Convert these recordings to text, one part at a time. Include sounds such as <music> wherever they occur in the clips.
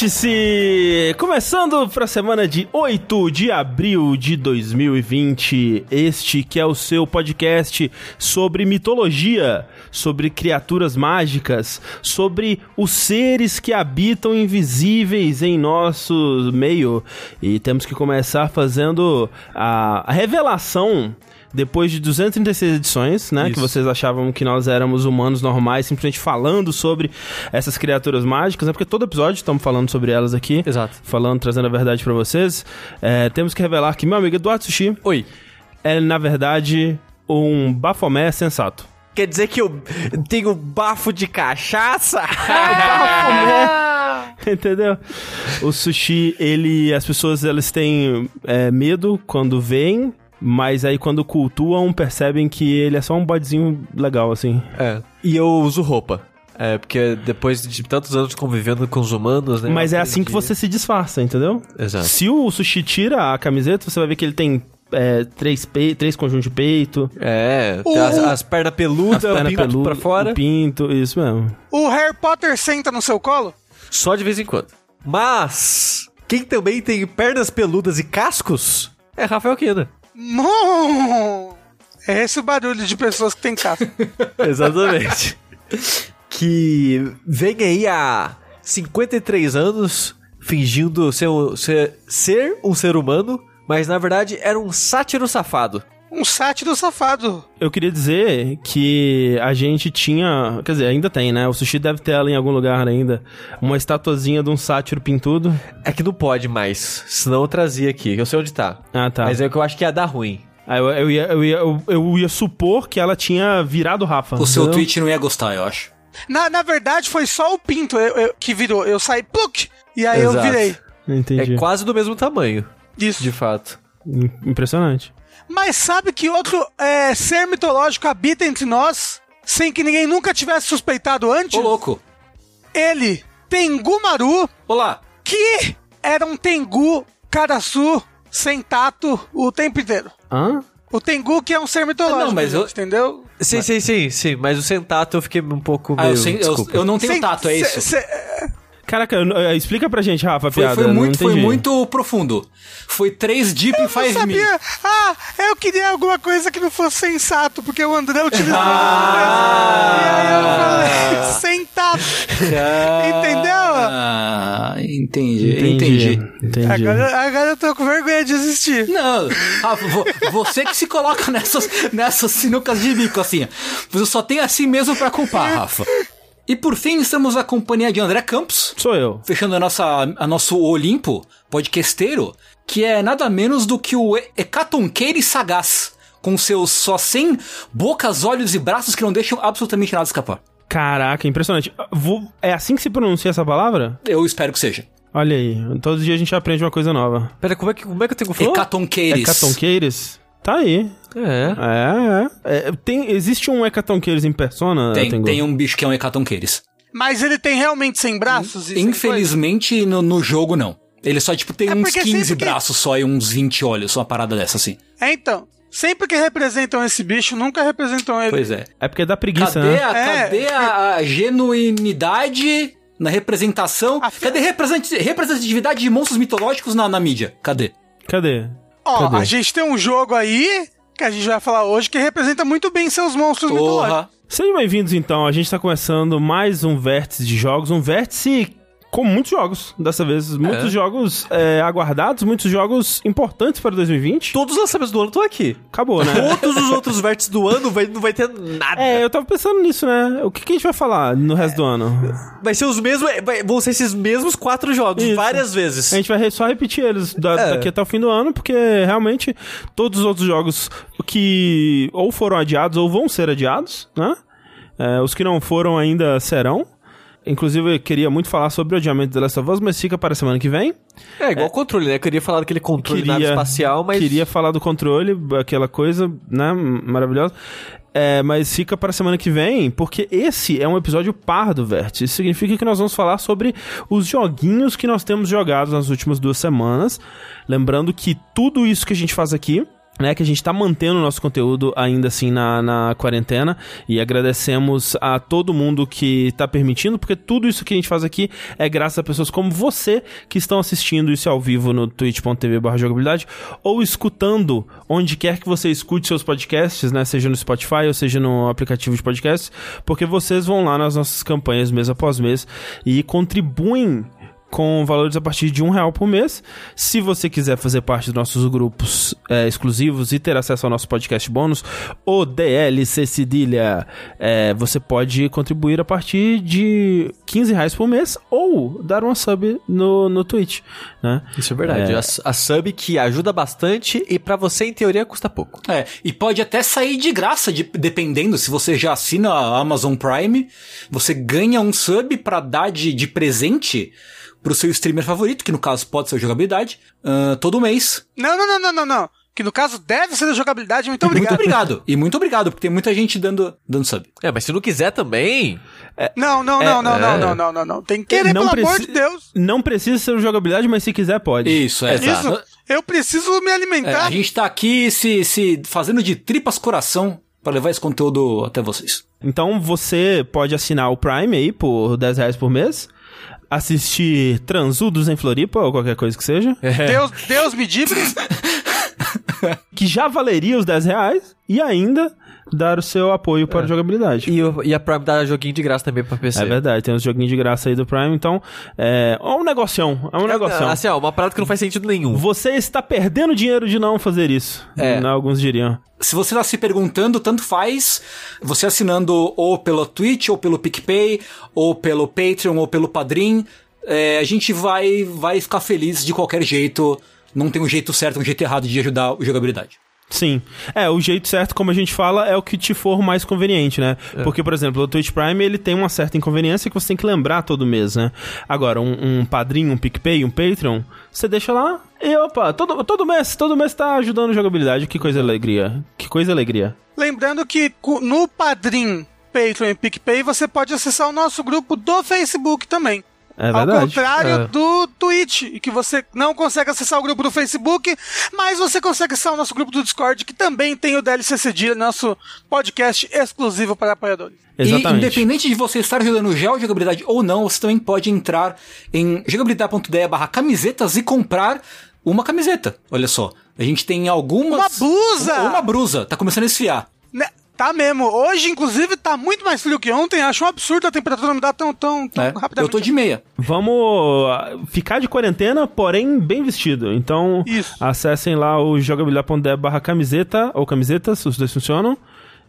Vértice! Começando para a semana de 8 de abril de 2020. Este que é o seu podcast sobre mitologia, sobre criaturas mágicas, sobre os seres que habitam invisíveis em nosso meio. E temos que começar fazendo a revelação depois de 236 edições, né? Isso. Que vocês achavam que nós éramos humanos normais, simplesmente falando sobre essas criaturas mágicas, né? Porque todo episódio estamos falando sobre elas aqui. Exato. Falando, trazendo a verdade pra vocês. É, temos que revelar que meu amigo Eduardo Sushi Oi. é, na verdade, um bafomé sensato. Quer dizer que eu tenho bafo de cachaça? <laughs> <laughs> Entendeu? O sushi, ele. As pessoas elas têm é, medo quando veem, mas aí quando cultuam, percebem que ele é só um bodezinho legal, assim. é. E eu uso roupa. É, porque depois de tantos anos convivendo com os humanos, né? Mas é assim que você se disfarça, entendeu? Exato. Se o sushi tira a camiseta, você vai ver que ele tem é, três, pei três conjuntos de peito, É, O- as, as pernas peludas, pernas pinto pra fora. o pinto, isso mesmo. O Harry Potter senta no seu colo? Só de vez em quando. Mas, quem também tem pernas peludas e cascos é Rafael Kina. Mom! É esse o barulho de pessoas que têm casco. <laughs> Exatamente. que vem aí há 53 anos fingindo ser, um- ser, ser um ser humano, mas na verdade era um sátiro safado. Um sátiro safado. Eu queria dizer que a gente tinha. Quer dizer, ainda tem, né? O sushi deve ter ela em algum lugar ainda. Uma estatuazinha de um sátiro pintudo. É que não pode mais, senão eu trazia aqui. Eu sei onde tá. Ah, tá. Mas é que eu acho que ia dar ruim. Ah, eu, eu, ia, eu, ia, eu, eu ia supor que ela tinha virado Rafa. O seu entendeu? tweet não ia gostar, eu acho. Na, na verdade, foi só o pinto eu- eu- que virou. Eu saí, pluk! E aí eu Exato. virei. Entendi. É quase do mesmo tamanho, Isso. de fato. Im- Impressionante. Mas sabe que outro é, ser mitológico habita entre nós, sem que ninguém nunca tivesse suspeitado antes? Ô, louco. Ele, Tengu Maru, Olá. que era um Tengu Karasu sem tato o tempo inteiro. Hã? O Tengu que é um ser mitológico, Não, mas eu- entendeu? Sim, sim, sim, sim. Mas o sentato eu fiquei um pouco Ah, meio... eu, sei- eu- eu não tenho Sem- tato, é cê- isso. cê- Caraca, eu- explica pra gente, Rafa, a Foi, piada. foi muito, foi muito profundo. Foi 3 deep e Eu 5 não me. sabia. Ah, eu queria alguma coisa que não fosse sensato, porque o André utilizou Ah. E aí eu falei, sem tato. Entendeu? Ah, entendi, Entendi. entendi. Entendi. Agora, agora eu tô com vergonha de existir. Não, Rafa, vo- você que se coloca nessas, nessas sinucas de bico assim. Você só tem assim mesmo pra culpar, Rafa. E por fim, estamos na companhia de André Campos, Sou eu. fechando a nossa, a nosso Olimpo podcasteiro, que é nada menos do que o E- Hecatonqueire Sagaz, com seus só 100 bocas, olhos e braços que não deixam absolutamente nada escapar. Caraca, impressionante. Vou- É assim que se pronuncia essa palavra? Eu espero que seja. Olha aí, todo dia a gente aprende uma coisa nova. Pera, como é que, como é que eu tenho que falar? Hecatonqueires. Hecatonqueires? Tá aí. É. É, é. é tem, existe um Hecatonqueires em persona? Tem, Tengu? tem um bicho que é um Hecatonqueires. Mas ele tem realmente 100 braços? Infelizmente, no, no jogo, não. Ele só, tipo, tem É uns porque 15 sempre que- braços só e uns 20 olhos, uma parada dessa, assim. É, então. Sempre que representam esse bicho, nunca representam ele. Pois é. É porque dá preguiça, Cadê, né? a, É. cadê a, a genuinidade na representação? A- Cadê represent- representatividade de monstros mitológicos na, na mídia? Cadê? Cadê? Ó, Cadê? a gente tem um jogo aí, que a gente vai falar hoje, que representa muito bem seus monstros mitológicos. Porra. Sejam bem-vindos então, a gente tá começando mais um vértice de jogos, um vértice com muitos jogos, dessa vez, muitos É. jogos é, aguardados, muitos jogos importantes para 2020. Todos os lançamentos do ano estão aqui. Acabou, né? Todos os outros vértices do ano vai, não vai ter nada. É, eu tava pensando nisso, né? O que, que a gente vai falar no resto do ano? Vai ser os mesmos. vai- vão ser esses mesmos quatro jogos, Isso. várias vezes. A gente vai só repetir eles da- É. daqui até o fim do ano, porque realmente todos os outros jogos que ou foram adiados ou vão ser adiados, né? É, os que não foram ainda serão. Inclusive, eu queria muito falar sobre o adiamento The Last of Us, mas fica para a semana que vem. É igual controle, né? Eu queria falar daquele controle de nave espacial, mas. Queria falar do controle, aquela coisa, né, maravilhosa. É, mas fica para a semana que vem, porque esse é um episódio par do Vértice. Isso significa que nós vamos falar sobre os joguinhos que nós temos jogado nas últimas duas semanas. Lembrando que tudo isso que a gente faz aqui né, que a gente tá mantendo o nosso conteúdo ainda assim na, na quarentena. E agradecemos a todo mundo que tá permitindo, porque tudo isso que a gente faz aqui é graças a pessoas como você que estão assistindo isso ao vivo no twitch.tv jogabilidade ou escutando onde quer que você escute seus podcasts, né, seja no Spotify ou seja no aplicativo de podcasts, porque vocês vão lá nas nossas campanhas mês após mês e contribuem com valores a partir de um real por mês. Se você quiser fazer parte dos nossos grupos é, exclusivos e ter acesso ao nosso podcast bônus, o DLC Cedilha, é, você pode contribuir a partir de 15 reais por mês ou dar uma sub no, no Twitch, né? Isso é verdade. É. A, a sub que ajuda bastante e pra você, em teoria, custa pouco. É, e pode até sair de graça, de- dependendo, se você já assina a Amazon Prime, você ganha um sub pra dar de, de presente pro seu streamer favorito, que no caso pode ser a jogabilidade, uh, todo mês. Não, não, não, não, não, não. Que no caso deve ser a jogabilidade, muito obrigado. Muito obrigado. E muito obrigado, porque tem muita gente dando, dando sub. É, mas se não quiser também. É, não, não, é, não, não, é, não, não, não, não, não, Tem que querer, não pelo amor de Deus. Não precisa ser jogabilidade, mas se quiser, pode. Isso, é. Isso. Eu preciso me alimentar. É, a gente tá aqui se, se fazendo de tripas coração para levar esse conteúdo até vocês. Então você pode assinar o Prime aí por 10 reais por mês assistir Transudos em Floripa ou qualquer coisa que seja, Deus, Deus me livre. <laughs> que já valeria os 10 reais, e ainda dar o seu apoio para a jogabilidade. E, o- e a Prime dá joguinho de graça também pra PC. É verdade, tem uns joguinhos de graça aí do Prime, então é, é um negocião, é um negocião. Assim, ó, uma parada que não faz sentido nenhum. Você está perdendo dinheiro de não fazer isso, É. né, alguns diriam. Se você tá se perguntando, tanto faz, você assinando ou pelo Twitch, ou pelo PicPay, ou pelo Patreon, ou pelo Padrim, é, a gente vai, vai ficar feliz de qualquer jeito. Não tem um jeito certo, um jeito errado de ajudar a jogabilidade. Sim. É, o jeito certo, como a gente fala, é o que te for mais conveniente, né? Porque, por exemplo, o Twitch Prime, ele tem uma certa inconveniência que você tem que lembrar todo mês, né? Agora, um, um padrinho, um PicPay, um Patreon, você deixa lá e, opa, todo, todo mês, todo mês tá ajudando a jogabilidade. Que coisa alegria. Que coisa alegria. Lembrando que no Padrim, Patreon e PicPay você pode acessar o nosso grupo do Facebook também. É Ao verdade. contrário É. do Twitch, e que você não consegue acessar o grupo do Facebook, mas você consegue acessar o nosso grupo do Discord, que também tem o DLC Cedilha, nosso podcast exclusivo para apoiadores. E Exatamente. independente de você estar jogando gel jogabilidade ou não, você também pode entrar em jogabilidade.de barra camisetas e comprar uma camiseta. Olha só. A gente tem algumas. Uma blusa! Uma, uma brusa. Tá começando a esfriar. Tá mesmo. Hoje, inclusive, tá muito mais frio que ontem. Acho um absurdo a temperatura mudar tão, tão, tão É, rapidamente. eu tô de meia. Vamos ah, ficar de quarentena, porém bem vestido. Então, Isso. acessem lá o jogabilidade.de barra camiseta ou camisetas, os dois funcionam.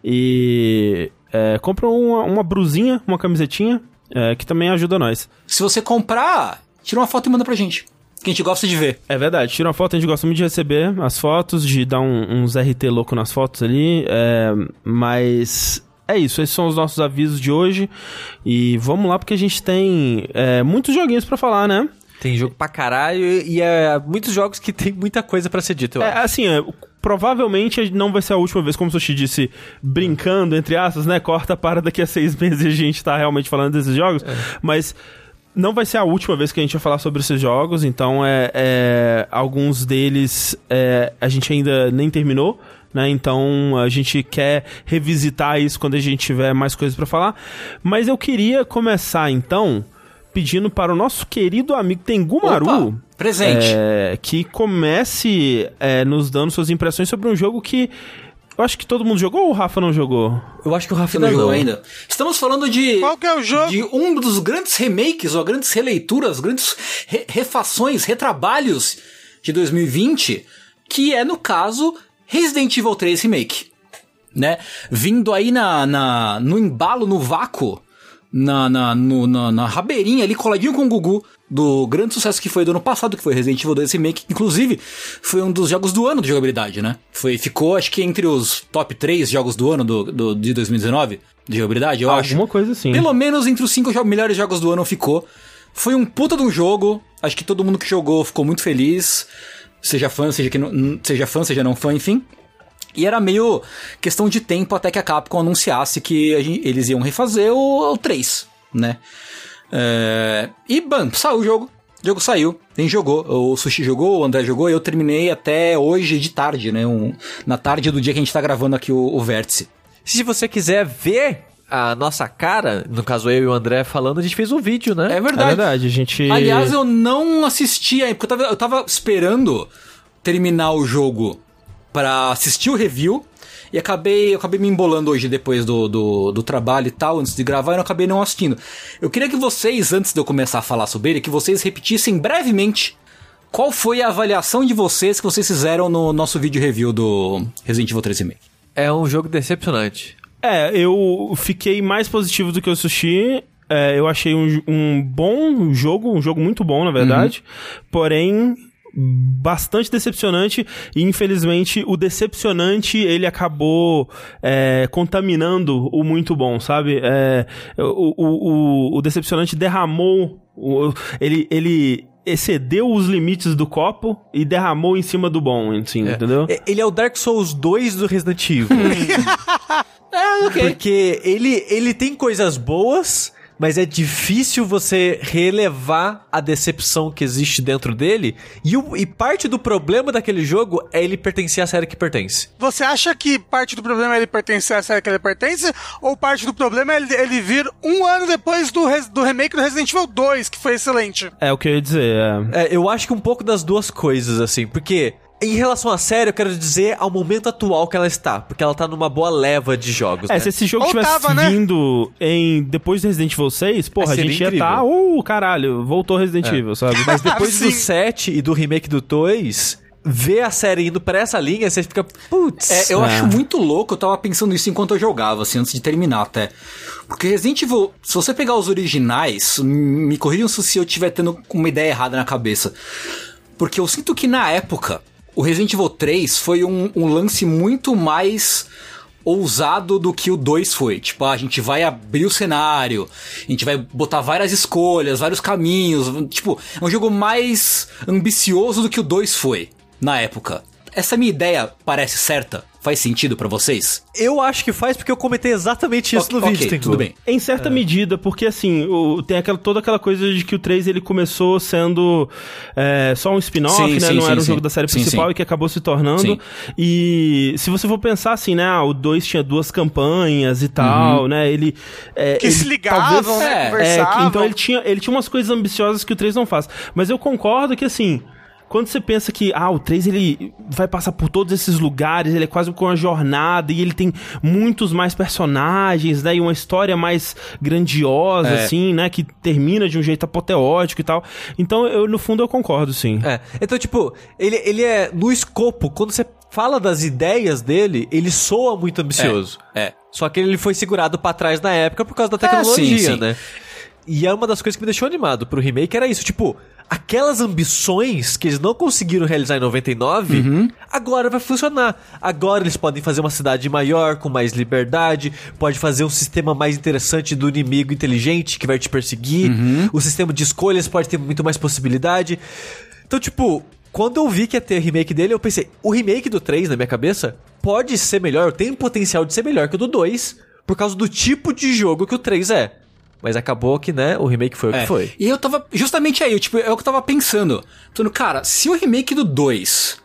E é, compram uma, uma brusinha, uma camisetinha, é, que também ajuda nós. Se você comprar, tira uma foto e manda pra gente. Que a gente gosta de ver. É verdade, tira uma foto, a gente gosta muito de receber as fotos, de dar um- uns RT louco nas fotos ali, é, mas é isso, esses são os nossos avisos de hoje. E vamos lá, porque a gente tem é, muitos joguinhos pra falar, né? Tem jogo pra caralho e e é muitos jogos que tem muita coisa pra ser dito. É, acho. assim, é, provavelmente não vai ser a última vez, como o Sushi disse, brincando, entre aspas, né? Corta para daqui a seis meses e a gente tá realmente falando desses jogos. Mas não vai ser a última vez que a gente vai falar sobre esses jogos, então é, é, alguns deles é, a gente ainda nem terminou. Né? Então a gente quer revisitar isso quando a gente tiver mais coisas pra falar. Mas eu queria começar então pedindo para o nosso querido amigo Tengu Maru Opa, presente. é, que comece é, nos dando suas impressões sobre um jogo que eu acho que todo mundo jogou ou o Rafa não jogou? Eu acho que o Rafa não ainda jogou não. ainda. Estamos falando de. Qual que é o jogo? De um dos grandes remakes, ou grandes releituras, grandes re- refações, retrabalhos de 2020, que é, no caso, Resident Evil 3 Remake. Né? Vindo aí na, na, no embalo, no vácuo, na, na, no- na, na rabeirinha ali, coladinho com o Gugu, do grande sucesso que foi do ano passado, que foi Resident Evil 2 Remake, que inclusive foi um dos jogos do ano de jogabilidade, né? Foi, ficou, acho que entre os top 3 jogos do ano do, do, de 2019 de jogabilidade, eu acho. Alguma coisa assim. Pelo menos entre os cinco jo- melhores jogos do ano ficou. Foi um puta de um jogo. Acho que todo mundo que jogou ficou muito feliz. Seja fã, seja, que não, seja fã, seja não fã, enfim. E era meio questão de tempo até que a Capcom anunciasse que a gen- eles iam refazer o, o 3, né? É, e, bam, saiu o jogo. O jogo saiu, nem jogou. O Sushi jogou, o André jogou, eu terminei até hoje de tarde, né? Um, na tarde do dia que a gente tá gravando aqui o, o Vértice. Se você quiser ver a nossa cara, no caso eu e o André falando, a gente fez um vídeo, né? É É verdade. verdade, a gente. Aliás, eu não assisti ainda, porque eu tava, eu tava esperando terminar o jogo pra assistir o review. E acabei, eu acabei me embolando hoje depois do, do, do trabalho e tal, antes de gravar, e eu acabei não assistindo. Eu queria que vocês, antes de eu começar a falar sobre ele, que vocês repetissem brevemente qual foi a avaliação de vocês que vocês fizeram no nosso vídeo review do Resident Evil 3 Remake. É um jogo decepcionante. É, eu fiquei mais positivo do que o Sushi. É, eu achei um, um bom jogo, um jogo muito bom, na verdade. Porém, bastante decepcionante. E infelizmente, o decepcionante ele acabou é, contaminando o muito bom, sabe? É, o, o, o, o decepcionante derramou. o- ele, ele excedeu os limites do copo e derramou em cima do bom, assim, entendeu? É, Ele é o Dark Souls 2 do Resident Evil. <laughs> É, ok. Porque ele, ele tem coisas boas, mas é difícil você relevar a decepção que existe dentro dele. E, o- e parte do problema daquele jogo é ele pertencer à série que pertence. Você acha que parte do problema é ele pertencer à série que ele pertence? Ou parte do problema é ele, ele vir um ano depois do, res- do remake do Resident Evil 2, que foi excelente? É o que eu ia dizer. é. É, eu acho que um pouco das duas coisas, assim, porque. Em relação à série, eu quero dizer ao momento atual que ela está, porque ela tá numa boa leva de jogos, É, né? se esse jogo Ou tivesse tava, né? vindo em depois do Resident Evil 6, porra, a gente ia incrível. tá, uh, caralho, voltou Resident É. Evil, sabe? Mas <laughs> depois do Sim. 7 e do remake do 2, ver a série indo pra essa linha, você fica, putz. É, eu É. acho muito louco, eu tava pensando isso enquanto eu jogava, assim, antes de terminar até. Porque Resident Evil, se você pegar os originais, me corrijam se eu estiver tendo uma ideia errada na cabeça. Porque eu sinto que na época, o Resident Evil 3 foi um, um lance muito mais ousado do que o 2 foi. Tipo, a gente vai abrir o cenário, a gente vai botar várias escolhas, vários caminhos. Tipo, é um jogo mais ambicioso do que o 2 foi na época. Essa minha ideia parece certa? Faz sentido pra vocês? Eu acho que faz porque eu comentei exatamente isso no vídeo, tudo bem. Em certa medida, porque assim, o- tem aquela, toda aquela coisa de que o 3 ele começou sendo é, só um spin-off, né? sim, não sim, era um sim. jogo da série principal sim. e que acabou se tornando. Sim. E se você for pensar assim, né? Ah, o 2 tinha duas campanhas e tal, né? Ele. é, Que ele se ligavam, talvez- né? é, É, então ele tinha, ele tinha umas coisas ambiciosas que o 3 não faz. Mas eu concordo que assim. Quando você pensa que, ah, o 3 ele vai passar por todos esses lugares, ele é quase com uma jornada e ele tem muitos mais personagens, né? E uma história mais grandiosa, É. assim, né? Que termina de um jeito apoteótico e tal. Então, eu, no fundo, eu concordo, sim. É. Então, tipo, ele, ele é no escopo, quando você fala das ideias dele, ele soa muito ambicioso. É. Só que ele foi segurado pra trás na época por causa da É, tecnologia, sim, sim. né? E é uma das coisas que me deixou animado pro remake, era isso, tipo, aquelas ambições que eles não conseguiram realizar em 99, Uhum. agora vai funcionar. Agora eles podem fazer uma cidade maior, com mais liberdade, pode fazer um sistema mais interessante do inimigo inteligente que vai te perseguir, Uhum. o sistema de escolhas pode ter muito mais possibilidade. Então, tipo, quando eu vi que ia ter remake dele, eu pensei, o remake do 3, na minha cabeça, pode ser melhor, tem potencial de ser melhor que o do 2, por causa do tipo de jogo que o 3 é. Mas acabou que, né, o remake foi o É. que foi. E eu tava justamente aí, eu, tipo, é o que eu tava pensando. Pensando, cara, se o remake do 2,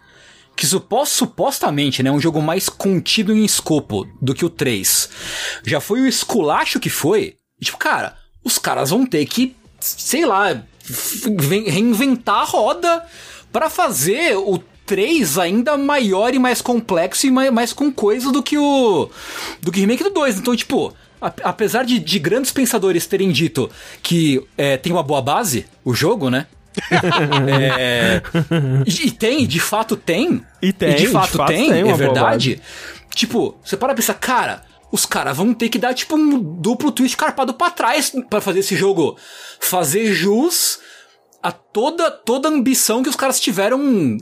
que supos, supostamente, né, é um jogo mais contido em escopo do que o 3, já foi o esculacho que foi, tipo, cara, os caras vão ter que, sei lá, reinventar a roda pra fazer o 3 ainda maior e mais complexo e mais, mais com coisa do que o do que o remake do 2. Então, tipo, apesar de, de grandes pensadores terem dito que é, tem uma boa base, o jogo, né? <laughs> É, e, e tem, de fato tem. E tem, de fato, de fato tem, tem é verdade. Tipo, você para pra pensar, cara, os caras vão ter que dar tipo um duplo twist carpado pra trás pra fazer esse jogo fazer jus a toda toda a ambição que os caras tiveram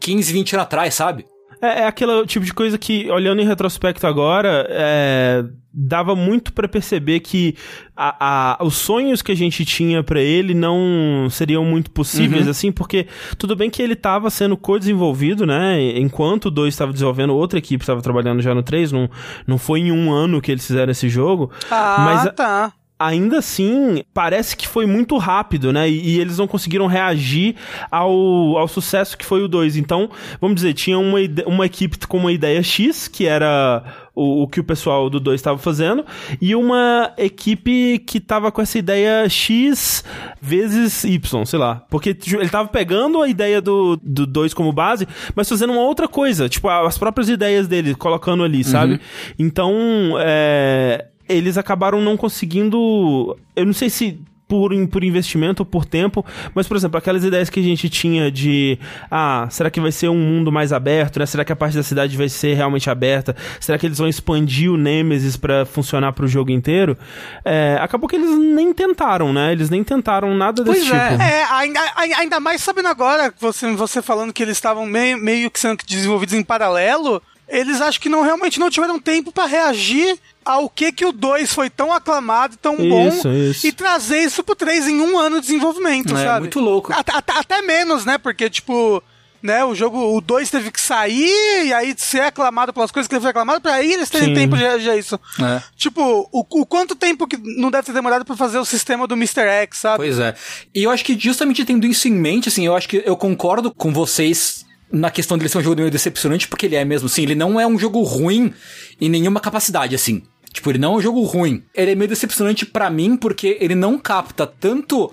15, 20 anos atrás, sabe? É, é aquele tipo de coisa que, olhando em retrospecto agora, é, dava muito pra perceber que a, a- os sonhos que a gente tinha pra ele não seriam muito possíveis, assim, porque tudo bem que ele tava sendo co-desenvolvido, né? Enquanto o 2 estava desenvolvendo, outra equipe estava trabalhando já no 3, não, não foi em um ano que eles fizeram esse jogo. Ah, mas, tá. Ainda assim, parece que foi muito rápido, né? E, e, eles não conseguiram reagir ao, ao sucesso que foi o 2. Então, vamos dizer, tinha uma, uma equipe com uma ideia X, que era o, o que o pessoal do 2 estava fazendo, e uma equipe que tava com essa ideia X vezes Y, sei lá. Porque ele tava pegando a ideia do 2 como base, mas fazendo uma outra coisa, tipo, as próprias ideias dele, colocando ali, sabe? Uhum. Então, é eles acabaram não conseguindo. Eu não sei se por, por investimento ou por tempo, mas, por exemplo, aquelas ideias que a gente tinha de, ah, será que vai ser um mundo mais aberto, né? Será que a parte da cidade vai ser realmente aberta? Será que eles vão expandir o Nemesis para funcionar para o jogo inteiro? É, acabou que eles nem tentaram, né? Eles nem tentaram nada desse pois é. tipo. É, ainda, ainda mais sabendo agora, você, você falando que eles estavam meio, meio que sendo desenvolvidos em paralelo, eles acho que não realmente não tiveram tempo para reagir ao que que o 2 foi tão aclamado, tão bom, isso, isso. e trazer isso pro 3 em um ano de desenvolvimento, é, sabe? muito louco. Até, até menos, né? Porque, tipo, né, o jogo, o 2 teve que sair e aí ser aclamado pelas coisas que ele foi aclamado, pra aí eles terem Sim. tempo de reagir a isso. É. Tipo, o, o, quanto tempo que não deve ter demorado pra fazer o sistema do Mr. X, sabe? Pois é. E eu acho que justamente tendo isso em mente, assim, eu acho que eu concordo com vocês na questão dele ser um jogo meio decepcionante, porque ele é mesmo, assim, ele não é um jogo ruim em nenhuma capacidade, assim. Tipo, ele não é um jogo ruim. Ele é meio decepcionante para mim, porque ele não capta tanto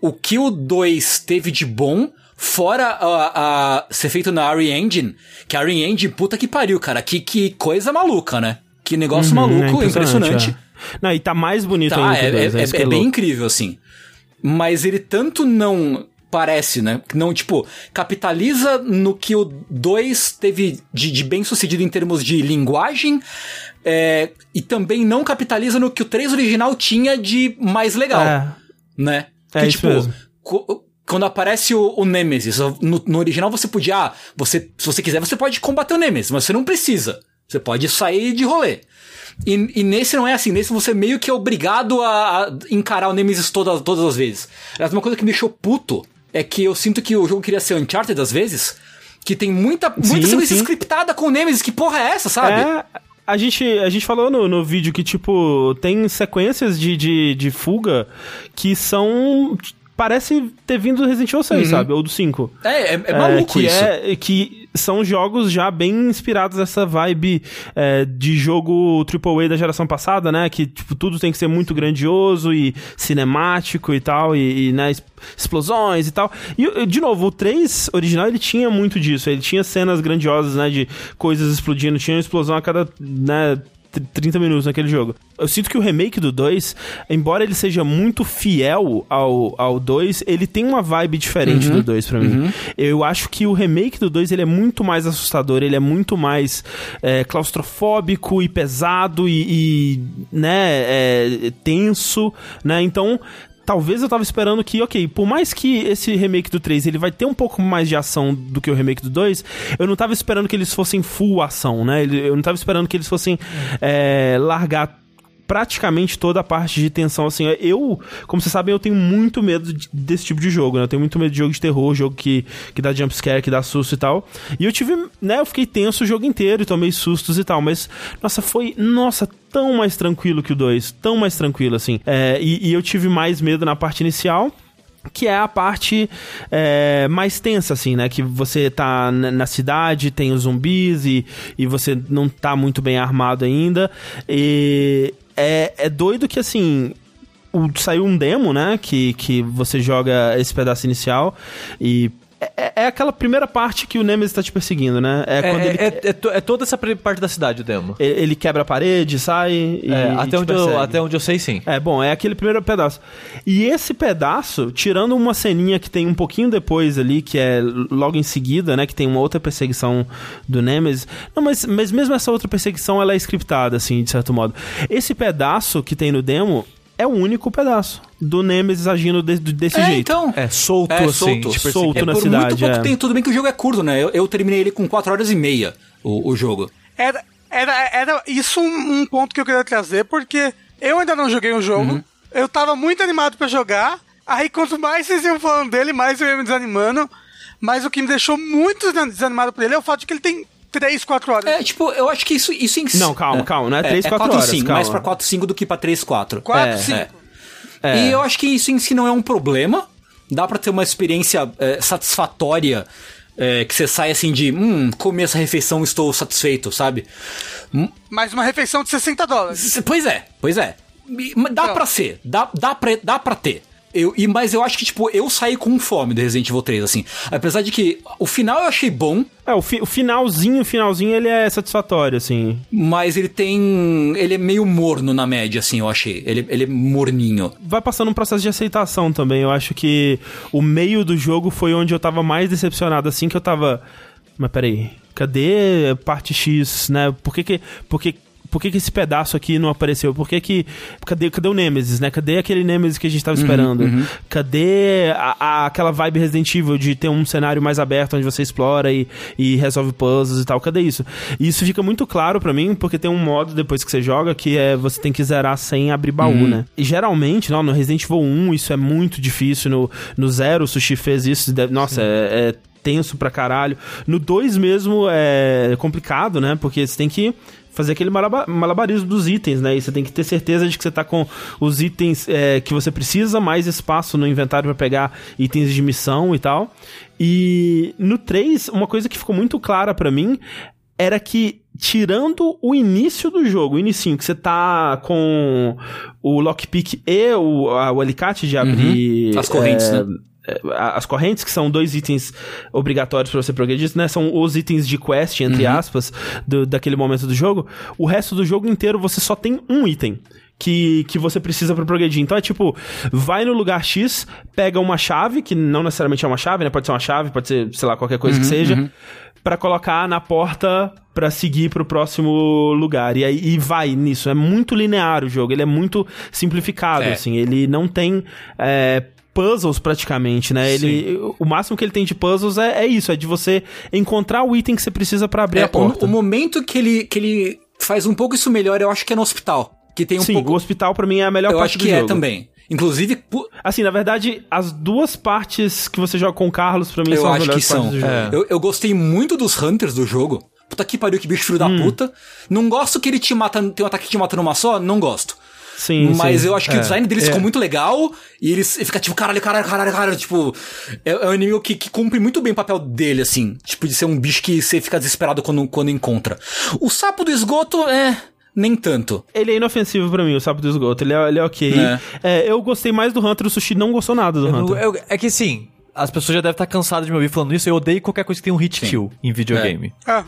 o que o 2 teve de bom, fora a, a, ser feito na Ari Engine, que a Ari Engine, puta que pariu, cara, que, que coisa maluca, né? Que negócio uhum, maluco, é impressionante. impressionante. É. Não, e tá mais bonito tá, ainda é, dois, é, é, é bem incrível, assim. Mas ele tanto não parece, né? Não, tipo, capitaliza no que o 2 teve de, de, bem sucedido em termos de linguagem, é, e também não capitaliza no que o 3 original tinha de mais legal, é. né? É isso tipo, mesmo. quando aparece o, o Nemesis, no, no, original você podia, ah, você, se você quiser, você pode combater o Nemesis, mas você não precisa. Você pode sair de rolê. E, e, nesse não é assim, nesse você meio que é obrigado a, a encarar o Nemesis todas, todas as vezes. Mas uma coisa que me deixou puto é que eu sinto que o jogo queria ser Uncharted às vezes, que tem muita, muita sequência scriptada com o Nemesis, que porra é essa, sabe? É, a gente, a gente falou no, no vídeo que, tipo, tem sequências de, de, de fuga que são parece ter vindo do Resident Evil 6, uhum. sabe? Ou do 5. É, é, é maluco é, que isso. É, que são jogos já bem inspirados nessa vibe é, de jogo AAA da geração passada, né? Que, tipo, tudo tem que ser muito grandioso e cinemático e tal, e, e né, explosões e tal. E, de novo, o 3 original, ele tinha muito disso. Ele tinha cenas grandiosas, né? De coisas explodindo, tinha uma explosão a cada, né 30 minutos naquele jogo. Eu sinto que o remake do 2, embora ele seja muito fiel ao, ao 2, ele tem uma vibe diferente uhum. do 2 para mim. Uhum. Eu acho que o remake do 2 ele é muito mais assustador, ele é muito mais é, claustrofóbico e pesado e, e né, é, tenso, né? Então talvez eu tava esperando que, ok, por mais que esse remake do 3 ele vai ter um pouco mais de ação do que o remake do 2, eu não tava esperando que eles fossem full ação, né? Eu não tava esperando que eles fossem é, largar praticamente toda a parte de tensão, assim, eu, como vocês sabem, eu tenho muito medo desse tipo de jogo, né? Eu tenho muito medo de jogo de terror, jogo que, que dá jumpscare, que dá susto e tal. E eu tive, né, eu fiquei tenso o jogo inteiro e tomei sustos e tal, mas, nossa, foi, nossa, tão mais tranquilo que o 2, tão mais tranquilo, assim. É, e, e eu tive mais medo na parte inicial, que é a parte é, mais tensa, assim, né? Que você tá na cidade, tem os zumbis e, e você não tá muito bem armado ainda. E é, é doido que, assim, o, saiu um demo, né? Que, que você joga esse pedaço inicial e é, é, aquela primeira parte que o Nemesis tá te perseguindo, né? É, é, ele... é, é, é, toda essa parte da cidade, o demo. Ele quebra a parede, sai e, até, e onde eu, até onde eu sei, sim. É, bom, é aquele primeiro pedaço. E esse pedaço, tirando uma ceninha que tem um pouquinho depois ali, que é logo em seguida, né? Que tem uma outra perseguição do Nemesis. Não, mas, mas mesmo essa outra perseguição, ela é scriptada, assim, de certo modo. Esse pedaço que tem no demo é o único pedaço do Nemesis agindo de, desse é, jeito. Então, é solto é, assim, solto, tipo, solto é, na por cidade. Muito pouco é. tem, tudo bem que o jogo é curto, né? Eu, eu terminei ele com 4 horas e meia, o, o jogo. Era, era, era isso um, um, ponto que eu queria trazer, porque eu ainda não joguei o jogo, uhum. eu tava muito animado para jogar, aí quanto mais vocês iam falando dele, mais eu ia me desanimando, mas o que me deixou muito desanimado por ele é o fato de que ele tem 3, 4 horas. É, tipo, eu acho que isso, isso em si. Não, calma, calma, não é três, é quatro 4, horas, 5, calma. mais pra 4, 5 do que pra 3, 4. 4, é, 5. é. E eu acho que isso em si não é um problema. Dá pra ter uma experiência é, satisfatória. é, que você sai assim de, hum, comi essa refeição, estou satisfeito, sabe? Mais uma refeição de 60 dólares. Pois é, pois é. Mas Dá Não. pra ser, dá, dá, pra, dá pra ter. Eu, e, mas eu acho que, tipo, eu saí com fome do Resident Evil 3, assim. Apesar de que o final eu achei bom, É, o, fi- o finalzinho, o finalzinho, ele é satisfatório, assim. mas ele tem. Ele é meio morno na média, assim, eu achei. Ele, ele é morninho. Vai passando um processo de aceitação também. Eu acho que o meio do jogo foi onde eu tava mais decepcionado, assim, que eu tava... Mas peraí, cadê parte X, né? Por que que... Por que por que, que esse pedaço aqui não apareceu? Por que que... Cadê, cadê o Nemesis, né? Cadê aquele Nemesis que a gente tava esperando? Cadê a, a- aquela vibe Resident Evil de ter um cenário mais aberto onde você explora e, e resolve puzzles e tal? Cadê isso? E isso fica muito claro pra mim, porque tem um modo depois que você joga que é você tem que zerar sem abrir baú, né? E geralmente, não, no Resident Evil 1 isso é muito difícil. No, no Zero o Sushi fez isso. deve- nossa, é, é tenso pra caralho. No 2 mesmo é complicado, né? Porque você tem que fazer aquele malaba- malabarismo dos itens, né? E você tem que ter certeza de que você tá com os itens é, que você precisa, mais espaço no inventário pra pegar itens de missão e tal. E no 3, uma coisa que ficou muito clara pra mim era que tirando o início do jogo, o inicinho, que você tá com o lockpick e o, a- o alicate de abrir... As correntes, é, né? É, as correntes, que são dois itens obrigatórios pra você progredir, né? São os itens de quest, entre aspas, do- daquele momento do jogo. O resto do jogo inteiro você só tem um item. Que, que você precisa pra progredir. Então é tipo, vai no lugar X, pega uma chave, que não necessariamente é uma chave, né? Pode ser uma chave, pode ser, sei lá, qualquer coisa que seja, pra colocar na porta pra seguir pro próximo lugar. E aí e vai nisso. É muito linear o jogo, ele é muito simplificado, É. assim. Ele não tem. é, puzzles praticamente, né? Ele, o máximo que ele tem de puzzles é, é isso, é de você encontrar o item que você precisa pra abrir É, a porta. o, o momento que ele, que ele faz um pouco isso melhor, eu acho que é no hospital. Que tem um Sim, pouco. o hospital pra mim é a melhor Eu parte acho do que é jogo. também. Inclusive, pu- Assim, na verdade, as duas partes que você joga com o Carlos, pra mim, eu são as acho que melhores partes são. do jogo. É. Eu, eu gostei muito dos Hunters do jogo. Puta que pariu, que bicho filho Hum. da puta. Não gosto que ele te mata, tem um ataque que te mata numa só, não gosto. Sim, Mas sim. eu acho que o design deles É. ficou muito legal e eles e fica tipo, caralho, caralho, caralho, caralho. Tipo, é, é um inimigo que, que cumpre muito bem o papel dele, assim. Tipo, de ser um bicho que você fica desesperado quando, quando encontra. O sapo do esgoto é. Nem tanto. Ele é inofensivo pra mim, o sapo do esgoto. Ele é, ele é ok. É. É, eu gostei mais do Hunter, o Sushi não gostou nada do Eu não- Hunter. eu- é que assim, as pessoas já devem estar cansadas de me ouvir falando isso. Eu odeio qualquer coisa que tem um hit kill em videogame. Aham.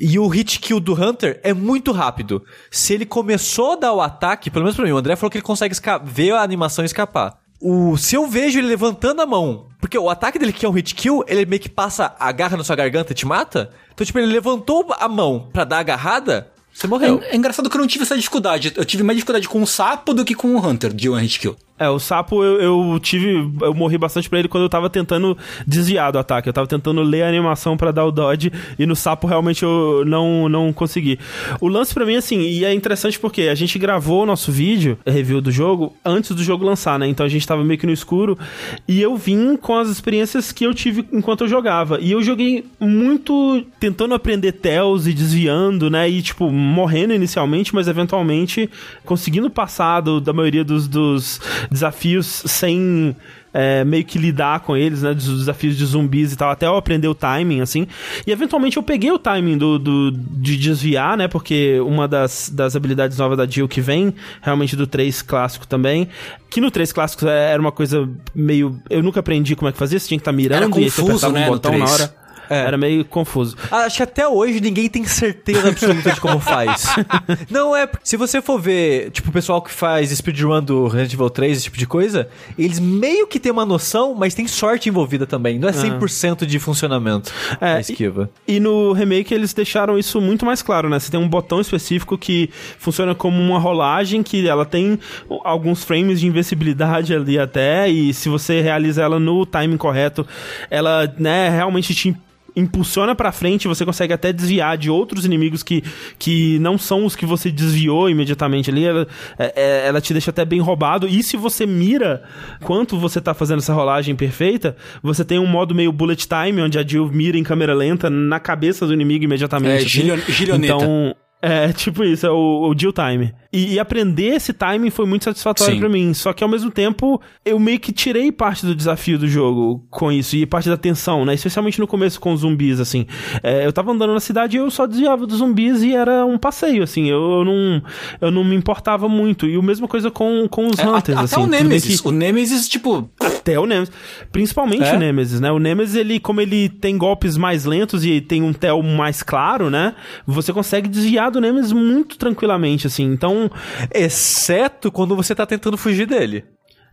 E o hit kill do Hunter é muito rápido. Se ele começou a dar o ataque, pelo menos pra mim, o André falou que ele consegue ver a animação e escapar. O, se eu vejo ele levantando a mão, porque o ataque dele que é um hit kill, ele meio que passa a garra na sua garganta e te mata. Então, tipo, ele levantou a mão pra dar a agarrada, você morreu. É, é engraçado que eu não tive essa dificuldade. Eu tive mais dificuldade com o sapo do que com o Hunter de One Hit Kill. É, o sapo eu, eu tive. Eu morri bastante pra ele quando eu tava tentando desviar do ataque. Eu tava tentando ler a animação pra dar o dodge e no sapo realmente eu não, não consegui. O lance pra mim, assim, e é interessante porque a gente gravou o nosso vídeo, review do jogo, antes do jogo lançar, né? Então a gente tava meio que no escuro e eu vim com as experiências que eu tive enquanto eu jogava. E eu joguei muito tentando aprender tells e desviando, né? E, tipo, morrendo inicialmente, mas eventualmente conseguindo passar do- da maioria dos, dos desafios sem é, meio que lidar com eles, né? Dos desafios de zumbis e tal, até eu aprender o timing, assim. E eventualmente eu peguei o timing do, do- de desviar, né? Porque uma das, das habilidades novas da Jill que vem, realmente do 3 clássico também, que no 3 clássico é, era uma coisa meio. Eu nunca aprendi como é que fazia, você tinha que estar mirando Era e aí você confuso, apertava né, um botão na 3. hora. É. Era meio confuso. Ah, Acho que até hoje ninguém tem certeza absoluta de como faz. <laughs> Não é. Se você for ver, tipo, o pessoal que faz speedrun do Resident Evil 3, esse tipo de coisa, eles meio que têm uma noção, mas tem sorte envolvida também. Não é 100% de funcionamento É, a esquiva. E no remake eles deixaram isso muito mais claro, né? Você tem um botão específico que funciona como uma rolagem, que ela tem alguns frames de invencibilidade ali até, e se você realiza ela no timing correto, ela, né, realmente te impulsiona pra frente, você consegue até desviar de outros inimigos que, que não são os que você desviou imediatamente ali. Ela, é, é, ela te deixa até bem roubado. E se você mira quanto você tá fazendo essa rolagem perfeita, você tem um modo meio bullet time, onde a Jill mira em câmera lenta na cabeça do inimigo imediatamente. É, assim. gilio- gilioneta. Então, é, tipo isso, é o, o Jill Time. E, e aprender esse timing foi muito satisfatório pra mim. Só que ao mesmo tempo, eu meio que tirei parte do desafio do jogo com isso. E parte da tensão, né? Especialmente no começo com os zumbis, assim. É, eu tava andando na cidade e eu só desviava dos zumbis e era um passeio, assim. Eu, eu não, eu não me importava muito. E a mesma coisa com, com os É, Hunters, até assim. o Tudo bem Nemesis. que- O Nemesis, tipo, até o Nemesis. Principalmente É? o Nemesis, né? O Nemesis, ele, como ele tem golpes mais lentos e tem um tel mais claro, né? Você consegue desviar do Nemesis muito tranquilamente, assim. Então, Exceto quando você tá tentando fugir dele.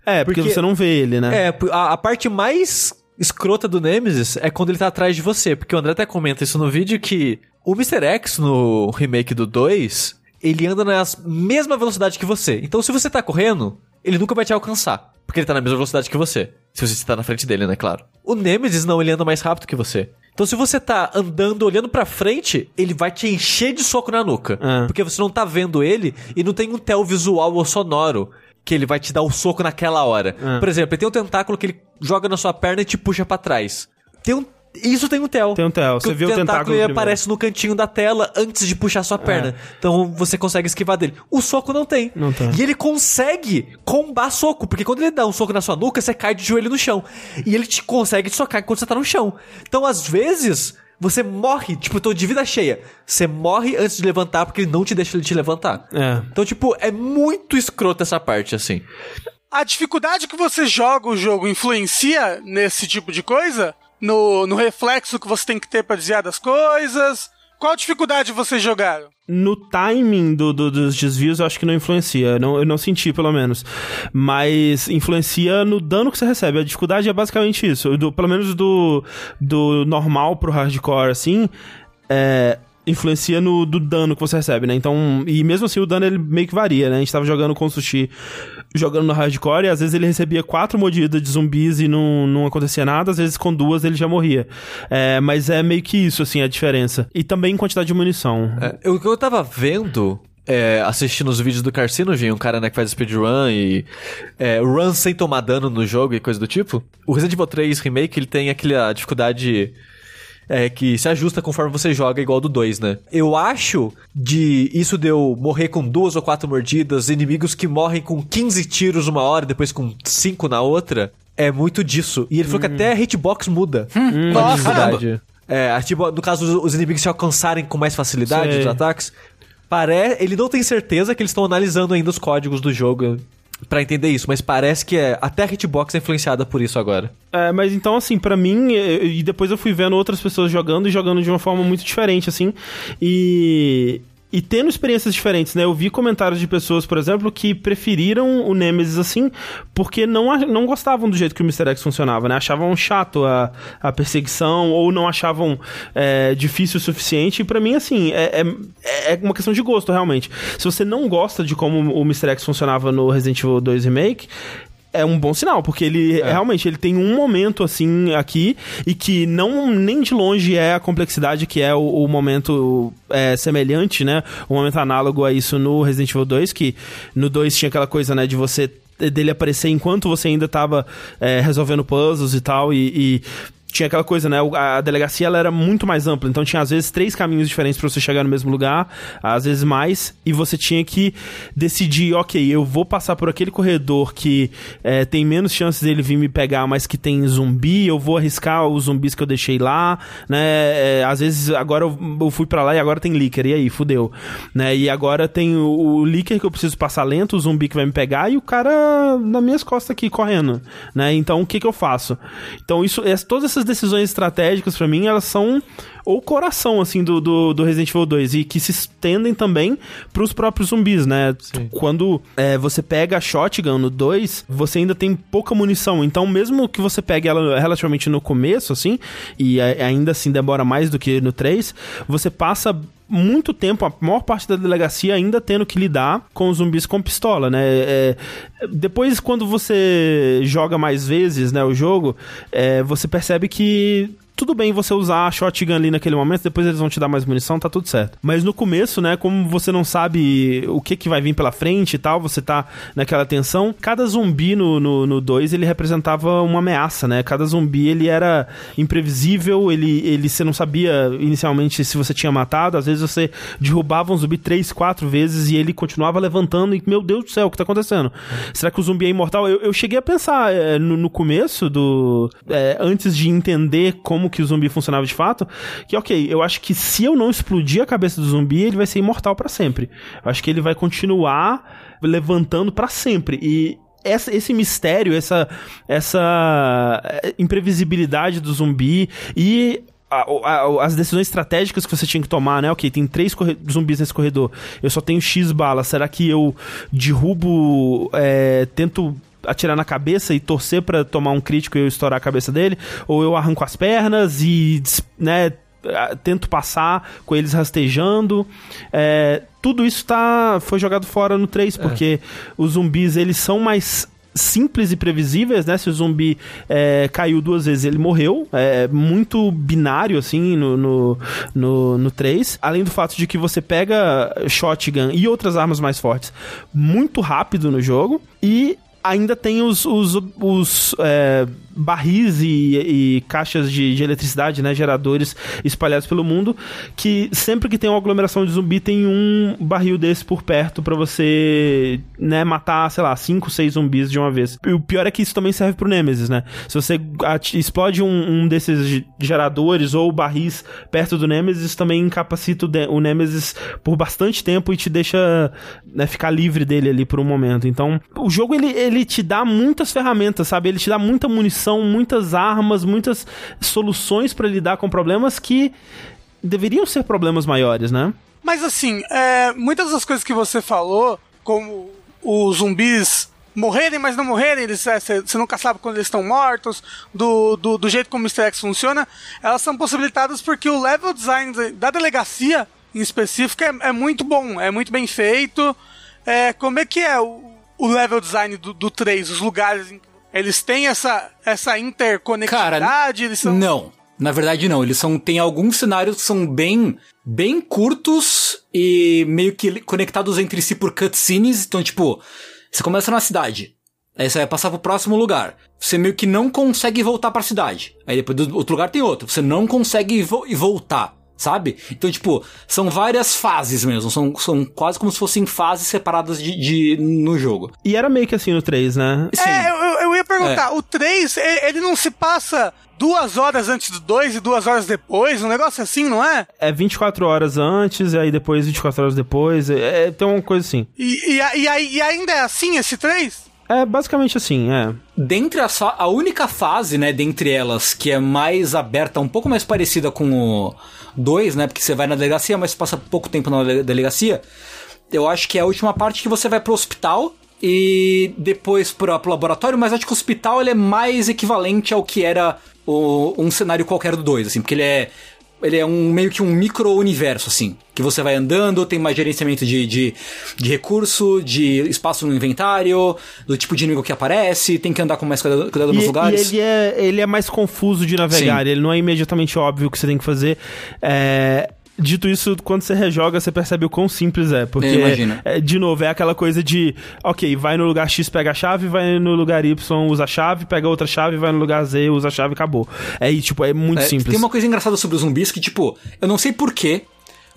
é, porque, Porque- você não vê ele, né? É, a, a parte mais escrota do Nemesis é quando ele tá atrás de você. Porque o André até comenta isso no vídeo que o Mr. X no remake do 2, ele anda na mesma velocidade que você. Então se você tá correndo, ele nunca vai te alcançar. Porque ele tá na mesma velocidade que você. Se você tá na frente dele, né, claro. O Nemesis não, ele anda mais rápido que você. Então se você tá andando, olhando pra frente, ele vai te encher de soco na nuca. Ah. Porque você não tá vendo ele e não tem um tel visual ou sonoro que ele vai te dar o soco naquela hora. Ah. Por exemplo, ele tem um tentáculo que ele joga na sua perna e te puxa pra trás. Tem um isso tem um tel. Tem um tel. Você vê o tentáculo ele primeiro. aparece no cantinho da tela antes de puxar sua perna. Então você consegue esquivar dele. O soco não tem. Não tem. E ele consegue combar soco, porque quando ele dá um soco na sua nuca, você cai de joelho no chão. E ele te consegue te socar enquanto você tá no chão. Então, às vezes, você morre, tipo, eu tô de vida cheia. Você morre antes de levantar porque ele não te deixa ele te levantar. É. Então, tipo, é muito escroto essa parte, assim. A dificuldade que você joga o jogo influencia nesse tipo de coisa? No, no reflexo que você tem que ter pra desviar das coisas? Qual dificuldade vocês jogaram? No timing do, do- dos desvios, eu acho que não influencia. Não, eu não senti, pelo menos. Mas influencia no dano que você recebe. A dificuldade é basicamente isso. Do- pelo menos do, do normal pro hardcore, assim. É, influencia no do dano que você recebe, né? Então, e mesmo assim o dano ele meio que varia, né? A gente tava jogando com o Sushi, jogando no hardcore, e às vezes ele recebia quatro mordidas de zumbis e não, não acontecia nada, às vezes com duas ele já morria. É, mas é meio que isso, assim, a diferença. E também quantidade de munição. É, o que eu tava vendo, é, assistindo os vídeos do Carcinogen, um cara né, que faz speedrun e é, run sem tomar dano no jogo e coisa do tipo. O Resident Evil 3 Remake, ele tem aquela dificuldade é, que se ajusta conforme você joga, igual do 2, né? Eu acho de isso de eu morrer com duas ou quatro mordidas, inimigos que morrem com 15 tiros uma hora e depois com 5 na outra, é muito disso. E ele falou que até a hitbox muda. com a Nossa, dificuldade. É, hitbo- no caso, os- os inimigos se alcançarem com mais facilidade Sei. os ataques. Pare... Ele não tem certeza que eles estão analisando ainda os códigos do jogo pra entender isso, mas parece que é... até a hitbox é influenciada por isso agora. É, mas então, assim, pra mim, e depois eu fui vendo outras pessoas jogando e jogando de uma forma muito diferente, assim, e. E tendo experiências diferentes, né? Eu vi comentários de pessoas, por exemplo, que preferiram o Nemesis assim, porque não, não gostavam do jeito que o Mr. X funcionava, né? Achavam chato a, a perseguição, ou não achavam é, difícil o suficiente. E pra mim, assim, é, é, é uma questão de gosto, realmente. Se você não gosta de como o Mr. X funcionava no Resident Evil 2 Remake, é um bom sinal, porque ele realmente ele tem um momento assim aqui e que não nem de longe é a complexidade que é o, o momento é, semelhante, né? O momento análogo a isso no Resident Evil 2, que no 2 tinha aquela coisa, né, de você dele aparecer enquanto você ainda tava é, resolvendo puzzles e tal e, e tinha aquela coisa, né? A delegacia ela era muito mais ampla, então tinha às vezes três caminhos diferentes pra você chegar no mesmo lugar, às vezes mais, e você tinha que decidir, ok, eu vou passar por aquele corredor que é, tem menos chances dele vir me pegar, mas que tem zumbi, eu vou arriscar os zumbis que eu deixei lá, né? É, às vezes agora eu, eu fui pra lá e agora tem Licker, e aí, fudeu, né? E agora tem o, o Licker que eu preciso passar lento, o zumbi que vai me pegar e o cara nas minhas costas aqui correndo, né? Então o que que eu faço? Então isso, todas essas decisões estratégicas pra mim, elas são o coração assim do, do, do Resident Evil 2 e que se estendem também pros próprios zumbis, né? Quando é, você pega a shotgun no 2, você ainda tem pouca munição, então mesmo que você pegue ela relativamente no começo assim, e a- ainda assim demora mais do que no 3, você passa muito tempo, a maior parte da delegacia ainda tendo que lidar com zumbis com pistola, né? É, depois, quando você joga mais vezes, né, o jogo, é, você percebe que tudo bem você usar a shotgun ali naquele momento, depois eles vão te dar mais munição, tá tudo certo. Mas no começo, né, como você não sabe o que que vai vir pela frente e tal, você tá naquela tensão, cada zumbi no 2 no, no dois, ele representava uma ameaça, né? Cada zumbi ele era imprevisível, ele, ele você não sabia inicialmente se você tinha matado, às vezes você derrubava um zumbi três, quatro vezes e ele continuava levantando e, meu Deus do céu, o que tá acontecendo? Será que o zumbi é imortal? Eu, eu cheguei a pensar é, no, no, começo do... É, antes de entender como que o zumbi funcionava de fato, que ok, eu acho que se eu não explodir a cabeça do zumbi, ele vai ser imortal para sempre. Eu acho que ele vai continuar levantando para sempre. E essa, esse mistério, essa, essa é, imprevisibilidade do zumbi e as decisões estratégicas que você tinha que tomar, né? Ok, tem três zumbis nesse corredor. Eu só tenho X balas. Será que eu derrubo. É, tento atirar na cabeça e torcer para tomar um crítico e eu estourar a cabeça dele? Ou eu arranco as pernas e, né? Tento passar com eles rastejando. É, tudo isso tá, foi jogado fora no 3, é. porque é. os zumbis eles são mais simples e previsíveis, né? Se o zumbi é, caiu duas vezes, ele morreu. É muito binário, assim, no, no, no, no 3. Além do fato de que você pega shotgun e outras armas mais fortes muito rápido no jogo. E ainda tem os, os, os é, barris e, e caixas de, de, eletricidade, né, geradores espalhados pelo mundo, que sempre que tem uma aglomeração de zumbi tem um barril desse por perto para você, né, matar, sei lá, 5, 6 zumbis de uma vez. E o pior é que isso também serve pro Nemesis, né? Se você explode um, um desses geradores ou barris perto do Nemesis, também incapacita o, o Nemesis por bastante tempo e te deixa né, ficar livre dele ali por um momento. Então, o jogo ele, ele te dá muitas ferramentas, sabe? Ele te dá muita munição são muitas armas, muitas soluções para lidar com problemas que deveriam ser problemas maiores, né? Mas assim, é, muitas das coisas que você falou, como os zumbis morrerem, mas não morrerem, eles, é, você nunca sabe quando eles estão mortos, do, do, do, jeito como o Mr. X funciona, elas são possibilitadas porque o level design da delegacia, em específico, é, é muito bom, é muito bem feito. É, como é que é o, o level design do, do 3, os lugares eles têm essa, essa interconectividade? Cara, eles são... não. Na verdade, não. Eles são. Tem alguns cenários que são bem. bem curtos e meio que conectados entre si por cutscenes. Então, tipo, você começa na cidade. Aí você vai passar pro próximo lugar. Você meio que não consegue voltar pra cidade. Aí depois do outro lugar tem outro. Você não consegue vo voltar sabe? Então, tipo, são várias fases mesmo, são, são quase como se fossem fases separadas de, de no jogo. E era meio que assim no 3, né? Sim. É, eu, perguntar, é. o 3, ele não se passa duas horas antes do 2 e duas horas depois, um negócio assim, não é? É 24 horas antes, e aí depois 24 horas depois, é, é, tem uma coisa assim. E, e, e, e ainda é assim esse 3? É basicamente assim, é. Dentre a, a única fase, né, dentre elas, que é mais aberta, um pouco mais parecida com o 2, né, porque você vai na delegacia, mas passa pouco tempo na delegacia, eu acho que é a última parte que você vai pro hospital e depois pro, pro laboratório, mas acho que o hospital ele é mais equivalente ao que era o, um cenário qualquer do 2, assim, porque ele é ele é um meio que um micro-universo, assim. Que você vai andando, tem mais gerenciamento de, de, de, recurso, de espaço no inventário, do tipo de inimigo que aparece, tem que andar com mais cuidado, cuidado nos lugares. E ele é, ele é mais confuso de navegar, Sim. ele não é imediatamente óbvio o que você tem que fazer. É, Dito isso, quando você rejoga, você percebe o quão simples é. Porque, é, de novo, é aquela coisa de, ok, vai no lugar X, pega a chave, vai no lugar Y, usa a chave, pega outra chave, vai no lugar Z, usa a chave e acabou. É, tipo, é muito é, simples. Tem uma coisa engraçada sobre os zumbis que, tipo, eu não sei porquê,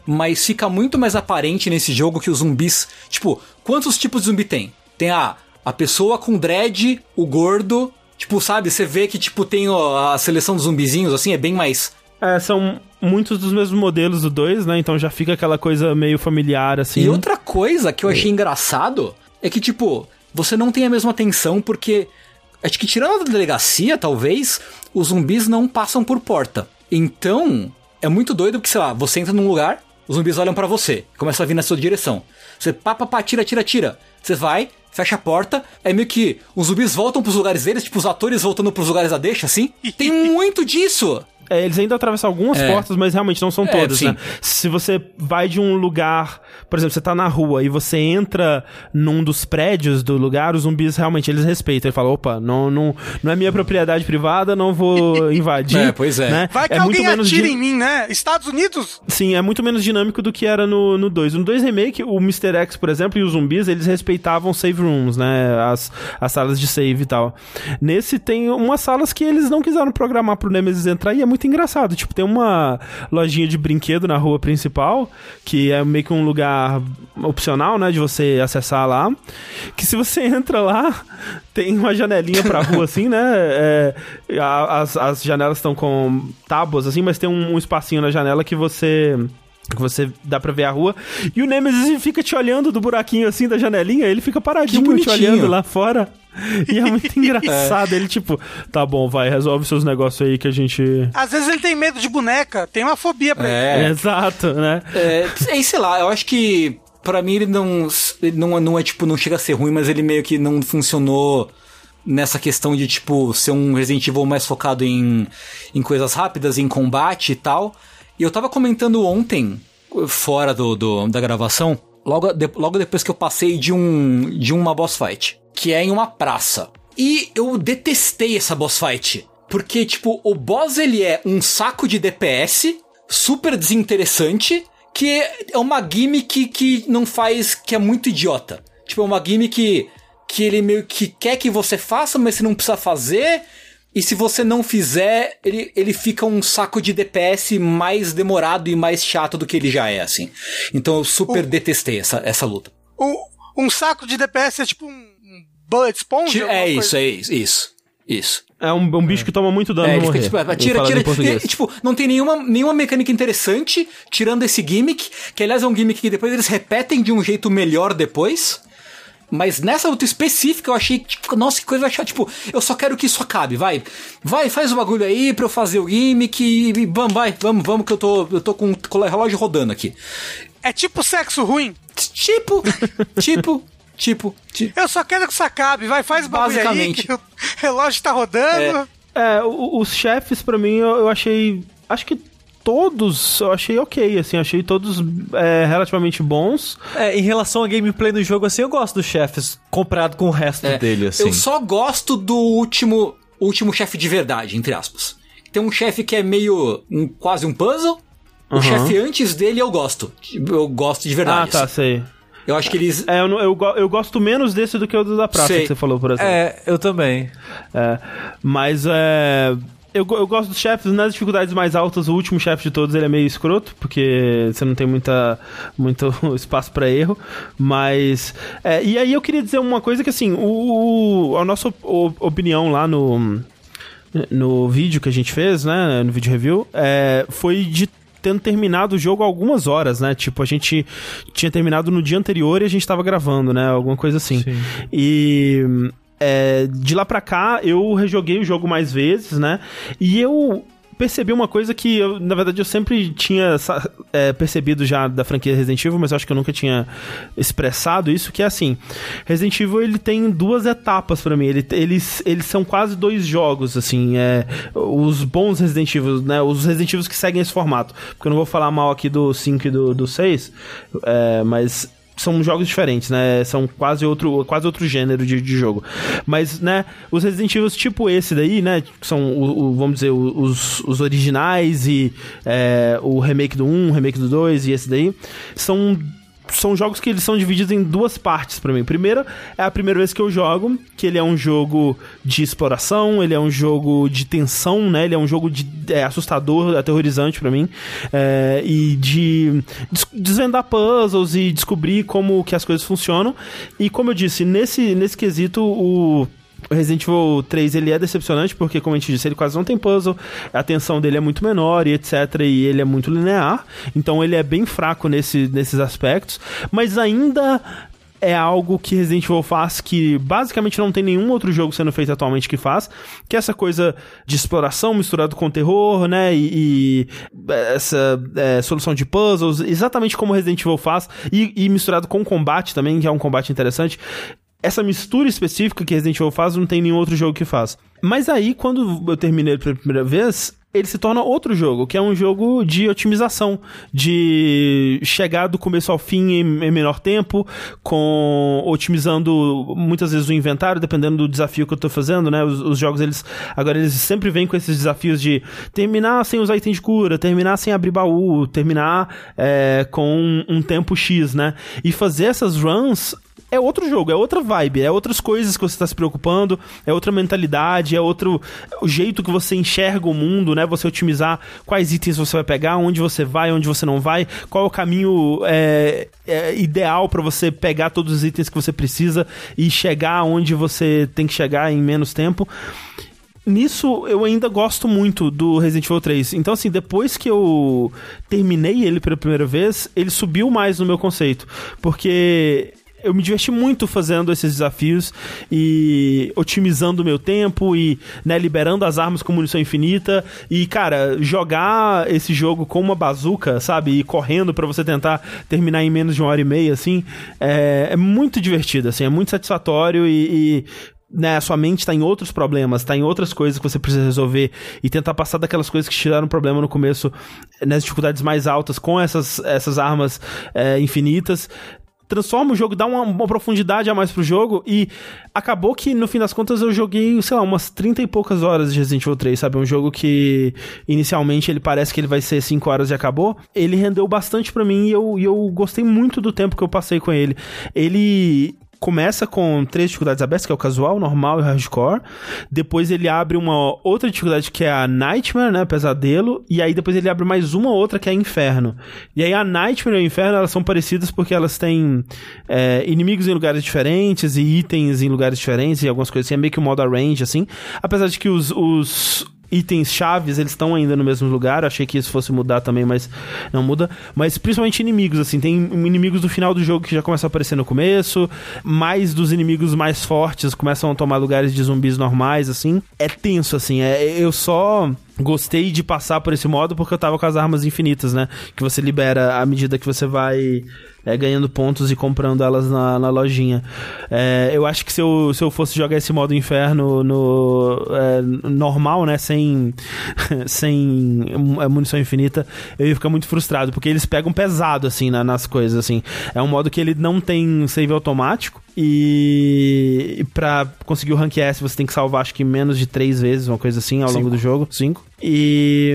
mas fica muito mais aparente nesse jogo que os zumbis. Tipo, quantos tipos de zumbi tem? Tem a, a pessoa com dread, o gordo. Tipo, sabe, você vê que, tipo, tem ó, a seleção dos zumbizinhos, assim, é bem mais é, são muitos dos mesmos modelos do 2, né? Então já fica aquela coisa meio familiar, assim. E outra coisa que eu achei engraçado é que, tipo, você não tem a mesma atenção porque. Acho que tirando a delegacia, talvez, os zumbis não passam por porta. Então, é muito doido porque, sei lá, você entra num lugar, os zumbis olham para você, começam a vir na sua direção. Você pá, pá, pá, tira, tira, tira. Você vai, fecha a porta, é meio que os zumbis voltam pros lugares deles, tipo os atores voltando pros lugares da deixa, assim. Tem <laughs> muito disso! É, eles ainda atravessam algumas É. portas, mas realmente não são É, todas, sim. né? Se você vai de um lugar, por exemplo, você tá na rua e você entra num dos prédios do lugar, os zumbis realmente eles respeitam. Ele fala, opa, não, não, não é minha propriedade privada, não vou <laughs> invadir. É, pois é. Né? Vai que é alguém muito menos atira em mim, né? Estados Unidos? Sim, é muito menos dinâmico do que era no, no 2. No 2 Remake, o Mr. X, por exemplo, e os zumbis, eles respeitavam save rooms, né? As, as salas de save e tal. Nesse tem umas salas que eles não quiseram programar pro Nemesis entrar e é muito engraçado. Tipo, tem uma lojinha de brinquedo na rua principal, que é meio que um lugar opcional, né? De você acessar lá. Que se você <laughs> entra lá, tem uma janelinha pra rua assim, né? É, as, as janelas estão com tábuas assim, mas tem um, um espacinho na janela que você que você dá pra ver a rua. E o Nemesis fica te olhando do buraquinho assim da janelinha, ele fica paradinho te olhando lá fora. <laughs> E é muito <laughs> engraçado. Ele, tipo, tá bom, vai, resolve seus negócios aí que a gente. Às vezes ele tem medo de boneca, tem uma fobia pra ele. É. Exato, né? É, é, sei lá, eu acho que pra mim ele não, ele não, não é tipo, não chega a ser ruim, mas ele meio que não funcionou nessa questão de tipo ser um Resident Evil mais focado em, em coisas rápidas, em combate e tal. E eu tava comentando ontem, fora do, do- da gravação, logo, de- logo depois que eu passei de um de uma boss fight, que é em uma praça. E eu detestei essa boss fight. Porque, tipo, o boss ele é um saco de DPS, super desinteressante, que é uma gimmick que não faz, que é muito idiota. Tipo, é uma gimmick que ele meio que quer que você faça, mas você não precisa fazer. E se você não fizer, ele, ele fica um saco de DPS mais demorado e mais chato do que ele já é, assim. Então eu super detestei essa, essa luta. Um, um saco de DPS é tipo um, um bullet sponge? É coisa? isso, é isso, isso. Isso. É um, um bicho que toma muito dano É, ele morrer. fica, tipo, tira, tira. e, tipo, não tem nenhuma, nenhuma mecânica interessante, tirando esse gimmick, que aliás é um gimmick que depois eles repetem de um jeito melhor depois. Mas nessa luta específica eu achei, tipo, nossa, que coisa chata. Tipo, eu só quero que isso acabe, vai. Vai, faz o bagulho aí pra eu fazer o gimmick e, e vamos, vai, vamos, vamos, que eu tô, eu tô com o relógio rodando aqui. É tipo sexo ruim. Tipo, <laughs> tipo, tipo, tipo. Eu só quero que isso acabe. Vai, faz o bagulho aí Basicamente. que <laughs> o relógio tá rodando. É, o- os chefes, pra mim, eu, eu achei. Acho que todos eu achei ok, assim, achei todos é, relativamente bons. É, em relação a gameplay no jogo, assim, eu gosto dos chefes comparado com o resto É, dele, assim. Eu só gosto do último, último chefe de verdade, entre aspas. Tem um chefe que é meio um, quase um puzzle. O Uhum. chefe antes dele eu gosto. Eu gosto de Ah, verdade. tá, assim. sei. Eu acho que eles. É, eu, não- eu, eu gosto menos desse do que o da praça Sei. que você falou, por exemplo. É, eu também. É, mas é. Eu, eu gosto dos chefes, nas dificuldades mais altas, o último chefe de todos ele é meio escroto, porque você não tem muita, muito <laughs> espaço pra erro. Mas. é, e aí eu queria dizer uma coisa que assim, o, o- a nossa opinião lá no. No vídeo que a gente fez, né? No vídeo review, é, foi de tendo terminado o jogo algumas horas, né? Tipo, a gente tinha terminado no dia anterior e a gente tava gravando, né? Alguma coisa assim. Sim. E é, de lá pra cá eu rejoguei o jogo mais vezes, né? E eu percebi uma coisa que, eu, na verdade, eu sempre tinha é, percebido já da franquia Resident Evil, mas eu acho que eu nunca tinha expressado isso, que é assim, Resident Evil ele tem duas etapas pra mim, ele, eles, eles são quase dois jogos, assim, é, os bons Resident Evil, né, os Resident Evil que seguem esse formato, porque eu não vou falar mal aqui do 5 e do, do 6, é, mas são jogos diferentes, né? São quase outro, quase outro gênero de, de jogo. Mas, né, os Resident Evil tipo esse daí, né? que São, o, o- vamos dizer, os, os originais e é, o remake do 1, o remake do 2 e esse daí, são são jogos que eles são divididos em duas partes pra mim. Primeiro, é a primeira vez que eu jogo, que ele é um jogo de exploração, ele é um jogo de tensão, né? Ele é um jogo de é, assustador, aterrorizante pra mim, é, e de des- desvendar puzzles e descobrir como que as coisas funcionam. E como eu disse, nesse nesse quesito o Resident Evil 3 ele é decepcionante porque, como a gente disse, ele quase não tem puzzle, a tensão dele é muito menor e etc. E ele é muito linear, então ele é bem fraco nesse, nesses aspectos, mas ainda é algo que Resident Evil faz que basicamente não tem nenhum outro jogo sendo feito atualmente que faz, que é essa coisa de exploração misturado com terror, né? E, e essa é, solução de puzzles, exatamente como Resident Evil faz, e, e misturado com combate também, que é um combate interessante essa mistura específica que Resident Evil faz não tem nenhum outro jogo que faz. Mas aí, quando eu terminei pela primeira vez, ele se torna outro jogo, que é um jogo de otimização, de chegar do começo ao fim em, menor tempo, com otimizando muitas vezes o inventário, dependendo do desafio que eu tô fazendo, né? Os, os jogos, eles agora eles sempre vêm com esses desafios de terminar sem usar item de cura, terminar sem abrir baú, terminar é, com um, um tempo X, né? E fazer essas runs é outro jogo, é outra vibe, é outras coisas que você está se preocupando, é outra mentalidade, é outro o jeito que você enxerga o mundo, né? Você otimizar quais itens você vai pegar, onde você vai, onde você não vai, qual é o caminho é, é, ideal para você pegar todos os itens que você precisa e chegar onde você tem que chegar em menos tempo nisso eu ainda gosto muito do Resident Evil 3. Então, assim, depois que eu terminei ele pela primeira vez, ele subiu mais no meu conceito. Porque eu me diverti muito fazendo esses desafios e otimizando o meu tempo e né, liberando as armas com munição infinita. E, cara, jogar esse jogo com uma bazuca, sabe? E correndo para você tentar terminar em menos de uma hora e meia, assim, é, é muito divertido, assim, é muito satisfatório e, e né, a sua mente está em outros problemas, está em outras coisas que você precisa resolver e tentar passar daquelas coisas que te tiraram problema no começo nas dificuldades mais altas com essas, essas armas é, infinitas transforma o jogo, dá uma, uma, profundidade a mais pro jogo e acabou que no fim das contas eu joguei, sei lá, umas 30 e poucas horas de Resident Evil 3, sabe? Um jogo que inicialmente ele parece que ele vai ser 5 horas e acabou. Ele rendeu bastante para mim e eu, e eu gostei muito do tempo que eu passei com ele. Ele começa com três dificuldades abertas, que é o casual, normal e hardcore. Depois ele abre uma outra dificuldade que é a Nightmare, né? Pesadelo. E aí depois ele abre mais uma outra que é Inferno. E aí a Nightmare e o Inferno, elas são parecidas porque elas têm é, inimigos em lugares diferentes e itens em lugares diferentes e algumas coisas assim. É meio que um modo arrange, assim. Apesar de que os, os itens chaves, eles estão ainda no mesmo lugar. Achei que isso fosse mudar também, mas não muda. Mas principalmente inimigos, assim, tem inimigos do final do jogo que já começam a aparecer no começo, mais dos inimigos mais fortes começam a tomar lugares de zumbis normais, assim. É tenso, assim, é, eu só gostei de passar por esse modo porque eu tava com as armas infinitas, né? Que você libera à medida que você vai é, ganhando pontos e comprando elas na, na lojinha. É, eu acho que se eu, se eu fosse jogar esse modo inferno no é, normal, né, sem, <laughs> sem é, munição infinita, eu ia ficar muito frustrado, porque eles pegam pesado, assim, na, nas coisas, assim. É um modo que ele não tem save automático, e para conseguir o rank S você tem que salvar acho que menos de três vezes, uma coisa assim, ao Cinco. longo do jogo. Cinco. E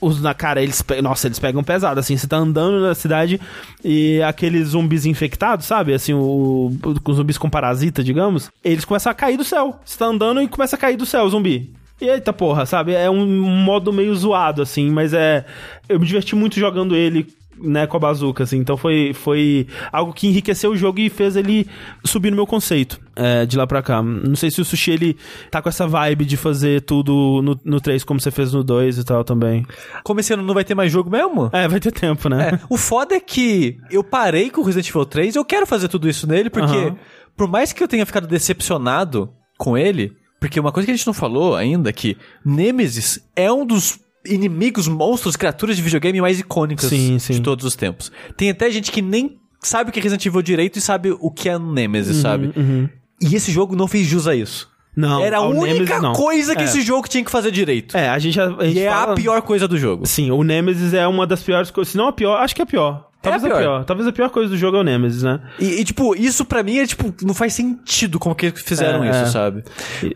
os na cara, eles nossa, eles pegam pesado assim, você tá andando na cidade e aqueles zumbis infectados, sabe? Assim, o, com zumbis com parasita, digamos, eles começam a cair do céu. Você tá andando e começa a cair do céu o zumbi. E eita porra, sabe? É um modo meio zoado assim, mas é eu me diverti muito jogando ele né, com a bazuca, assim. Então foi, foi algo que enriqueceu o jogo e fez ele subir no meu conceito é, de lá pra cá. Não sei se o Sushi, ele tá com essa vibe de fazer tudo no, no 3 como você fez no 2 e tal também. Como esse ano não vai ter mais jogo mesmo? É, vai ter tempo, né? É. O foda é que eu parei com o Resident Evil 3 eu quero fazer tudo isso nele, porque uhum. por mais que eu tenha ficado decepcionado com ele, porque uma coisa que a gente não falou ainda é que Nemesis é um dos inimigos, monstros, criaturas de videogame mais icônicas sim, sim. de todos os tempos. Tem até gente que nem sabe o que é Resident Evil direito e sabe o que é Nemesis, uhum, sabe? Uhum. E esse jogo não fez jus a isso. Não, Era a única Nemesis, coisa que é. esse jogo tinha que fazer direito. É, a gente. A gente e fala... é a pior coisa do jogo. Sim, o Nemesis é uma das piores coisas. Se não a pior, acho que é a pior. Talvez é a pior. a pior. Talvez a pior coisa do jogo é o Nemesis, né? E, e, tipo, isso pra mim é tipo, não faz sentido como que fizeram é, isso, é. sabe?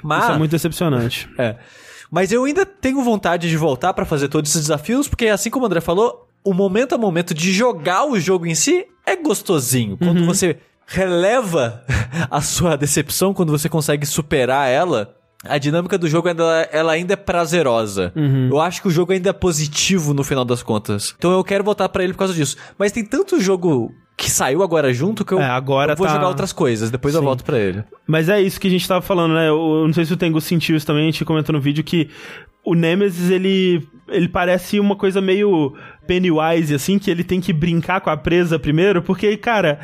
Mas... Isso é muito decepcionante. É. Mas eu ainda tenho vontade de voltar para fazer todos esses desafios, porque assim como o André falou, o momento a momento de jogar o jogo em si é gostosinho. Quando uhum. você releva <laughs> a sua decepção, quando você consegue superar ela, a dinâmica do jogo ainda, ela ainda é prazerosa. Uhum. Eu acho que o jogo ainda é positivo no final das contas. Então eu quero voltar para ele por causa disso. Mas tem tanto jogo que saiu agora junto que eu, é, agora eu vou tá... jogar outras coisas, depois Sim. eu volto para ele. Mas é isso que a gente tava falando, né? Eu não sei se o Tengu sentiu isso também, a gente comentou no vídeo que o Nemesis, ele, ele parece uma coisa meio Pennywise, assim, que ele tem que brincar com a presa primeiro, porque, cara,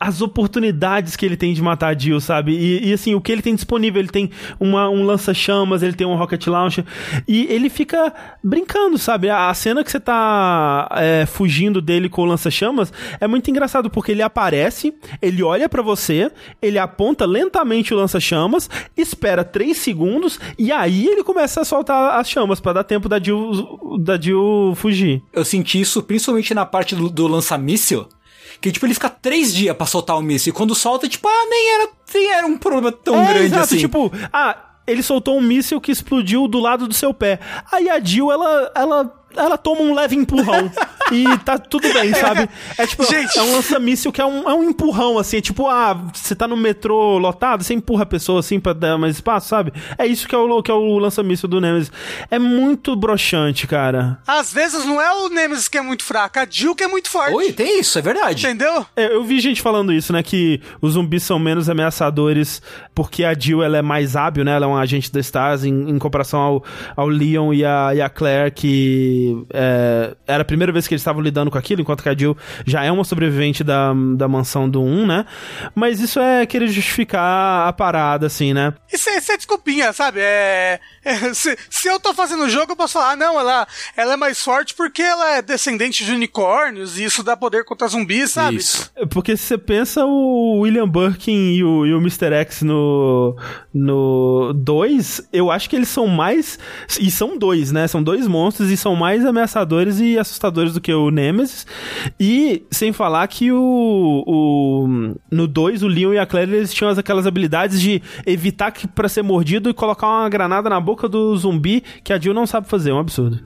as oportunidades que ele tem de matar a Jill, sabe? E, e, assim, o que ele tem disponível, ele tem uma, um lança-chamas, ele tem um rocket launcher, e ele fica brincando, sabe? A, a cena que você tá é, fugindo dele com o lança-chamas é muito engraçado, porque ele aparece, ele olha para você, ele aponta lentamente o lança-chamas, espera 3 segundos, e aí ele começa a soltar as chamas para dar tempo da Jill, da Jill fugir. Eu senti isso principalmente na parte do, do lança-míssil, que, tipo, ele fica três dias pra soltar o míssil. E quando solta, tipo, ah, nem era, nem era um problema tão É, grande exato, assim. Tipo, ah, ele soltou um míssil que explodiu do lado do seu pé. Aí a Jill, ela, ela, ela toma um leve empurrão. <laughs> e tá tudo bem, <laughs> sabe? É tipo, Gente. é um lança-míssil que é um, é um empurrão, assim. É tipo, ah, você tá no metrô lotado, você empurra a pessoa assim pra dar mais espaço, sabe? É isso que é o, que é o lança-míssil do Nemesis. É muito broxante, cara. Às vezes não é o Nemesis que é muito fraco, a Jill que é muito forte. Oi, tem isso, é verdade. Entendeu? É, Eu vi gente falando isso, né? Que os zumbis são menos ameaçadores porque a Jill ela é mais hábil, né? Ela é um agente da Stars em, em comparação ao, ao Leon e a, e a Claire, que é, era a primeira vez que eles estavam lidando com aquilo, enquanto que a Jill já é uma sobrevivente da, da mansão do 1, né? Mas isso é querer justificar a parada, assim, né? Isso é, isso é desculpinha, sabe? É, é, se, se eu tô fazendo o jogo, eu posso falar, ah, não, ela, ela é mais forte porque ela é descendente de unicórnios e isso dá poder contra zumbis, sabe? Isso. Porque se você pensa o William Birkin e o, e o Mr. X no, no 2, eu acho que eles são mais. E são dois, né? São dois monstros e são mais ameaçadores e assustadores do que o Nemesis. E sem falar que o. o no 2, o Leon e a Claire eles tinham as- aquelas habilidades de evitar que pra ser mordido e colocar uma granada na boca do zumbi que a Jill não sabe fazer. É um absurdo.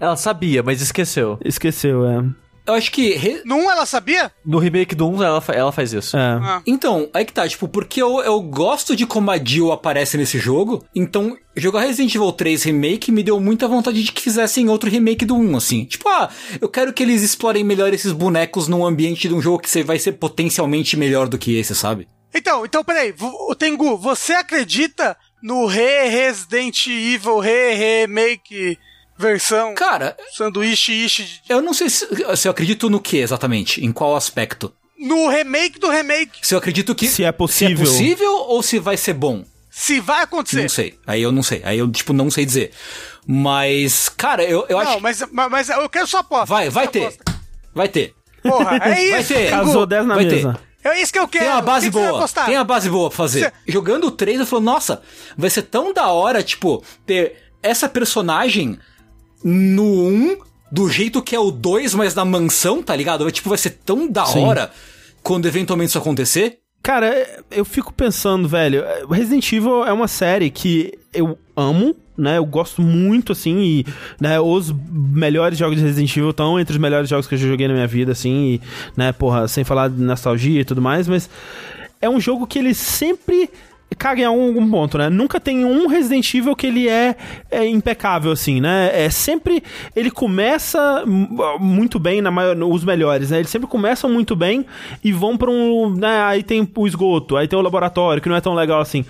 Ela sabia, mas esqueceu. Esqueceu, é. Eu acho que. re- Num ela sabia? No remake do 1, ela, fa- ela faz isso. É. Ah. Então, aí que tá, tipo, porque eu, eu gosto de como a Jill aparece nesse jogo, então jogar Resident Evil 3 Remake me deu muita vontade de que fizessem outro remake do 1, assim. Tipo, ah, eu quero que eles explorem melhor esses bonecos num ambiente de um jogo que vai ser potencialmente melhor do que esse, sabe? Então, então, peraí, Tengu, você acredita no Re-Resident Evil Re-Remake versão Cara, sanduíche ishi? eu não sei se, se eu acredito no que exatamente, em qual aspecto. No remake do remake, Se eu acredito que. Se é possível. Se é possível ou se vai ser bom. se vai acontecer. Não sei. Aí eu não sei. Aí eu, tipo, não sei dizer. Mas, cara, eu, eu Não, acho. mas, mas, mas eu quero sua aposta. Vai, vai ter. aposta. Vai ter. Porra, é <laughs> Vai isso. ter. Tengu. Casou 10 na Vai ter. mesa. É isso que eu quero. Tem uma base que que você vai boa. apostar? Tem uma base boa pra fazer. Jogando o 3, eu falo, nossa, vai ser tão da hora, tipo, ter essa personagem no 1, do jeito que é o 2, mas na mansão, tá ligado? Tipo, vai ser tão da Sim. hora quando eventualmente isso acontecer. Cara, é, eu fico pensando, velho, é, Resident Evil é uma série que eu amo, né? Eu gosto muito, assim, e né, os melhores jogos de Resident Evil estão entre os melhores jogos que eu já joguei na minha vida, assim, e, né, porra, sem falar de nostalgia e tudo mais, mas é um jogo que ele sempre caga em algum, algum ponto, né? Nunca tem um Resident Evil que ele é, é impecável, assim, né? É sempre. Ele começa muito bem, na maior, os melhores, né? Eles sempre começam muito bem e vão pra um. Né? Aí tem o esgoto, aí tem o laboratório, que não é tão legal assim.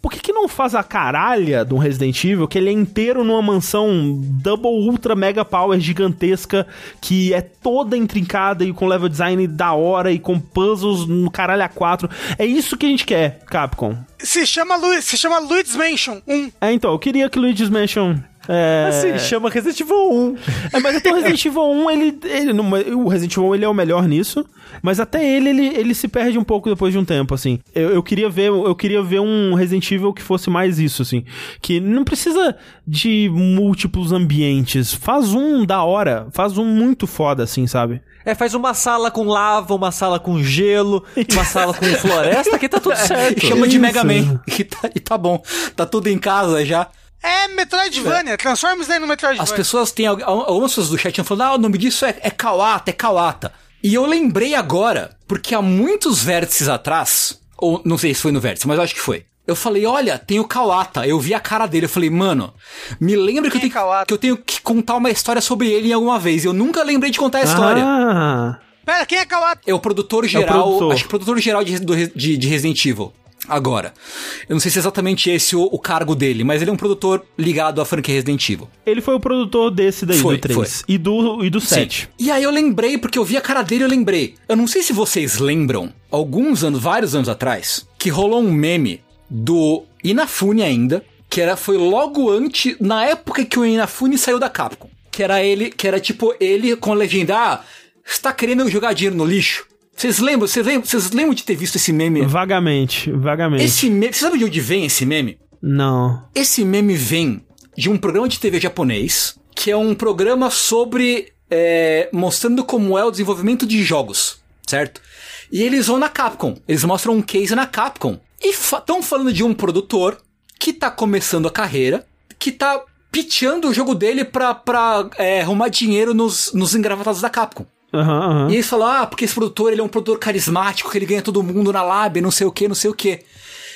Por que, que não faz a caralha de um Resident Evil que ele é inteiro numa mansão double ultra mega power gigantesca que é toda intrincada e com level design da hora e com puzzles no caralho a quatro? É isso que a gente quer, Capcom. Se chama, Lu... se chama Luigi's Mansion 1. É, então, eu queria que Luigi's Mansion. É, Assim, chama Resident Evil 1. é, mas até o Resident Evil 1, ele, ele o Resident Evil 1 ele é o melhor nisso, mas até ele, ele, ele se perde um pouco depois de um tempo, assim. Eu, eu queria ver, eu queria ver um Resident Evil que fosse mais isso, assim, que não precisa de múltiplos ambientes, faz um da hora, faz um muito foda, assim, sabe? É, faz uma sala com lava, uma sala com gelo, uma sala com floresta, que tá tudo <laughs> certo. Chama de. Mega Man. E tá, e tá bom. Tá tudo em casa já. É Metroidvania, transforma isso daí no Metroidvania. As pessoas têm. al- Algumas pessoas do chat estão falando, ah, o nome disso é, é Kawata, é Kawata. E eu lembrei agora, porque há muitos vértices atrás, ou não sei se foi no vértice, mas eu acho que foi. Eu falei, olha, tem o Kawata. Eu vi a cara dele, eu falei, mano, me lembra que eu, é tenho, que eu tenho que contar uma história sobre ele em alguma vez. E eu nunca lembrei de contar a história. Ah, Pera, quem é Kawata? É o produtor geral, produtor. acho que o produtor geral de, de, de Resident Evil. Agora. Eu não sei se é exatamente esse o, o cargo dele, mas ele é um produtor ligado à franquia Resident Evil. Ele foi o produtor desse daí, Foi, do 3. foi. E do, e do 7. E aí eu lembrei, porque eu vi a cara dele eu lembrei. Eu não sei se vocês lembram, alguns anos, vários anos atrás, que rolou um meme do Inafune ainda, que era, foi logo antes, na época que o Inafune saiu da Capcom. Que era ele, que era tipo ele com a legenda, ah, você tá querendo jogar dinheiro no lixo? Vocês lembram, vocês lembram, vocês lembram de ter visto esse meme? Vagamente, vagamente. Esse meme, você sabe de onde vem esse meme? Não. Esse meme vem de um programa de TV japonês, que é um programa sobre. é, mostrando como é o desenvolvimento de jogos, certo? E eles vão na Capcom, eles mostram um case na Capcom. E estão falando de um produtor que tá começando a carreira, que tá pitchando o jogo dele pra, pra é, arrumar dinheiro nos, nos engravatados da Capcom. Aham, aham. E eles falam, ah, porque esse produtor ele é um produtor carismático, que ele ganha todo mundo na lab, não sei o que, não sei o que.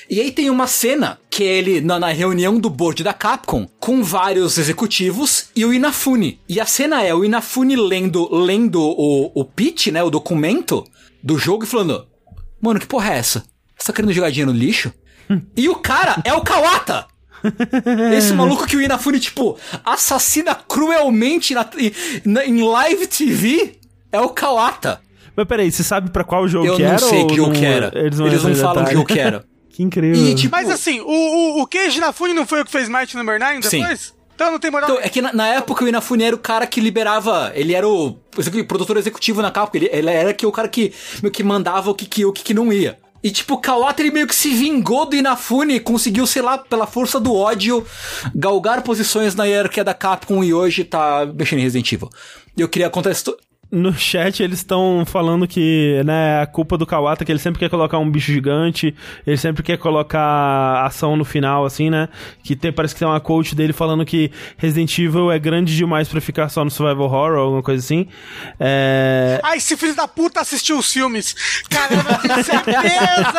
E aí tem uma cena que é ele na, na reunião do board da Capcom com vários executivos e o Inafune. E a cena é o Inafune lendo, lendo o, o pitch, né, o documento do jogo e falando: Mano, que porra é essa? Você tá querendo jogar dinheiro no lixo? e o cara é o Kawata! <laughs> Esse maluco que o Inafune, tipo, assassina cruelmente na, na- em live TV é o Kawata. Mas peraí, você sabe pra qual jogo Eu que não era? sei ou que jogo que era. Eles não, entram em falam que jogo que era. <laughs> Que incrível. E, tipo, Mas assim, o, o, o Keiji Inafune não foi o que fez Might Number 9 Sim. depois? Então não tem moral. Então, é que na, na época o Inafune era o cara que liberava. Ele era o produtor executivo na Capcom. Ele, ele era que o cara que meio que mandava o que, que, o que, que não ia. E tipo, o Kawata ele meio que se vingou do Inafune e conseguiu, sei lá, pela força do ódio, galgar posições na hierarquia da Capcom e hoje tá mexendo em Resident Evil. E eu queria contar histo- No chat eles estão falando que, né, a culpa do Kawata é que ele sempre quer colocar um bicho gigante, ele sempre quer colocar ação no final, assim, né? Que tem, parece que tem uma quote dele falando que Resident Evil é grande demais pra ficar só no survival horror, alguma coisa assim. É... Ai, esse filho da puta assistiu os filmes. Caramba, eu tenho <laughs> certeza!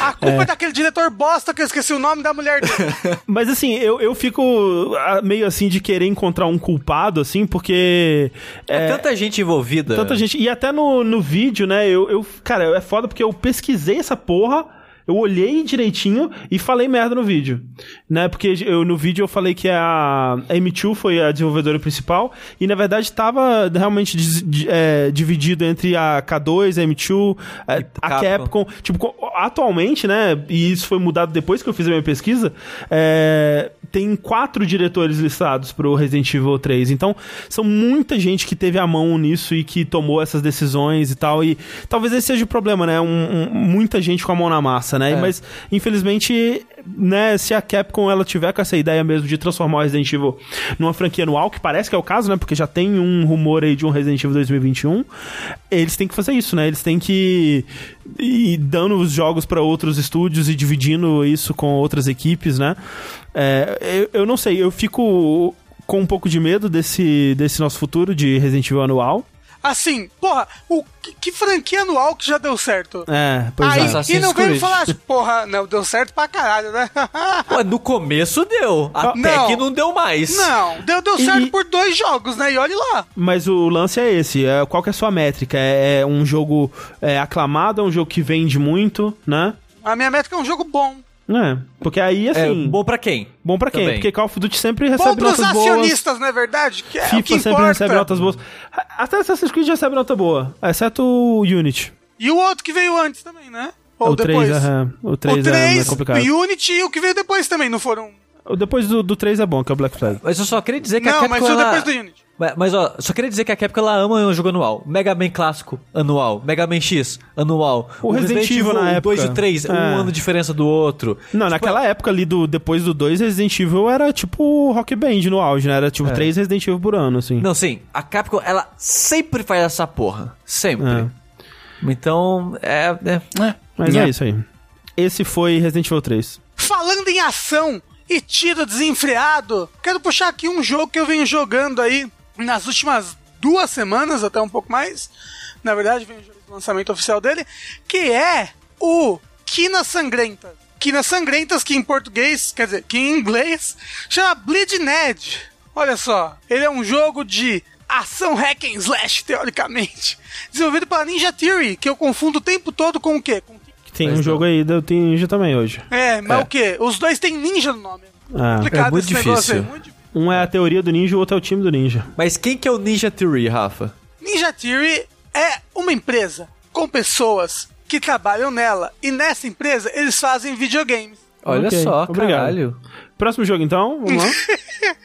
A culpa é. daquele diretor bosta que eu esqueci o nome da mulher dele. <laughs> Mas assim, eu, eu fico ah, meio assim de querer encontrar um culpado, assim, porque. É, tanta gente envolvida. Tanta gente. E até no, no vídeo, né? Eu, eu. Cara, é foda porque eu pesquisei essa porra. Eu olhei direitinho e falei merda no vídeo, né? Porque eu, no vídeo eu falei que a M2 foi a desenvolvedora principal e na verdade estava realmente é, dividido entre a K2, a M2, a, a Capcom. Capcom. Tipo, atualmente, né? E isso foi mudado depois que eu fiz a minha pesquisa. é, tem quatro diretores listados pro Resident Evil 3. Então, são muita gente que teve a mão nisso e que tomou essas decisões e tal. E talvez esse seja o problema, né? Um- um- muita gente com a mão na massa, né? É. Mas, infelizmente, né, se a Capcom ela tiver com essa ideia mesmo de transformar o Resident Evil numa franquia anual, que parece que é o caso, né? Porque já tem um rumor aí de um Resident Evil 2021, eles têm que fazer isso, né? Eles têm que ir dando os jogos para outros estúdios e dividindo isso com outras equipes, né? É, eu, eu não sei, eu fico com um pouco de medo desse, desse nosso futuro de Resident Evil anual. Assim, porra, o, que, que franquia anual que já deu certo? É, pois Aí, é. Assassin's e não veio falar, assim, porra, não, deu certo pra caralho, né? <laughs> Pô, no começo deu. Até Não. que não deu mais. não, deu, deu E- certo por dois jogos, né? E olhe lá. Mas o lance é esse, é, qual que é a sua métrica? É, é um jogo é, aclamado, é um jogo que vende muito, né? A minha métrica é um jogo bom. É, porque aí, É, assim, bom, bom pra quem? pra quem? também. Porque Call of Duty sempre Bom recebe pros notas boas. acionistas, não é verdade? Que é o FIFA que sempre importa. recebe notas boas. Até Assassin's Creed recebe nota boa, exceto o Unity. E o outro que veio antes também, né? Ou o depois. 3, é, o 3, o é 3, mais complicado. o Unity e o que veio depois também, não foram... O Depois do, do 3 é bom, que é o Black Flag. Mas eu só queria dizer que a Não, Capcom... mas o ela- depois do Unity. Mas, mas, ó, só queria dizer que a Capcom ela ama um jogo anual. Mega Man clássico, anual. Mega Man X, anual. O Resident Evil na 2 época. e 3, um É. ano de diferença do outro. Não, Tipo, naquela época ali, do, depois do 2, Resident Evil era tipo Rock Band no auge, né? Era tipo 3 Resident Evil por ano, assim. Não, sim. A Capcom, ela sempre faz essa porra. Sempre. É. Então, é... é. É. Mas É. é isso aí. Esse foi Resident Evil 3. Falando em ação e tiro desenfreado, quero puxar aqui um jogo que eu venho jogando aí nas últimas duas semanas, até um pouco mais. Na verdade, jogando o lançamento oficial dele, que é o Quinas Sangrentas. Quinas Sangrentas, que em português, quer dizer, que em inglês, chama Bleeding Edge. Olha só, ele é um jogo de ação hack and slash, teoricamente. Desenvolvido pela Ninja Theory, que eu confundo o tempo todo com o quê? Com Tem Mas um não. jogo aí do Team Ninja também hoje. É, mas É. o quê? Os dois têm ninja no nome. Ah, Complicado é muito esse negócio difícil. muito difícil. Um é a teoria do ninja, o outro é o time do ninja. Mas quem que é o Ninja Theory, Rafa? Ninja Theory é uma empresa com pessoas que trabalham nela. E nessa empresa eles fazem videogames. Olha Ok, só, obrigado. caralho. Próximo jogo então, vamos lá. <laughs>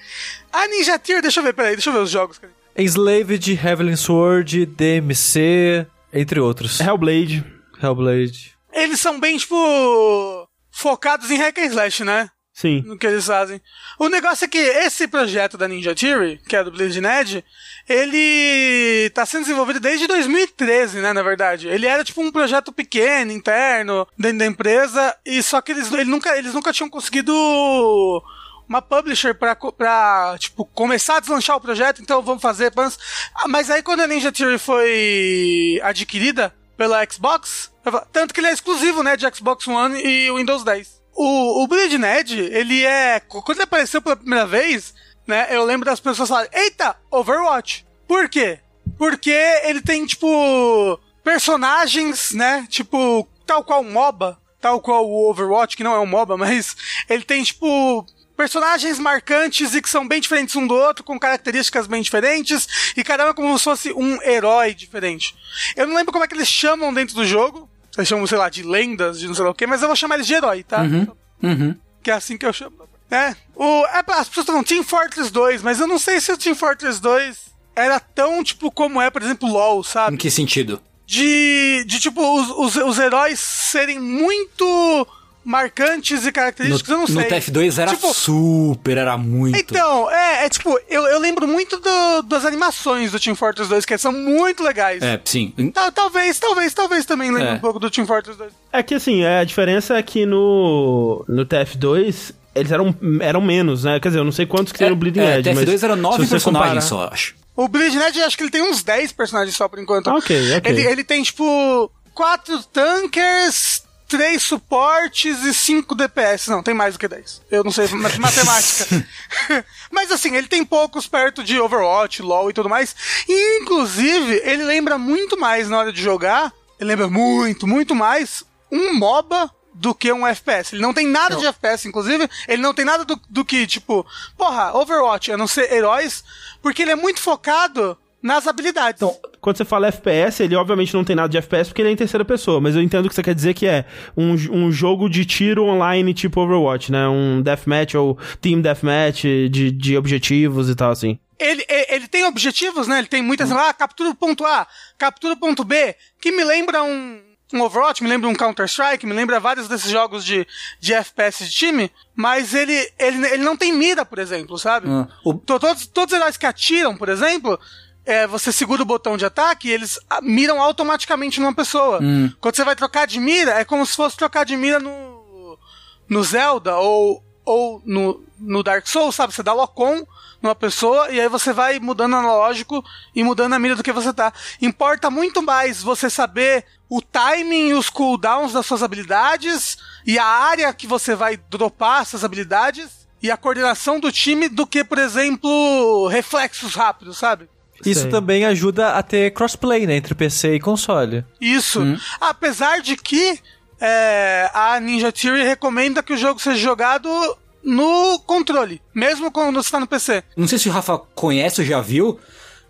A Ninja Theory, deixa eu ver, peraí, deixa eu ver os jogos. cara. Enslaved, Heavenly Sword, DMC, entre outros. Hellblade. Hellblade. Eles são bem, tipo, focados em hack and slash, né? Sim. no que eles fazem. O negócio é que esse projeto da Ninja Theory, que é do Bleeding Edge, ele tá sendo desenvolvido desde 2013, né, na verdade. Ele era tipo um projeto pequeno, interno, dentro da empresa, e só que eles, ele nunca, eles nunca tinham conseguido uma publisher pra, pra, tipo, começar a deslanchar o projeto, então vamos fazer. vamos- Ah, Mas aí quando a Ninja Theory foi adquirida pela Xbox, tanto que ele é exclusivo, né, de Xbox One e Windows 10. O, o Bleeding Edge, ele é. Quando ele apareceu pela primeira vez, né? Eu lembro das pessoas falarem: Eita, Overwatch! Por quê? Porque ele tem, tipo. Personagens, né? Tipo, tal qual o MOBA, tal qual o Overwatch, que não é um MOBA, <laughs> mas ele tem, tipo. Personagens marcantes e que são bem diferentes um do outro, com características bem diferentes, e cada um é como se fosse um herói diferente. Eu não lembro como é que eles chamam dentro do jogo, eles chamam, sei lá, de lendas, de não sei lá o quê, mas eu vou chamar eles de herói, tá? Uhum. Que é assim que eu chamo. É. O, é as pessoas falam Team Fortress 2, mas eu não sei se o Team Fortress 2 era tão, tipo, como é, por exemplo, LoL, Em sabe? que sentido? De, de tipo, os, os, os heróis serem muito marcantes e No, característicos, eu não sei. no TF2 era Tipo, super, era muito. Então, é, é tipo, eu, eu lembro muito do- das animações do Team Fortress 2, que são muito legais. É, sim. Tal- Talvez, talvez, talvez também lembre É. um pouco do Team Fortress 2. É que assim, a diferença é que no, no TF2 eles eram, eram menos, né? Quer dizer, eu não sei quantos que tem no Bleeding é, Edge, TF2 mas era nove personagens só, acho. O Bleed Ned, acho que ele tem uns 10 personagens só por enquanto. Ok, ok. Ele, ele tem, tipo, quatro tankers, três suportes e cinco DPS. Não, tem mais do que 10. Eu não sei ma- <laughs> matemática. <laughs> Mas assim, ele tem poucos perto de Overwatch, LoL e tudo mais. E, inclusive, ele lembra muito mais na hora de jogar. Ele lembra muito, muito mais um MOBA do que um FPS. Ele não tem nada de FPS, inclusive. Ele não tem nada do, do que, tipo, porra, Overwatch, a não ser heróis, porque ele é muito focado nas habilidades. Então, quando você fala FPS, ele obviamente não tem nada de FPS porque ele é em terceira pessoa, mas eu entendo o que você quer dizer que é um, um jogo de tiro online tipo Overwatch, né? Um deathmatch ou team deathmatch de, de objetivos e tal, assim. Ele, ele, ele tem objetivos, né? Ele tem muitas. Ah, captura o ponto A, captura o ponto B, que me lembra um, um Overwatch, me lembra um Counter-Strike, me lembra vários desses jogos de, de FPS de time, mas ele, ele, ele não tem mira, por exemplo, sabe? Ah, o- To- Todos, todos os heróis que atiram, por exemplo, é, você segura o botão de ataque e eles miram automaticamente numa pessoa. Hum. Quando você vai trocar de mira, é como se fosse trocar de mira no, no Zelda ou, ou no, no Dark Souls, sabe? Você dá lock-on numa pessoa e aí você vai mudando analógico e mudando a mira do que você tá. Importa muito mais você saber o timing e os cooldowns das suas habilidades e a área que você vai dropar essas habilidades e a coordenação do time do que, por exemplo, reflexos rápidos, sabe? Isso Sei. também ajuda a ter crossplay, né, entre PC e console. Isso. Apesar de que é, a Ninja Theory recomenda que o jogo seja jogado no controle, mesmo quando você está no PC. Não sei se o Rafa conhece ou já viu,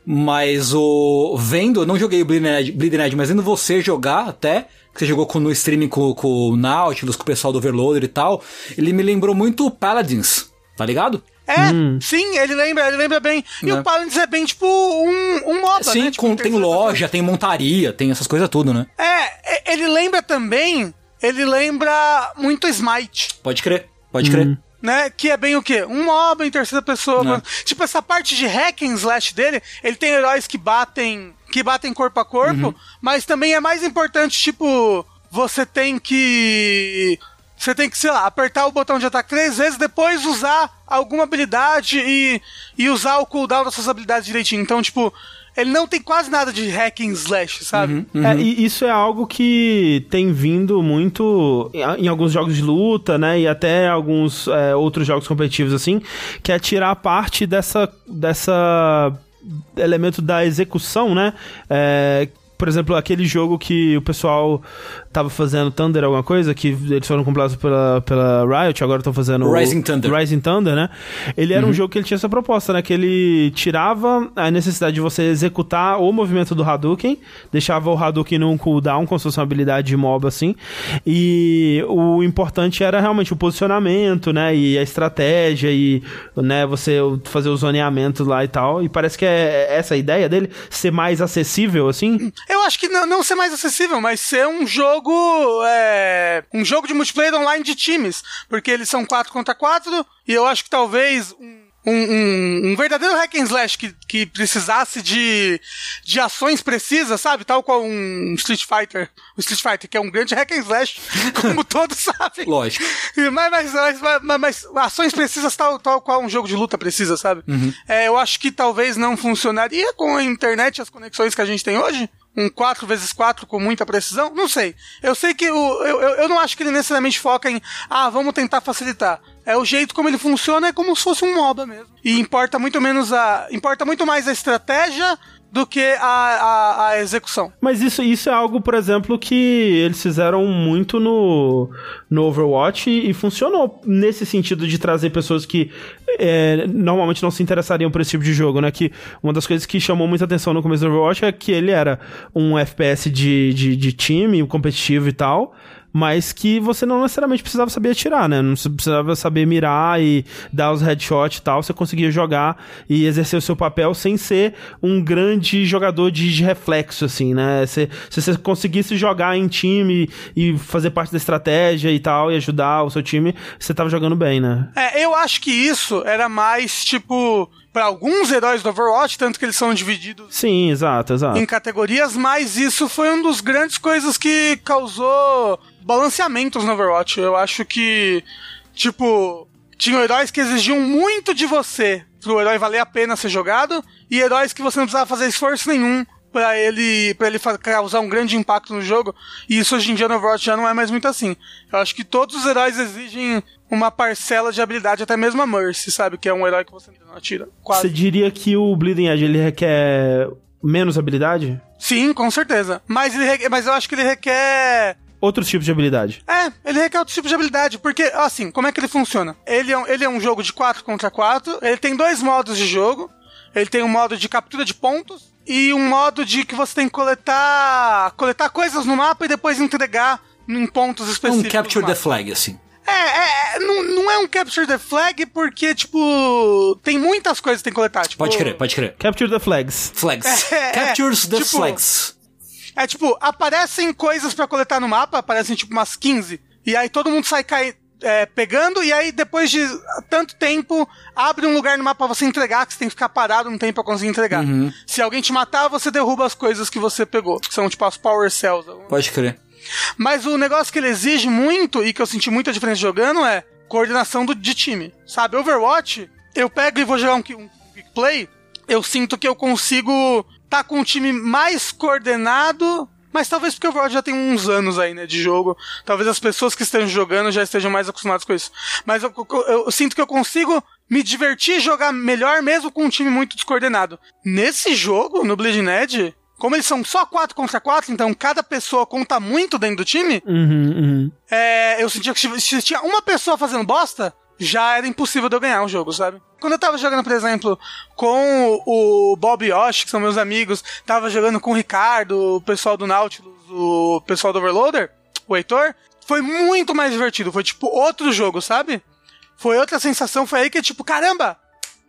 mas o. Vendo, eu não joguei o Bleeding Edge, mas vendo você jogar até, que você jogou com, no streaming com, com o Nautilus, com o pessoal do Overloader e tal, ele me lembrou muito o Paladins, tá ligado? É, sim, ele lembra, ele lembra bem. E Né? o Paladins é bem tipo um, um MOBA, Sim, né? Tipo, com- tem terceira loja, tem montaria, tem essas coisas tudo, né? É, é, ele lembra também, ele lembra muito Smite. Pode crer, pode crer. Né? Que é bem o quê? Um MOBA em terceira pessoa. Né. Tipo, essa parte de hack and slash dele, ele tem heróis que batem que batem corpo a corpo, Uhum. mas também é mais importante, tipo, você tem que. Você tem que, sei lá, apertar o botão de ataque três vezes, depois usar alguma habilidade e, e usar o cooldown das suas habilidades direitinho. Então, tipo, ele não tem quase nada de hack and slash, sabe? Uhum. É, e isso é algo que tem vindo muito em, em alguns jogos de luta, né? E até alguns é, outros jogos competitivos, assim, que é tirar parte dessa, dessa elemento da execução, né? É, por exemplo, aquele jogo que o pessoal tava fazendo Thunder alguma coisa, que eles foram comprados pela, pela Riot, agora estão fazendo... Rising Thunder. Rising Thunder, né? Ele era um jogo que ele tinha essa proposta, né? Que ele tirava a necessidade de você executar o movimento do Hadouken, deixava o Hadouken num cooldown, como se fosse uma habilidade de mob, assim, e o importante era realmente o posicionamento, né? E a estratégia, e né, você fazer os zoneamentos lá e tal, e parece que é essa a ideia dele, ser mais acessível, assim? Eu acho que não, não ser mais acessível, mas ser um jogo. É, um jogo de multiplayer online de times. Porque eles são 4 contra 4, e eu acho que talvez. Um, um, um, um verdadeiro hack and slash que, que precisasse de, de ações precisas, sabe? Tal qual um Street Fighter. O Street Fighter, que é um grande hack and slash, <laughs> como todos sabem. Lógico. Mas, mas, mas, mas, ações precisas tal, tal qual um jogo de luta precisa, sabe? É, eu acho que talvez não funcionaria com a internet e as conexões que a gente tem hoje. Um 4x4 com muita precisão? Não sei. Eu sei que o, eu, eu, eu não acho que ele necessariamente foca em, ah, vamos tentar facilitar. É o jeito como ele funciona, é como se fosse um MOBA mesmo. E importa muito menos a. Importa muito mais a estratégia do que a, a, a execução. Mas isso, isso é algo, por exemplo, que eles fizeram muito no, no Overwatch e, e funcionou nesse sentido de trazer pessoas que é, normalmente não se interessariam por esse tipo de jogo, né? Que uma das coisas que chamou muita atenção no começo do Overwatch é que ele era um FPS de, de, de time, competitivo e tal, mas que você não necessariamente precisava saber atirar, né? Não precisava saber mirar e dar os headshots e tal, você conseguia jogar e exercer o seu papel sem ser um grande jogador de, de reflexo, assim, né? Se, se você conseguisse jogar em time e fazer parte da estratégia e tal, e ajudar o seu time, você tava jogando bem, né? É, eu acho que isso era mais, tipo, para alguns heróis do Overwatch, tanto que eles são divididos Sim, exato, exato. em categorias, mas isso foi um dos grandes coisas que causou balanceamentos no Overwatch. Eu acho que, tipo, tinham heróis que exigiam muito de você pro herói valer a pena ser jogado, e heróis que você não precisava fazer esforço nenhum pra ele, pra ele causar um grande impacto no jogo. E isso hoje em dia no Overwatch já não é mais muito assim. Eu acho que todos os heróis exigem uma parcela de habilidade, até mesmo a Mercy, sabe? Que é um herói que você não atira. Quase. Você diria que o Bleeding Edge ele requer menos habilidade? Sim, com certeza. Mas, ele requer- mas eu acho que ele requer Outros tipos de habilidade. É, ele requer outro tipo de habilidade, porque, assim, como é que ele funciona? Ele é um, ele é um jogo de 4 contra 4, ele tem dois modos de jogo, ele tem um modo de captura de pontos e um modo de que você tem que coletar, coletar coisas no mapa e depois entregar em pontos Um específicos. capture do the flag, assim. É, é, é, não, não é um capture the flag porque, tipo, tem muitas coisas que tem que coletar. Tipo, Pode crer, pode crer. Capture the flags. Flags. <laughs> É, é, Captures the tipo- flags. É tipo, aparecem coisas pra coletar no mapa, aparecem tipo umas 15. E aí todo mundo sai cai, é, pegando, e aí depois de tanto tempo, abre um lugar no mapa pra você entregar, que você tem que ficar parado um tempo pra conseguir entregar. Se alguém te matar, você derruba as coisas que você pegou, que são tipo as power cells. Pode crer. Mas o negócio que ele exige muito, e que eu senti muita diferença jogando, é coordenação do, de time. Sabe, Overwatch, eu pego e vou jogar um, um quick play, eu sinto que eu consigo tá com um time mais coordenado, mas talvez porque o Overwatch já tem uns anos aí, né, de jogo. Talvez as pessoas que estejam jogando já estejam mais acostumadas com isso. Mas eu, eu- eu sinto que eu consigo me divertir e jogar melhor mesmo com um time muito descoordenado. Nesse jogo, no Bleeding Edge, como eles são só 4 contra 4, então cada pessoa conta muito dentro do time, Uhum, uhum. é, eu sentia que se- tinha uma pessoa fazendo bosta, já era impossível de eu ganhar o jogo, sabe? Quando eu tava jogando, por exemplo, com o Bob Yoshi, que são meus amigos, tava jogando com o Ricardo, o pessoal do Nautilus, o pessoal do Overloader, o Heitor, foi muito mais divertido. Foi tipo outro jogo, sabe? Foi outra sensação, foi aí que tipo, caramba!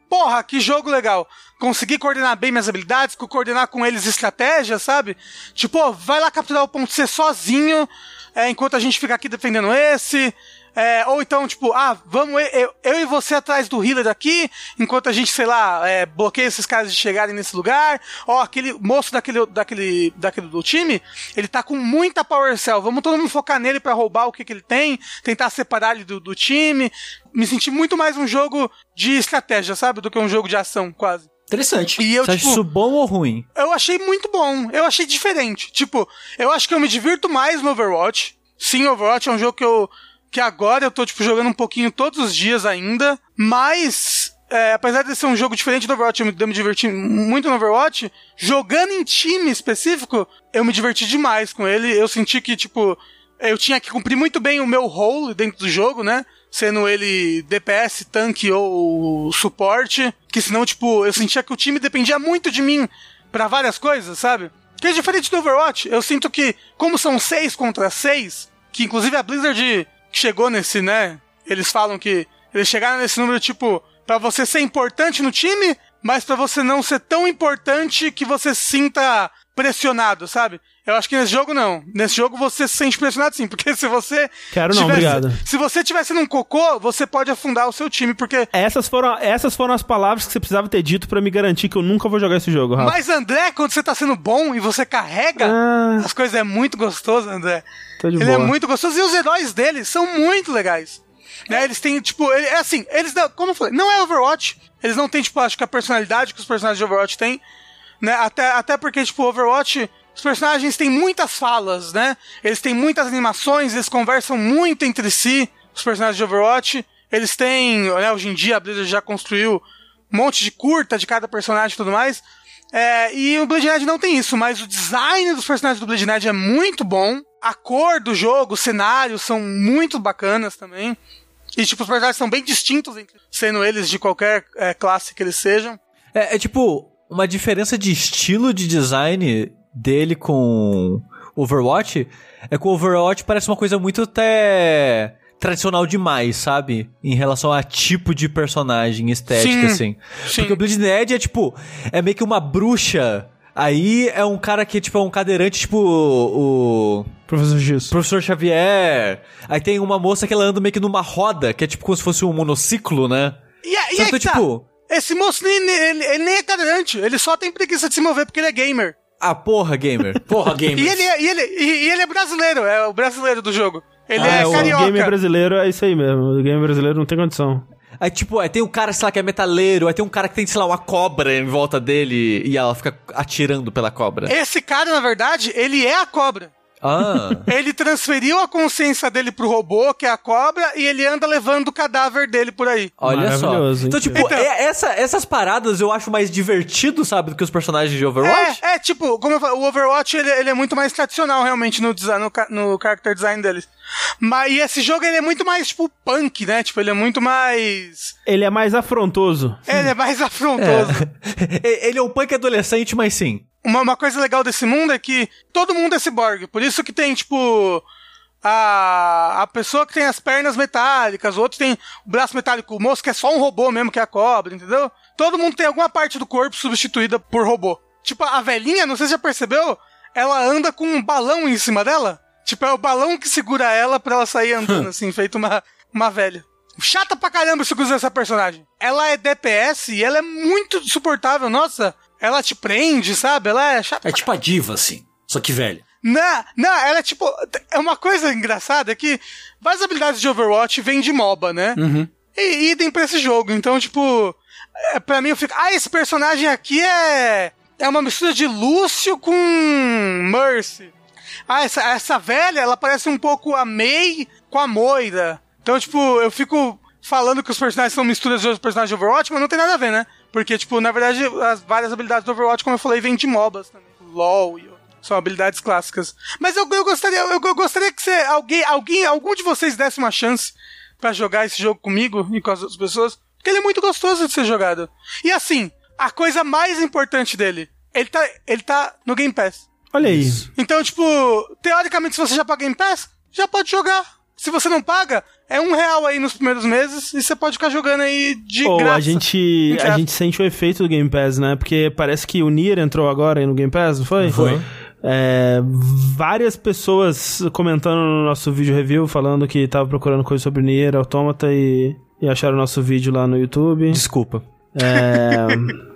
Porra, que jogo legal. Consegui coordenar bem minhas habilidades, co- coordenar com eles estratégia, sabe? Tipo, vai lá capturar o ponto C sozinho, é, enquanto a gente fica aqui defendendo esse. É, ou então, tipo, ah, vamos eu, eu- e você atrás do healer aqui, enquanto a gente, sei lá, é, bloqueia esses caras de chegarem nesse lugar. Ó, aquele moço daquele, daquele, daquele do time, ele tá com muita power cell. Vamos todo mundo focar nele pra roubar o que, que ele tem, tentar separar ele do, do time. Me senti muito mais um jogo de estratégia, sabe? Do que um jogo de ação, quase. Interessante. E eu, Você acha tipo, isso bom ou ruim? eu achei muito bom. Eu achei diferente. Tipo, eu acho que eu me divirto mais no Overwatch. Sim, Overwatch é um jogo que eu. que agora eu tô, tipo, jogando um pouquinho todos os dias ainda. Mas. é, apesar de ser um jogo diferente do Overwatch, eu me diverti muito no Overwatch, jogando em time específico, eu me diverti demais com ele. Eu senti que, tipo, eu tinha que cumprir muito bem o meu role dentro do jogo, né? Sendo ele DPS, tanque ou suporte. Que senão, tipo, eu sentia que o time dependia muito de mim para várias coisas, sabe? Que é diferente do Overwatch. Eu sinto que, como são seis contra seis, que inclusive a Blizzard chegou nesse, né? Eles falam que eles chegaram nesse número, tipo, para você ser importante no time, mas para você não ser tão importante que você se sinta pressionado, sabe? Eu acho que nesse jogo não. Nesse jogo você se sente pressionado sim, porque <laughs> se você. Quero não, obrigado. Se você tivesse num cocô, você pode afundar o seu time, porque. Essas foram, essas foram as palavras que você precisava ter dito para me garantir que eu nunca vou jogar esse jogo, Rafa. Mas, André, quando você tá sendo bom e você carrega, Ah. as coisas é muito gostoso, André. Tô de Ele boa. é muito gostoso e os heróis dele são muito legais. Né? Eles têm, tipo, ele- é assim, eles, como eu falei, não é Overwatch. Eles não têm, tipo, acho que a personalidade que os personagens de Overwatch têm. Né? Até, até porque, tipo, Overwatch, os personagens têm muitas falas, né? Eles têm muitas animações, eles conversam muito entre si, os personagens de Overwatch. Eles têm, né, hoje em dia a Blizzard já construiu um monte de curta de cada personagem e tudo mais. É, e o Blade Knight não tem isso, mas o design dos personagens do Blade Knight é muito bom. A cor do jogo, os cenários são muito bacanas também. E, tipo, os personagens são bem distintos, sendo eles de qualquer é, classe que eles sejam. É, é tipo, uma diferença de estilo de design dele com Overwatch é que o Overwatch parece uma coisa muito até tradicional demais, sabe? Em relação a tipo de personagem estética, Sim, assim. sim. Porque o Bleed Ned é tipo, é meio que uma bruxa. Aí é um cara que, tipo, é um cadeirante, tipo, o. Professor Giz. Professor Xavier. Aí tem uma moça que ela anda meio que numa roda, que é tipo como se fosse um monociclo, né? E, é- e é que, tá. tipo- Esse moço, nem, nem- ele, ele nem é cadeirante. Ele só tem preguiça de se mover porque ele é gamer. Ah, porra, gamer. Porra, game. <laughs> E ele, é- e, ele, e, e ele é brasileiro, é o brasileiro do jogo. Ele Ah, é o carioca. game brasileiro é isso aí mesmo. O game brasileiro não tem condição. Aí, tipo, aí tem um cara, sei lá, que é metaleiro, aí tem um cara que tem, sei lá, uma cobra em volta dele e ela fica atirando pela cobra. Esse cara, na verdade, ele é a cobra. Ah. <laughs> Ele transferiu a consciência dele pro robô, que é a cobra, e ele anda levando o cadáver dele por aí. Olha só. Então, tipo, é- essa- essas paradas eu acho mais divertido, sabe, do que os personagens de Overwatch. É, é, tipo, como eu falei, o Overwatch ele, ele é muito mais tradicional realmente no, design, no, no character design deles. Mas e esse jogo ele é muito mais, tipo, punk, né? Tipo, ele é muito mais. Ele é mais afrontoso. Ele é mais afrontoso. É. <laughs> Ele é um punk adolescente, mas sim. Uma, uma coisa legal desse mundo é que todo mundo é cyborg. Por isso que tem, tipo. A, a pessoa que tem as pernas metálicas, o outro tem o braço metálico, o moço que é só um robô mesmo, que é a cobra, entendeu? Todo mundo tem alguma parte do corpo substituída por robô. Tipo, a velhinha, não sei se já percebeu, ela anda com um balão em cima dela. Tipo, é o balão que segura ela pra ela sair andando, <laughs> assim, feito uma, uma velha. Chata pra caramba se usar essa personagem. Ela é DPS e ela é muito suportável. Nossa, ela te prende, sabe? Ela é chata. É tipo a diva, assim. Só que velha. não, não, ela é tipo. É uma coisa engraçada que várias habilidades de Overwatch vêm de MOBA, né? E idem pra esse jogo. Então, tipo. É, pra mim eu fico. Ah, esse personagem aqui é. É uma mistura de Lúcio com Mercy. Ah, essa, essa velha, ela parece um pouco a Mei com a Moira. Então, tipo, eu fico falando que os personagens são misturas de outros personagens de Overwatch, mas não tem nada a ver, né? Porque, tipo, na verdade, as várias habilidades do Overwatch, como eu falei, vêm de MOBAs também. LOL e. São habilidades clássicas. Mas eu, eu gostaria, eu, eu gostaria que você, alguém, alguém, algum de vocês desse uma chance pra jogar esse jogo comigo e com as outras pessoas. Porque ele é muito gostoso de ser jogado. E assim, a coisa mais importante dele, ele tá, ele tá no Game Pass. Olha aí. Então, tipo, teoricamente, se você já paga Game Pass, já pode jogar. Se você não paga, é um real aí nos primeiros meses e você pode ficar jogando aí de Ou graça. a gente, a gente sente o efeito do Game Pass, né? Porque parece que o Nier entrou agora aí no Game Pass, não foi? Foi. É, várias pessoas comentando no nosso vídeo review, falando que tava procurando coisa sobre Nier Automata e, e acharam o nosso vídeo lá no YouTube. Desculpa. É, <laughs>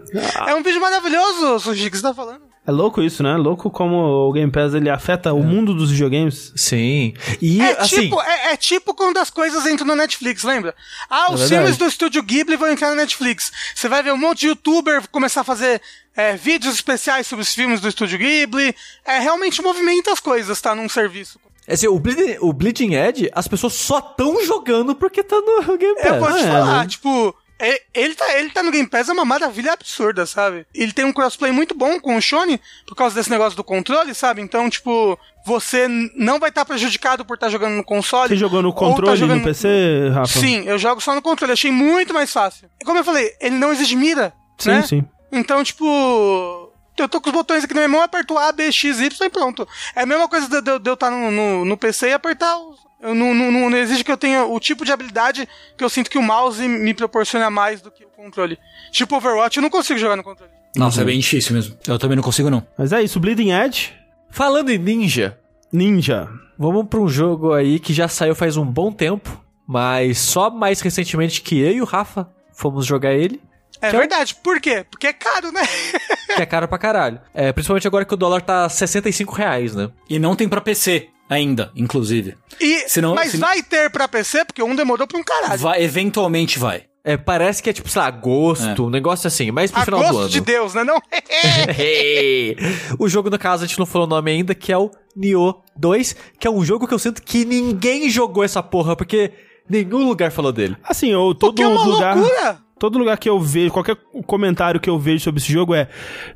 É um vídeo maravilhoso, Sushi, que você tá falando. É louco isso, né? Louco como o Game Pass ele afeta o mundo dos videogames. Sim. E, É, assim... tipo, é, é tipo quando as coisas entram no Netflix, lembra? Ah, os verdade. filmes do estúdio Ghibli vão entrar no Netflix. Você vai ver um monte de youtuber começar a fazer é, vídeos especiais sobre os filmes do estúdio Ghibli. É, realmente movimenta as coisas, tá? Num serviço. Assim, o, Bleeding, o Bleeding Edge, as pessoas só tão jogando porque tá no Game Pass. Eu vou te é, falar, né? tipo, é- ele tá, ele tá no Game Pass é uma maravilha absurda, sabe? Ele tem um crossplay muito bom com o Shone por causa desse negócio do controle, sabe? Então, tipo, você não vai estar prejudicado por estar jogando no console. Você jogou no tá controle jogando- no PC, Rafa? Sim, eu jogo só no controle. Achei muito mais fácil. E Como eu falei, ele não exige mira, Sim, né? sim. Então, tipo. Eu tô com os botões aqui na minha mão, aperto A, B, X, Y e pronto. É a mesma coisa de, eu estar no, no, no PC e apertar os. Eu não, não, não, exige que eu tenha o tipo de habilidade que eu sinto que o mouse me proporciona mais do que o controle. Tipo Overwatch, eu não consigo jogar no controle. Nossa, é bem difícil mesmo. Eu também não consigo, não. Mas é isso, Bleeding Edge, Falando em ninja, Ninja. vamos pra um jogo aí que já saiu faz um bom tempo, mas só mais recentemente que eu e o Rafa fomos jogar ele, É Que é verdade. Por quê? Porque é caro, né? que é caro pra caralho. É, principalmente agora que o dólar tá 65 reais, né? E não tem pra PC ainda, inclusive. E, Se não- mas se- vai ter pra PC, porque um demorou pra um caralho. Vai, eventualmente vai. É, parece que é tipo, sei lá, agosto, um negócio assim, mais pro A final do gosto ano. de Deus, né? Não? <laughs> o jogo, no caso, a gente não falou o nome ainda, que é o Nioh 2, que é um jogo que eu sinto que ninguém jogou essa porra, porque nenhum lugar falou dele. Assim, eu, todo Porque é uma lugar. loucura. Todo lugar que eu vejo, qualquer comentário que eu vejo sobre esse jogo é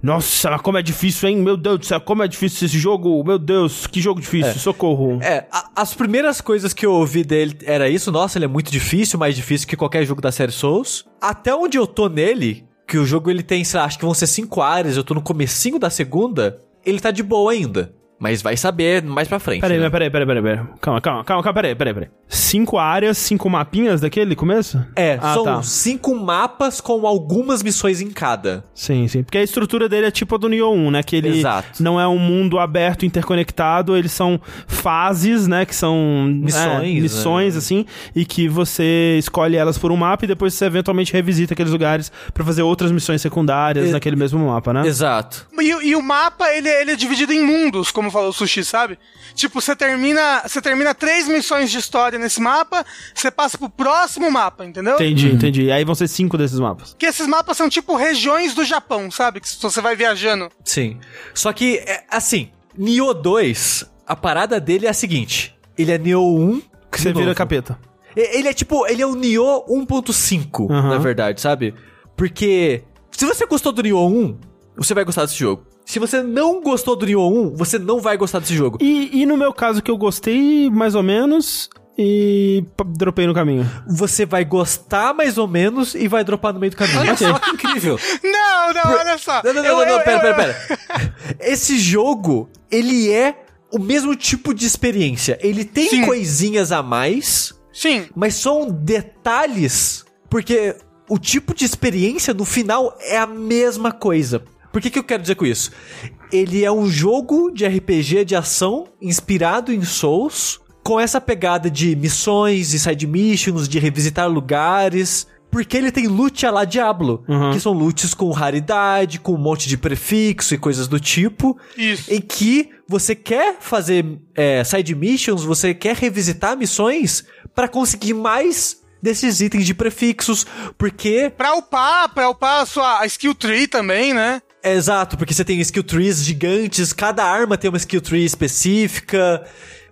Nossa, mas como é difícil, hein? Meu Deus do céu, como é difícil esse jogo. Meu Deus, que jogo difícil, socorro. É, a- as primeiras coisas que eu ouvi dele era isso, nossa, ele é muito difícil, mais difícil que qualquer jogo da série Souls. Até onde eu tô nele, que o jogo ele tem, sei lá, acho que vão ser cinco áreas, eu tô no comecinho da segunda, ele tá de boa ainda. Mas vai saber mais pra frente. Peraí, né? peraí, peraí, peraí, peraí. Calma, calma, calma, calma, peraí, peraí, peraí. Cinco áreas, cinco mapinhas daquele começo? É, ah, são tá. cinco mapas com algumas missões em cada. Sim, sim. Porque a estrutura dele é tipo a do Nioh 1, né? Que ele Exato. não é um mundo aberto, interconectado, eles são fases, né? Que são Missões, é, missões né? assim, e que você escolhe elas por um mapa e depois você eventualmente revisita aqueles lugares pra fazer outras missões secundárias E- naquele mesmo mapa, né? Exato. E, e o mapa, ele, ele é dividido em mundos, como falou o Sushi, sabe? Tipo, você termina, você termina três missões de história nesse mapa, você passa pro próximo mapa, entendeu? Entendi, entendi. E aí vão ser cinco desses mapas. Que esses mapas são tipo regiões do Japão, sabe? Que você vai viajando. Sim. Só que, é, assim, Nioh 2, a parada dele é a seguinte. Ele é Nioh 1... Que você de vira novo. capeta. Ele é tipo, ele é o Nioh 1.5, Aham. na verdade, sabe? Porque se você gostou do Nioh 1, você vai gostar desse jogo. Se você não gostou do Nioh 1, você não vai gostar desse jogo. E, e no meu caso, que eu gostei mais ou menos e dropei no caminho. Você vai gostar mais ou menos e vai dropar no meio do caminho. Olha só que incrível. <laughs> Não, não, olha só. Não, não, não, Eu- não, não, eu- pera, eu- pera, pera. <laughs> Esse jogo, ele é o mesmo tipo de experiência. Ele tem Sim. coisinhas a mais, Sim, mas são detalhes, porque o tipo de experiência no final é a mesma coisa. Por que, que eu quero dizer com isso? Ele é um jogo de RPG de ação inspirado em Souls, com essa pegada de missões e side missions, de revisitar lugares. Porque ele tem loot a la Diablo, Uhum. que são loots com raridade, com um monte de prefixo e coisas do tipo isso. em que você quer fazer é, side missions, você quer revisitar missões pra conseguir mais desses itens de prefixos, porque Pra upar, pra upar a sua a skill tree também, né? É exato, porque você tem skill trees gigantes, cada arma tem uma skill tree específica.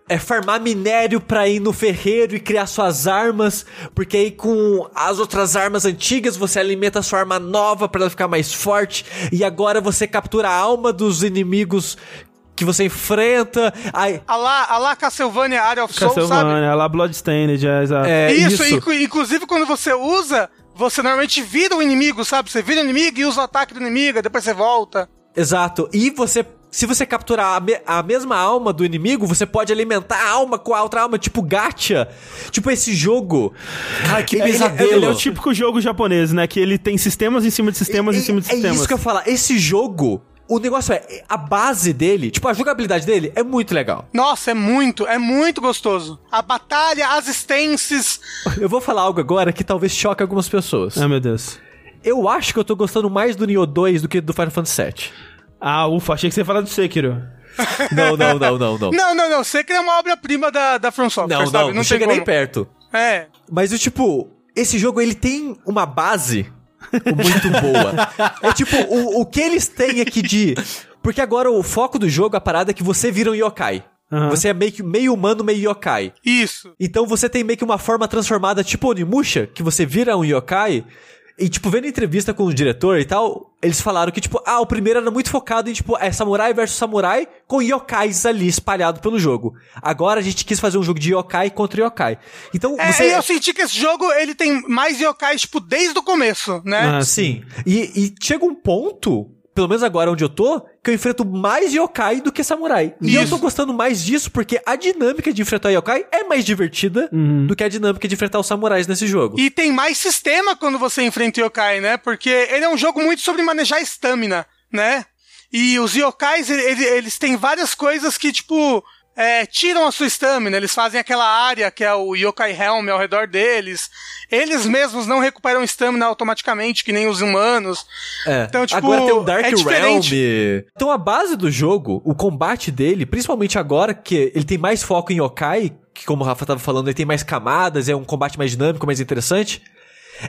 É farmar minério pra ir no ferreiro e criar suas armas, porque aí com as outras armas antigas você alimenta a sua arma nova pra ela ficar mais forte, e agora você captura a alma dos inimigos que você enfrenta. Aí, A lá, a lá Castlevania Area of Souls, sabe? Castlevania, lá Bloodstained, é, exato. É, Isso, isso. inclu- inclusive quando você usa, você normalmente vira o inimigo, sabe? Você vira o inimigo e usa o ataque do inimigo, depois você volta. Exato. E você. Se você capturar a, me- a mesma alma do inimigo, você pode alimentar a alma com a outra alma, tipo gacha. Tipo esse jogo. Cara, que pesadelo. Ele é o típico jogo japonês, né? Que ele tem sistemas em cima de sistemas em cima de é sistemas. isso que eu ia falar. Esse jogo, o negócio é, a base dele, tipo, a jogabilidade dele é muito legal. Nossa, é muito, é muito gostoso. A batalha, as stances. <laughs> Eu vou falar algo agora que talvez choque algumas pessoas. Ah, meu Deus. Eu acho que eu tô gostando mais do Nioh 2 do que do Final Fantasy VII. Ah, ufa, achei que você ia falar do Sekiro. <laughs> Não, não, não, não, não. Não, não, não. Que é uma obra-prima da, da From Software, Não, sabe? não, não tem chega nem como. perto. É. Mas o tipo, esse jogo ele tem uma base muito boa. É tipo, o, o que eles têm aqui de. Porque agora o foco do jogo, a parada é que você vira um yokai. Aham. Você é meio, que- meio humano, meio yokai. Isso. Então você tem meio que uma forma transformada, tipo Onimusha, que você vira um yokai, E, tipo, vendo entrevista com o diretor e tal, eles falaram que, tipo, ah, o primeiro era muito focado em, tipo, é samurai versus samurai com yokais ali espalhado pelo jogo. Agora a gente quis fazer um jogo de yokai contra yokai. Então, É, você... eu senti que esse jogo, ele tem mais yokais, tipo, desde o começo, né? Ah, Sim. E, e chega um ponto, pelo menos agora onde eu tô, que eu enfrento mais yokai do que samurai. E eu Isso. tô gostando mais disso porque a dinâmica de enfrentar yokai é mais divertida do que a dinâmica de enfrentar os samurais nesse jogo. E tem mais sistema quando você enfrenta o yokai, né? Porque ele é um jogo muito sobre manejar estamina, né? E os yokais, ele- ele- eles têm várias coisas que, tipo, é, tiram a sua estamina. Eles fazem aquela área que é o yokai helm ao redor deles. Eles mesmos não recuperam estamina automaticamente, que nem os humanos. É. Então, tipo, agora tem o Dark é Realm. diferente. Então a base do jogo, o combate dele, principalmente agora que ele tem mais foco em yokai, que como o Rafa tava falando, ele tem mais camadas, é um combate mais dinâmico, mais interessante.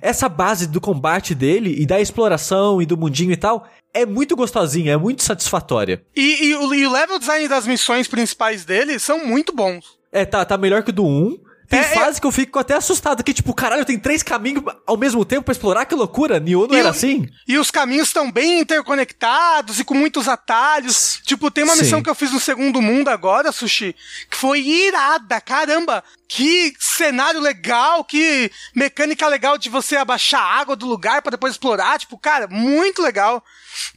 Essa base do combate dele e da exploração e do mundinho e tal é muito gostosinha, é muito satisfatória. E, e o, e o level design das missões principais dele são muito bons. É, tá, tá melhor que o do 1. Tem É, fase que eu fico até assustado, que tipo, caralho, tem três caminhos ao mesmo tempo pra explorar, que loucura. Nioh não E era o- assim? E os caminhos estão bem interconectados e com muitos atalhos. Tipo, tem uma Sim. missão que eu fiz no segundo mundo agora, Sushi, que foi irada. Caramba, que cenário legal, que mecânica legal de você abaixar a água do lugar pra depois explorar. Tipo, cara, muito legal.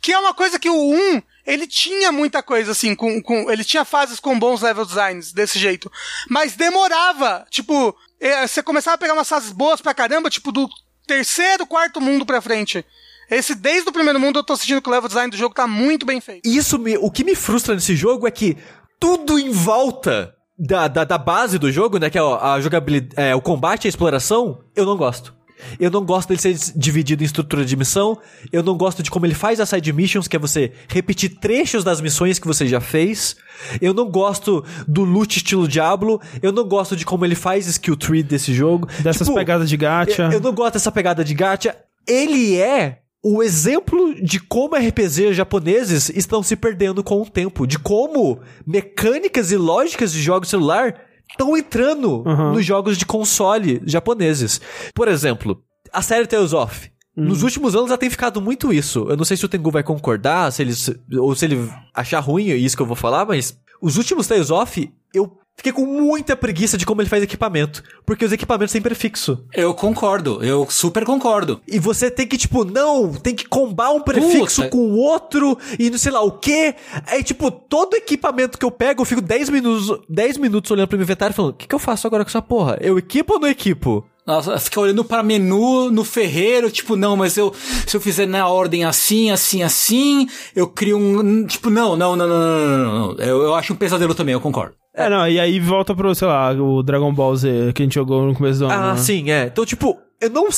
Que é uma coisa que o 1, ele tinha muita coisa assim, com, com, ele tinha fases com bons level designs desse jeito. Mas demorava. Tipo, eh, você começava a pegar umas fases boas pra caramba, tipo, do terceiro, quarto mundo pra frente. Esse, desde o primeiro mundo, eu tô sentindo que o level design do jogo tá muito bem feito. Isso me, o que me frustra nesse jogo é que tudo em volta da, da, da base do jogo, né, que é a a jogabilidade, é, o combate e a exploração, eu não gosto. Eu não gosto dele ser dividido em estrutura de missão. Eu não gosto de como ele faz as side missions, que é você repetir trechos das missões que você já fez. Eu não gosto do loot estilo Diablo. Eu não gosto de como ele faz skill tree desse jogo. Dessas Tipo, pegadas de gacha. eu, eu não gosto dessa pegada de gacha. Ele é o exemplo de como RPGs japoneses estão se perdendo com o tempo. De como mecânicas e lógicas de jogos celular estão entrando Uhum. nos jogos de console japoneses. Por exemplo, a série Tales of. Nos últimos anos ela tem ficado muito isso. Eu não sei se o Tengu vai concordar, se ele, ou se ele achar ruim isso que eu vou falar, mas os últimos Tales of, eu Fiquei com muita preguiça de como ele faz equipamento. Porque os equipamentos têm prefixo. É eu concordo, eu super concordo. E você tem que, tipo, não, tem que combar um prefixo Puta. com outro e não sei lá o quê. Aí, tipo, todo equipamento que eu pego, eu fico 10 minutos, 10 minutos olhando pro meu inventário e falando: o que, que eu faço agora com essa porra? Eu equipo ou não equipo? Nossa, fica olhando para menu no ferreiro, tipo, não, mas eu se eu fizer na ordem assim, assim, assim, eu crio um. Tipo, não, não, não, não, não, não. Eu, eu acho um pesadelo também, eu concordo. É, não, e aí volta pro, sei lá, o Dragon Ball Z que a gente jogou no começo do ano. Ah, né? sim, é. Então, tipo, eu não,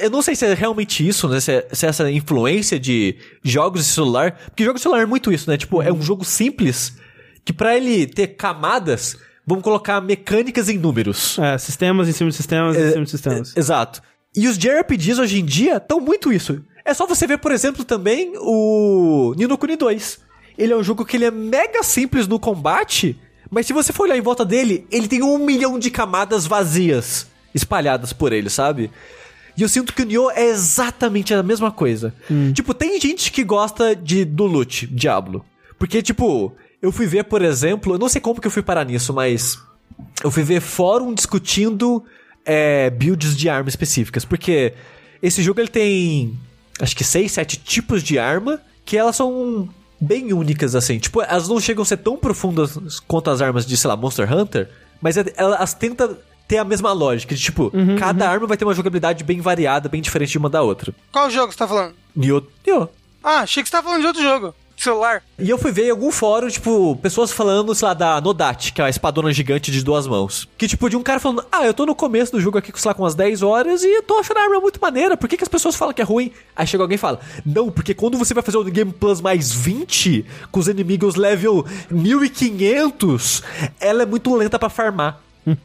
eu não sei se é realmente isso, né? Se é, se é essa influência de jogos de celular. Porque jogo de celular é muito isso, né? Tipo, é um jogo simples que pra ele ter camadas, vamos colocar mecânicas em números. É, sistemas em cima de sistemas em cima de sistemas. Exato. E os JRPGs hoje em dia estão muito isso. É só você ver, por exemplo, também o Nino Kuni 2. Ele é um jogo que ele é mega simples no combate, mas se você for olhar em volta dele, ele tem um milhão de camadas vazias espalhadas por ele, sabe? E eu sinto que o Nioh é exatamente a mesma coisa. Tipo, tem gente que gosta de do loot, Diablo. Porque, tipo, eu fui ver, por exemplo, eu não sei como que eu fui parar nisso, mas eu fui ver fórum discutindo é, builds de arma específicas, porque esse jogo ele tem acho que seis, sete tipos de arma que elas são bem únicas assim. Tipo, elas não chegam a ser tão profundas quanto as armas de, sei lá, Monster Hunter, mas é- elas tentam ter a mesma lógica, de tipo, cada arma vai ter uma jogabilidade bem variada, bem diferente de uma da outra. Qual jogo você tá falando? Nioh, Nioh. Ah, achei que você tava falando de outro jogo. Celular. E eu fui ver em algum fórum, tipo, pessoas falando, sei lá, da Nodat, que é a espadona gigante de duas mãos. Que, tipo, de um cara falando, ah, eu tô no começo do jogo aqui, sei lá, com umas 10 horas, e eu tô achando a arma muito maneira, por que, que as pessoas falam que é ruim? Aí chega alguém e fala, não, porque quando você vai fazer o Game Plus mais 20, com os inimigos level 1500, ela é muito lenta pra farmar.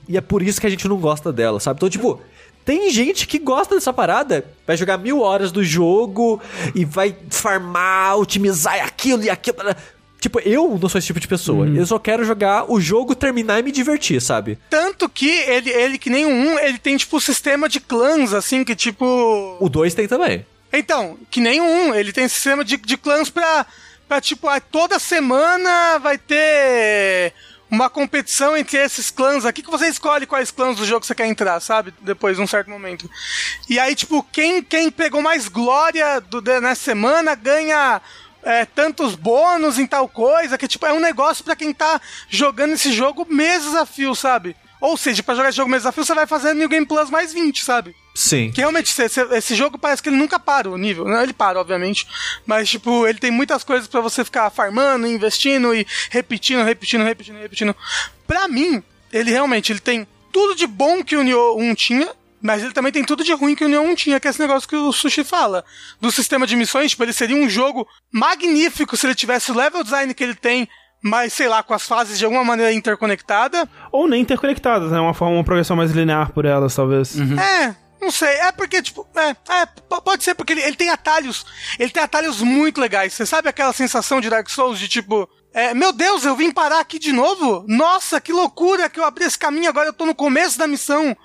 e é por isso que a gente não gosta dela, sabe? Então, tipo... Tem gente que gosta dessa parada, vai jogar mil horas do jogo e vai farmar, otimizar aquilo e aquilo. Tipo, eu não sou esse tipo de pessoa. Eu só quero jogar o jogo, terminar e me divertir, sabe? Tanto que ele, ele que nem o 1, ele tem, tipo, sistema de clãs, assim, que tipo. O 2 tem também. Então, que nem o 1, ele tem sistema de, de clãs pra, pra, tipo, toda semana vai ter uma competição entre esses clãs aqui que você escolhe quais clãs do jogo você quer entrar, sabe? Depois de um certo momento. E aí, tipo, quem, quem pegou mais glória do, nessa semana ganha é, tantos bônus em tal coisa, que tipo, é um negócio pra quem tá jogando esse jogo meses a fio, sabe? Ou seja, pra jogar esse jogo meses a fio, você vai fazendo New Game Plus mais 20, sabe? Sim. Que realmente, esse, esse- esse jogo parece que ele nunca para o nível. Não, ele para, obviamente. Mas, tipo, ele tem muitas coisas pra você ficar farmando, investindo e repetindo, repetindo, repetindo, repetindo. Pra mim, ele realmente ele tem tudo de bom que o Nioh 1 tinha. Mas ele também tem tudo de ruim que o Nioh 1 tinha, que é esse negócio que o Sushi fala. Do sistema de missões, tipo, ele seria um jogo magnífico se ele tivesse o level design que ele tem, mas, sei lá, com as fases de alguma maneira interconectada. Ou nem interconectadas, né? Uma forma, uma progressão mais linear por elas, talvez. É, não sei. É porque, tipo, é, é pode ser porque ele, ele tem atalhos. Ele tem atalhos muito legais. Você sabe aquela sensação de Dark Souls de tipo. é, meu Deus, eu vim parar aqui de novo? Nossa, que loucura que eu abri esse caminho, agora eu tô no começo da missão.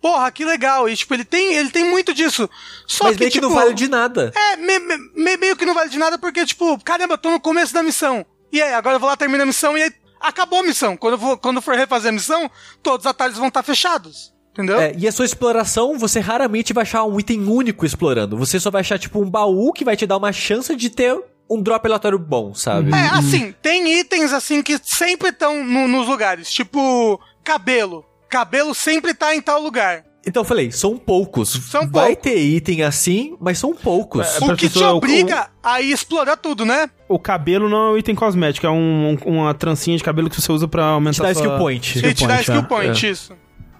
Porra, que legal. E, tipo, ele tem, ele tem muito disso. Só Mas que, meio que tipo, não vale de nada. É, me- me- me- meio que não vale de nada porque, tipo, caramba, eu tô no começo da missão. E aí, agora eu vou lá, termino a missão e aí acabou a missão. Quando eu, vou, quando eu for refazer a missão, todos os atalhos vão estar fechados. Entendeu? É, e a sua exploração, você raramente vai achar um item único explorando. Você só vai achar, tipo, um baú que vai te dar uma chance de ter um drop aleatório bom, sabe? É, assim, tem itens assim que sempre estão nos lugares, tipo cabelo. Cabelo sempre tá em tal lugar. Então eu falei, são poucos. São vai poucos. ter item assim, mas são poucos. É, o que te pessoa- o- obriga a ir explorar tudo, né? O cabelo não é um item cosmético, é um- um- uma trancinha de cabelo que você usa pra aumentar Te dá sua... skill point. E te dá skill é. point, isso.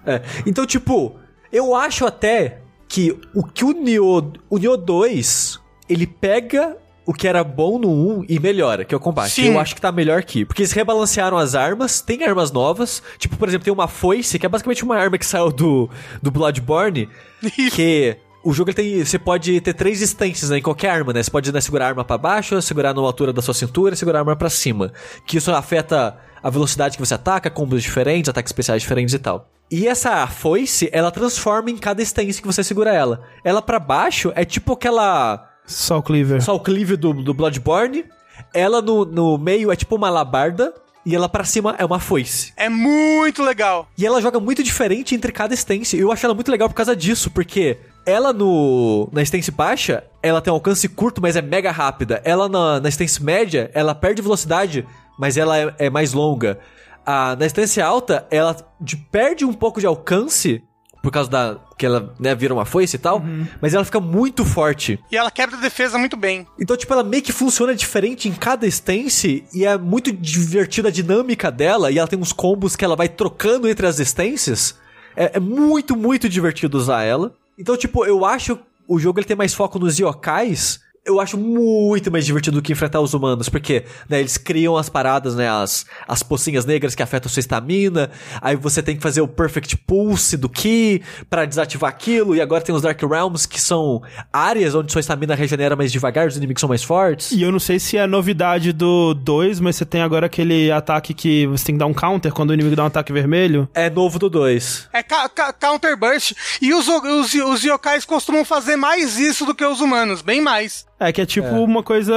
É. Então, tipo, eu acho até que o que o Nioh, o Nioh 2, ele pega o que era bom no 1 e melhora, que é o combate. Sim. Eu acho que tá melhor aqui. Porque eles rebalancearam as armas, tem armas novas. Tipo, por exemplo, tem uma foice, que é basicamente uma arma que saiu do, do Bloodborne, <laughs> que... O jogo ele tem. Você pode ter três instâncias né, em qualquer arma, né? Você pode né, segurar a arma pra baixo, segurar na altura da sua cintura, segurar a arma pra cima. Que isso afeta a velocidade que você ataca, combos diferentes, ataques especiais diferentes e tal. E essa foice, ela transforma em cada stance que você segura ela. Ela pra baixo é tipo aquela. Só o cleaver. Só o cleave do, do Bloodborne. Ela no, no meio é tipo uma alabarda. E ela pra cima é uma foice. É muito legal. E ela joga muito diferente entre cada stance. Eu acho ela muito legal por causa disso, porque ela no na stance baixa, ela tem um alcance curto, mas é mega rápida. Ela na, na stance média, ela perde velocidade, mas ela é, é mais longa. A, na stance alta, ela de- perde um pouco de alcance, por causa da. que ela né, vira uma foice e tal, mas ela fica muito forte. E ela quebra a defesa muito bem. Então, tipo, ela meio que funciona diferente em cada stance e é muito divertida a dinâmica dela e ela tem uns combos que ela vai trocando entre as stances. É, é muito, muito divertido usar ela. Então, tipo, eu acho o jogo ele tem mais foco nos yokais. Eu acho muito mais divertido do que enfrentar os humanos, porque né, eles criam as paradas, né, as, as pocinhas negras que afetam sua estamina, aí você tem que fazer o Perfect Pulse do Ki pra desativar aquilo, e agora tem os Dark Realms, que são áreas onde sua estamina regenera mais devagar, os inimigos são mais fortes. E eu não sei se é novidade do 2, mas você tem agora aquele ataque que você tem que dar um counter quando o inimigo dá um ataque vermelho. É novo do 2. É ca- ca- counter burst. E os, os, os yokais costumam fazer mais isso do que os humanos, bem mais. É, que é tipo uma coisa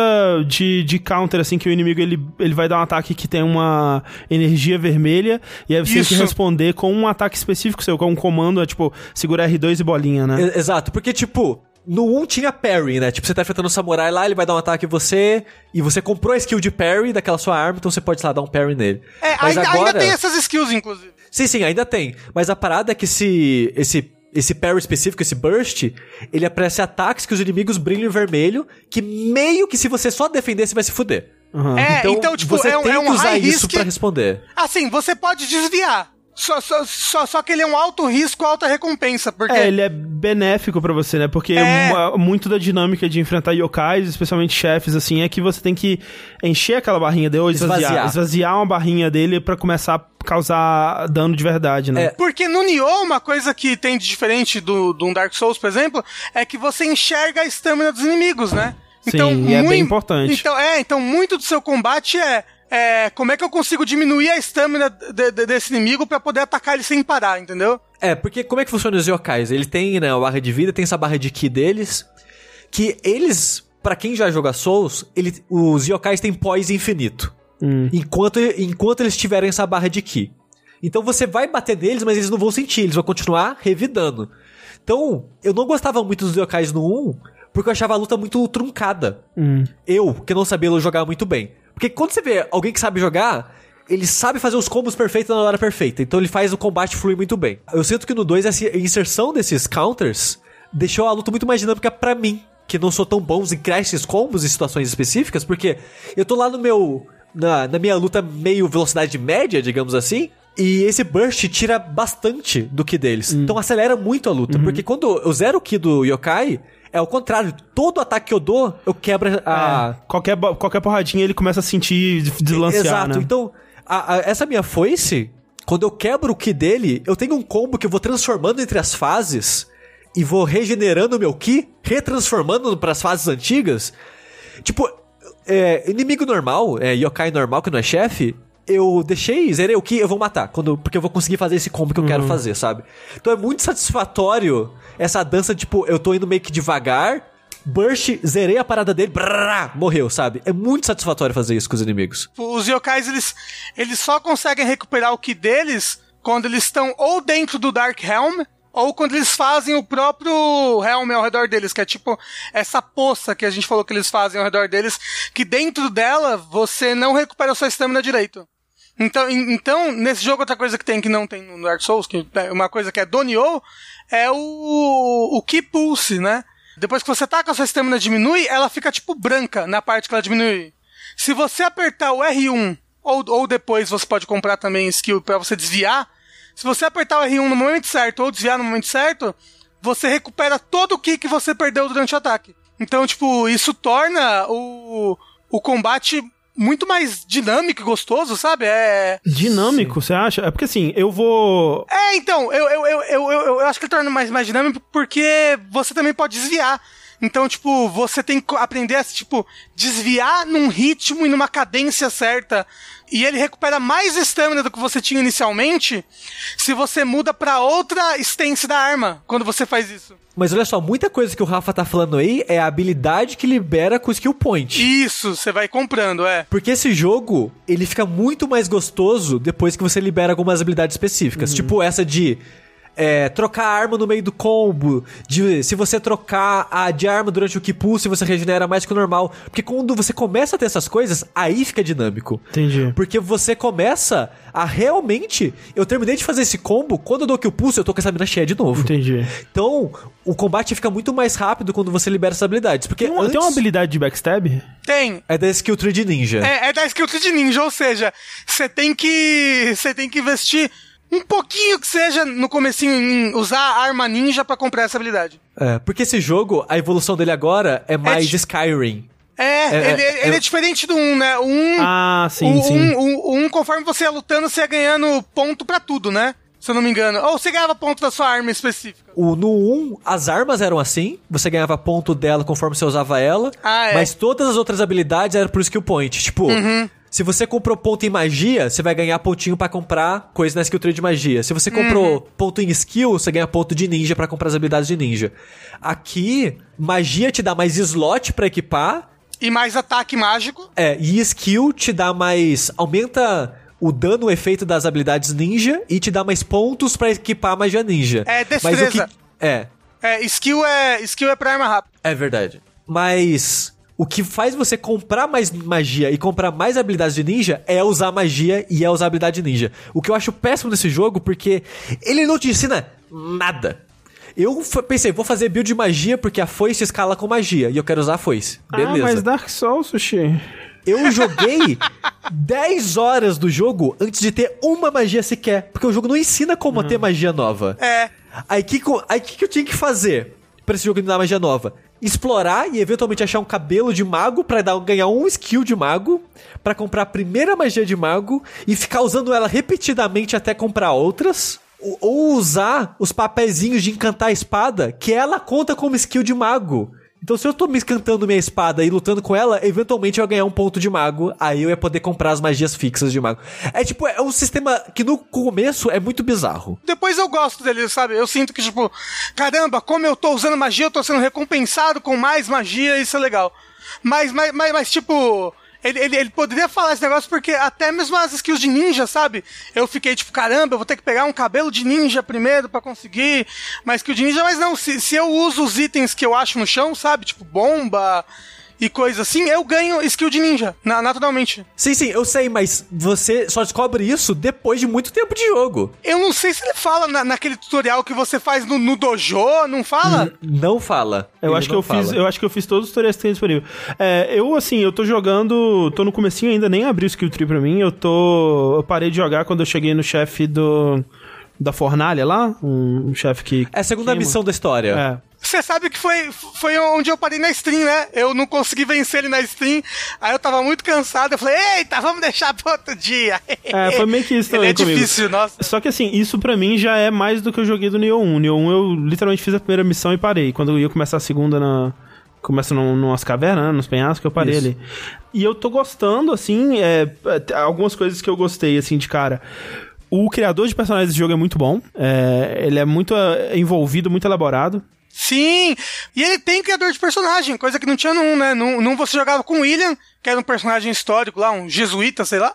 de, de counter, assim, que o inimigo ele, ele vai dar um ataque que tem uma energia vermelha, e aí você tem Isso. que responder com um ataque específico seu, com um comando, é tipo, segura R2 e bolinha, né? Exato, porque, tipo, no 1 tinha parry, né? Tipo, você tá enfrentando um samurai lá, ele vai dar um ataque em você, e você comprou a skill de parry daquela sua arma, então você pode, sei lá, dar um parry nele. É, Mas ainda, agora... ainda tem essas skills, inclusive. Sim, sim, ainda tem. Mas a parada é que esse, esse, esse parry específico, esse burst, ele aparece ataques que os inimigos brilham em vermelho, que meio que se você só defender, você vai se fuder. Aham. É, então, tipo, você é, um- tem é um que usar high isso risk. pra responder. Assim, você pode desviar. Só, só, só, só que ele é um alto risco, alta recompensa. Porque É, ele é benéfico pra você, né? Porque É. mu- muito da dinâmica de enfrentar yokais, especialmente chefes, assim, é que você tem que encher aquela barrinha dele, ou esvaziar, Esvaziar. esvaziar uma barrinha dele pra começar a causar dano de verdade, né? É. Porque no Nioh, uma coisa que tem de diferente do, do Dark Souls, por exemplo, é que você enxerga a estamina dos inimigos, né? Sim, e é bem importante. Então, é, então muito do seu combate é, é como é que eu consigo diminuir a estamina de- de- desse inimigo pra poder atacar ele sem parar, entendeu? É, porque como é que funciona os yokais? Ele tem, né, a barra de vida, tem essa barra de ki deles, que eles, pra quem já joga Souls, ele, os yokais têm pós infinito. Hum. Enquanto, enquanto eles tiverem essa barra de ki. Então você vai bater neles, mas eles não vão sentir, eles vão continuar revidando. Então, eu não gostava muito dos yokais no 1, porque eu achava a luta muito truncada. Hum. Eu, que não sabia jogar muito bem. Porque quando você vê alguém que sabe jogar, ele sabe fazer os combos perfeitos na hora perfeita. Então ele faz o combate fluir muito bem. Eu sinto que no 2 essa inserção desses counters deixou a luta muito mais dinâmica pra mim, que não sou tão bons em criar esses combos em situações específicas, porque eu tô lá no meu na, na minha luta meio velocidade média, digamos assim, e esse burst tira bastante do ki deles. Então acelera muito a luta, porque quando eu zero o ki do yokai, é o contrário. Todo ataque que eu dou, eu quebro a, É, qualquer, qualquer porradinha ele começa a sentir deslancear, Exato. né? Então, a- a- essa minha foice, quando eu quebro o ki dele, eu tenho um combo que eu vou transformando entre as fases e vou regenerando o meu ki, retransformando para as fases antigas. Tipo, é, inimigo normal, é, yokai normal que não é chefe, eu deixei, zerei o ki, eu vou matar, quando, porque eu vou conseguir fazer esse combo que eu quero fazer, sabe? Então é muito satisfatório essa dança, tipo, eu tô indo meio que devagar, burst, zerei a parada dele, brrrá, morreu, sabe? É muito satisfatório fazer isso com os inimigos. Os yokais, eles, eles só conseguem recuperar o ki deles quando eles estão ou dentro do Dark Helm, ou quando eles fazem o próprio Helm ao redor deles, que é tipo essa poça que a gente falou que eles fazem ao redor deles, que dentro dela você não recupera a sua estamina direito. Então, en- então, nesse jogo, outra coisa que tem que não tem no Dark Souls, que é uma coisa que é Donio, é o, o Ki Pulse, né? Depois que você taca, a sua estamina diminui, ela fica tipo branca na parte que ela diminui. Se você apertar o R1, ou, ou depois você pode comprar também skill pra você desviar, se você apertar o R1 no momento certo ou desviar no momento certo, você recupera todo o ki que você perdeu durante o ataque. Então, tipo, isso torna o, o combate muito mais dinâmico e gostoso, sabe? É. Dinâmico, você acha? É porque assim, eu vou. É, então, eu, eu, eu, eu, eu, acho que ele torna mais, mais dinâmico porque você também pode desviar. Então, tipo, você tem que aprender a, tipo, desviar num ritmo e numa cadência certa. E ele recupera mais estamina do que você tinha inicialmente se você muda pra outra stance da arma quando você faz isso. Mas olha só, muita coisa que o Rafa tá falando aí é a habilidade que libera com o skill point. Isso, você vai comprando, é. Porque esse jogo, ele fica muito mais gostoso depois que você libera algumas habilidades específicas. Tipo essa de é, trocar a arma no meio do combo. De se você trocar a de arma durante o que pulse, você regenera mais que o normal. Porque quando você começa a ter essas coisas, aí fica dinâmico. Entendi. Porque você começa a realmente. Eu terminei de fazer esse combo, quando eu dou que o pulso, eu tô com essa mina cheia de novo. Entendi. Então, o combate fica muito mais rápido quando você libera essas habilidades. Porque Tem uma, antes tem uma habilidade de backstab? Tem. é da skill tree de ninja. É, é da skill tree de ninja, ou seja, você tem que. Você tem que investir um pouquinho que seja no comecinho em usar a arma ninja pra comprar essa habilidade. É, porque esse jogo, a evolução dele agora é mais ti- Skyrim. É, É, ele, é, ele é é- diferente do 1, né? O 1, Ah, sim, o, sim. Um, o, o 1, conforme você ia lutando, você ia ganhando ponto pra tudo, né? Se eu não me engano. Ou você ganhava ponto da sua arma específica. O, no 1, as armas eram assim, você ganhava ponto dela conforme você usava ela, Ah, é. mas todas as outras habilidades eram por skill point. Tipo, Uhum. se você comprou ponto em magia, você vai ganhar pontinho pra comprar coisa na skill tree de magia. Se você comprou Uhum. ponto em skill, você ganha ponto de ninja pra comprar as habilidades de ninja. Aqui, magia te dá mais slot pra equipar, E mais ataque mágico. É, e skill te dá mais. aumenta o dano, o efeito das habilidades ninja e te dá mais pontos pra equipar a magia ninja. É, Mas o destreza. que, é, É, skill é, skill é pra arma rápida. é verdade. Mas o que faz você comprar mais magia e comprar mais habilidades de ninja é usar magia e é usar habilidade ninja. O que eu acho péssimo nesse jogo, porque ele não te ensina nada. Eu pensei, vou fazer build de magia porque a foice escala com magia e eu quero usar a foice. Beleza. Ah, mas Dark Souls, Sushi. Eu joguei 10 horas do jogo antes de ter uma magia sequer. Porque o jogo não ensina como ter magia nova. É. Aí o que, aí que, que eu tinha que fazer pra esse jogo me dar magia nova? Explorar e eventualmente achar um cabelo de mago pra dar, ganhar um skill de mago, pra comprar a primeira magia de mago e ficar usando ela repetidamente até comprar outras. Ou- Ou usar os papeizinhos de encantar a espada, que ela conta como skill de mago. Então, se eu tô me escantando minha espada e lutando com ela, eventualmente eu ia ganhar um ponto de mago. Aí eu ia poder comprar as magias fixas de mago. É tipo, é um sistema que no começo é muito bizarro. Depois eu gosto dele, sabe? Eu sinto que, tipo, caramba, como eu tô usando magia, eu tô sendo recompensado com mais magia, isso é legal. Mas, mas, mas, mas tipo. Ele, ele, ele poderia falar esse negócio porque até mesmo as skills de ninja, sabe? Eu fiquei tipo, caramba, eu vou ter que pegar um cabelo de ninja primeiro pra conseguir uma skill de ninja, mas não, se, se eu uso os itens que eu acho no chão, sabe? Tipo, bomba e coisa assim, eu ganho skill de ninja, na- naturalmente. Sim, sim, eu sei, mas você só descobre isso depois de muito tempo de jogo. Eu não sei se ele fala na- naquele tutorial que você faz no, no dojo, não fala? Não fala. Eu Ele acho que não eu fiz, fala. eu acho que eu fiz todos os tutoriais que tem disponível. É, eu assim, eu tô jogando, tô no comecinho ainda, nem abri o skill tree pra mim. Eu tô, eu parei de jogar quando eu cheguei no chefe do da fornalha lá, um, um chefe que É a segunda queima. missão da história. Você sabe que foi, foi onde eu parei na stream, né? Eu não consegui vencer ele na stream, aí eu tava muito cansado, eu falei, eita, vamos deixar pro outro dia. É, foi meio que isso <laughs> Ele também é comigo. difícil, nossa. Só que assim, isso pra mim já é mais do que eu joguei do Neo 1. Neo 1 eu literalmente fiz a primeira missão e parei. Quando eu ia começar a segunda na. Começa num, numas cavernas, né, nos penhascos, que eu parei Isso. ali. E eu tô gostando, assim, é, é, algumas coisas que eu gostei, assim, de cara. O criador de personagens desse jogo é muito bom. é, ele é muito é, envolvido, muito elaborado. Sim, e ele tem criador de personagem, coisa que não tinha num, né? Num, num você jogava com o William, que era um personagem histórico lá, um jesuíta, sei lá.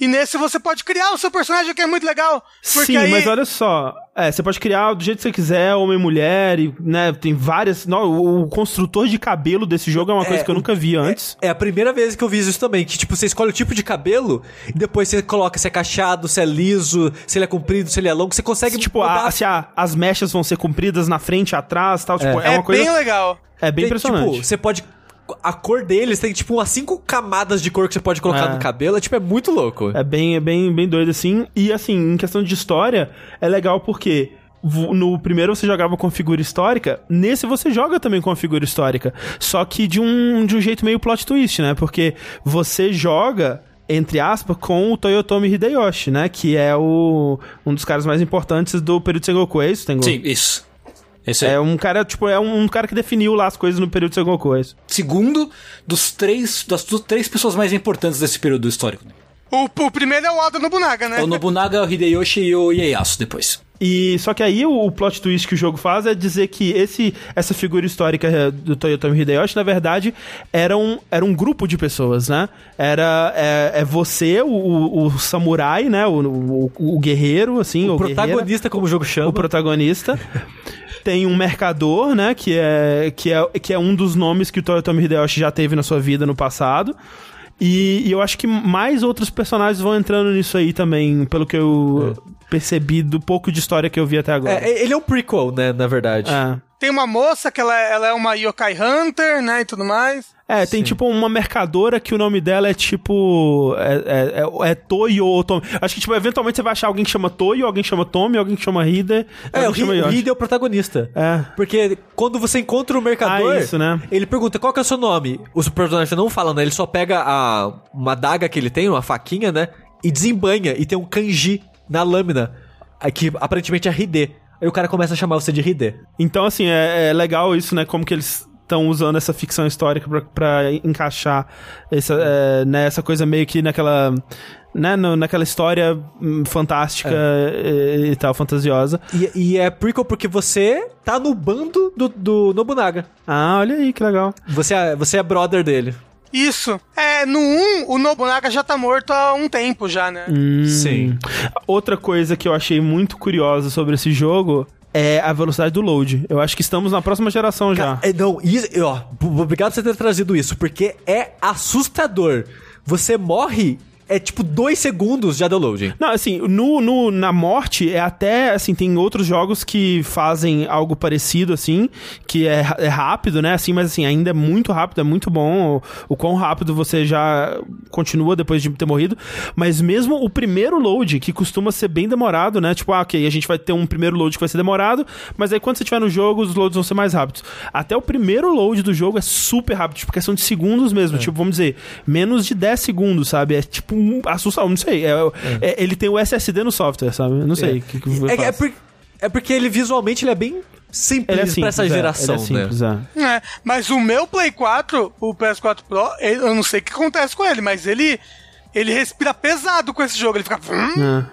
E nesse você pode criar o seu personagem, que é muito legal. Porque Sim, aí... mas olha só. É, você pode criar do jeito que você quiser, homem e mulher, e, né? Tem várias. Não, o, o construtor de cabelo desse jogo é uma coisa que eu nunca vi antes. É a primeira vez que eu vi isso também, que tipo, você escolhe o tipo de cabelo e depois você coloca se é cacheado, se é liso, se ele é comprido, se ele é longo, você consegue Tipo, a- mudar- se a- as mechas vão ser compridas na frente, atrás tal. Tipo, é, É, uma coisa. bem legal. É bem Tem, impressionante. Tipo, você pode a cor deles tem tipo umas cinco camadas de cor que você pode colocar É. no cabelo, é tipo é muito louco. É bem, é bem, bem doido assim. E assim, em questão de história, é legal porque no primeiro você jogava com figura histórica, nesse você joga também com a figura histórica. Só que de um, de um jeito meio plot twist, né? Porque você joga. Entre aspas, com o Toyotomi Hideyoshi, né? Que é o, um dos caras mais importantes do período Sengoku, é isso, Tengu? Sim, isso. Esse é. É um cara, tipo, é um, um cara que definiu lá as coisas no período Sengoku, é isso. Segundo dos três, das du- três pessoas mais importantes desse período histórico. né? O, o primeiro é o Oda Nobunaga, né? O Nobunaga, o Hideyoshi e o Ieyasu depois. E só que aí o, o plot twist que o jogo faz é dizer que esse, essa figura histórica eh, do Toyotomi Hideyoshi, na verdade, era um, era um grupo de pessoas, né? Era é, é você, o, o, samurai, né? O, o, o guerreiro, assim, o ou guerreira, protagonista, como o jogo chama. o protagonista. <laughs> Tem um mercador, né? Que é, que, é, que é um dos nomes que o Toyotomi Hideyoshi já teve na sua vida no passado. E, e eu acho que mais outros personagens vão entrando nisso aí também, pelo que eu percebi do pouco de história que eu vi até agora. É, ele é um prequel, né, na verdade. É. Tem uma moça que ela, ela é uma Yokai Hunter, né? E tudo mais. É, tem tipo uma mercadora que o nome dela é tipo. É, é, é, é Toyo ou Tomi. Acho que, tipo, eventualmente você vai achar alguém que chama Toyo, alguém que chama Tomi, alguém que chama Hide. É, o. Hide é o protagonista. É. Porque quando você encontra o mercador, Ah, isso, né? ele pergunta qual que é o seu nome. O personagem não fala, né? Ele só pega a, uma daga que ele tem, uma faquinha, né? E desembanha. E tem um kanji na lâmina. aí Que aparentemente é Hide. Aí o cara começa a chamar você de Hide. Então, assim, é, é legal isso, né? Como que eles estão usando essa ficção histórica pra, pra encaixar essa, é, né, essa coisa meio que naquela. Né, no- naquela história hum, fantástica e, e tal, fantasiosa. E, e é prequel porque você tá no bando do, do Nobunaga. Ah, olha aí, que legal. Você é, você é brother dele. Isso. É, no 1, o Nobunaga já tá morto há um tempo já, né? Hum. Sim. Outra coisa que eu achei muito curiosa sobre esse jogo é a velocidade do load. Eu acho que estamos na próxima geração já. Cara, é, não, isso, ó, obrigado por você ter trazido isso, porque é assustador. Você morre, é tipo dois segundos de downloading. Não, assim, no, no- na morte é até, assim, tem outros jogos que fazem algo parecido, assim, que é, é rápido, né, assim, mas assim, ainda é muito rápido, é muito bom o, o quão rápido você já continua depois de ter morrido, mas mesmo o primeiro load, que costuma ser bem demorado, né, tipo, ah, ok, a gente vai ter um primeiro load que vai ser demorado, mas aí quando você estiver no jogo, os loads vão ser mais rápidos. Até o primeiro load do jogo é super rápido, tipo, questão de segundos mesmo, tipo, vamos dizer, menos de 10 segundos, sabe, é tipo, um assustador, não sei, é- é- ele tem o SSD no software, sabe, não sei. o que que É, é por- É porque ele visualmente ele é bem simples, Ele é simples, pra essa é, geração, ele é simples, né? é. É, mas o meu Play 4, o PS4 Pro, ele- eu não sei o que acontece com ele, mas ele ele respira pesado com esse jogo. Ele fica É.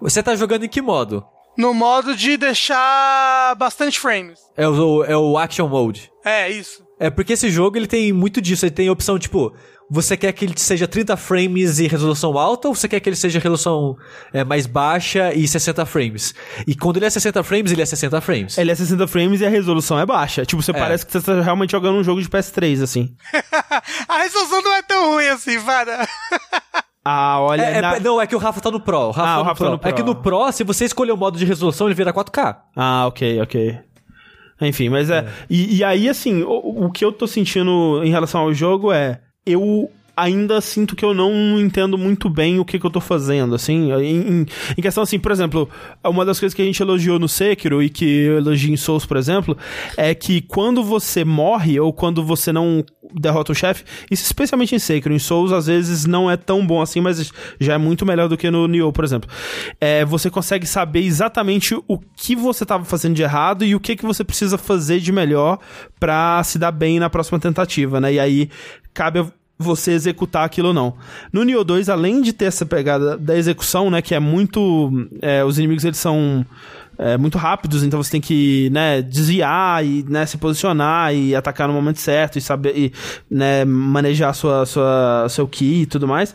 Você tá jogando em que modo? no modo de deixar bastante frames. É o, é o Action Mode. É, isso. É porque esse jogo ele tem muito disso. Ele tem a opção tipo, você quer que ele seja 30 frames e resolução alta ou você quer que ele seja resolução é, mais baixa e 60 frames? E quando ele é 60 frames, ele é 60 frames. Ele é 60 frames e a resolução é baixa. Tipo, você É. parece que você tá realmente jogando um jogo de PS3, assim. <laughs> A resolução não é tão ruim assim, para. <laughs> Ah, olha. É, é, na- Não, é que o Rafa tá no Pro. O Rafa, Ah, tá o no Rafa Pro. tá no Pro. É que no Pro, se você escolher o modo de resolução, ele vira 4K. Ah, ok, ok. Enfim, mas é. E, e aí, assim, o, o que eu tô sentindo em relação ao jogo é. Eu ainda sinto que eu não entendo muito bem o que, que eu tô fazendo, assim. Em, em- questão, assim, por exemplo, uma das coisas que a gente elogiou no Sekiro e que eu elogio em Souls, por exemplo, é que quando você morre ou quando você não derrota o chefe, isso especialmente em Sekiro, em Souls às vezes não é tão bom assim, mas já é muito melhor do que no Nioh, por exemplo. É, você consegue saber exatamente o que você estava fazendo de errado e o que, que você precisa fazer de melhor pra se dar bem na próxima tentativa, né? E aí cabe você executar aquilo ou não. No Nioh 2, além de ter essa pegada da execução, né, que é muito... é, os inimigos, eles são é, muito rápidos, então você tem que, né, desviar e, né, se posicionar e atacar no momento certo e saber, e, né, manejar sua, sua, seu ki e tudo mais.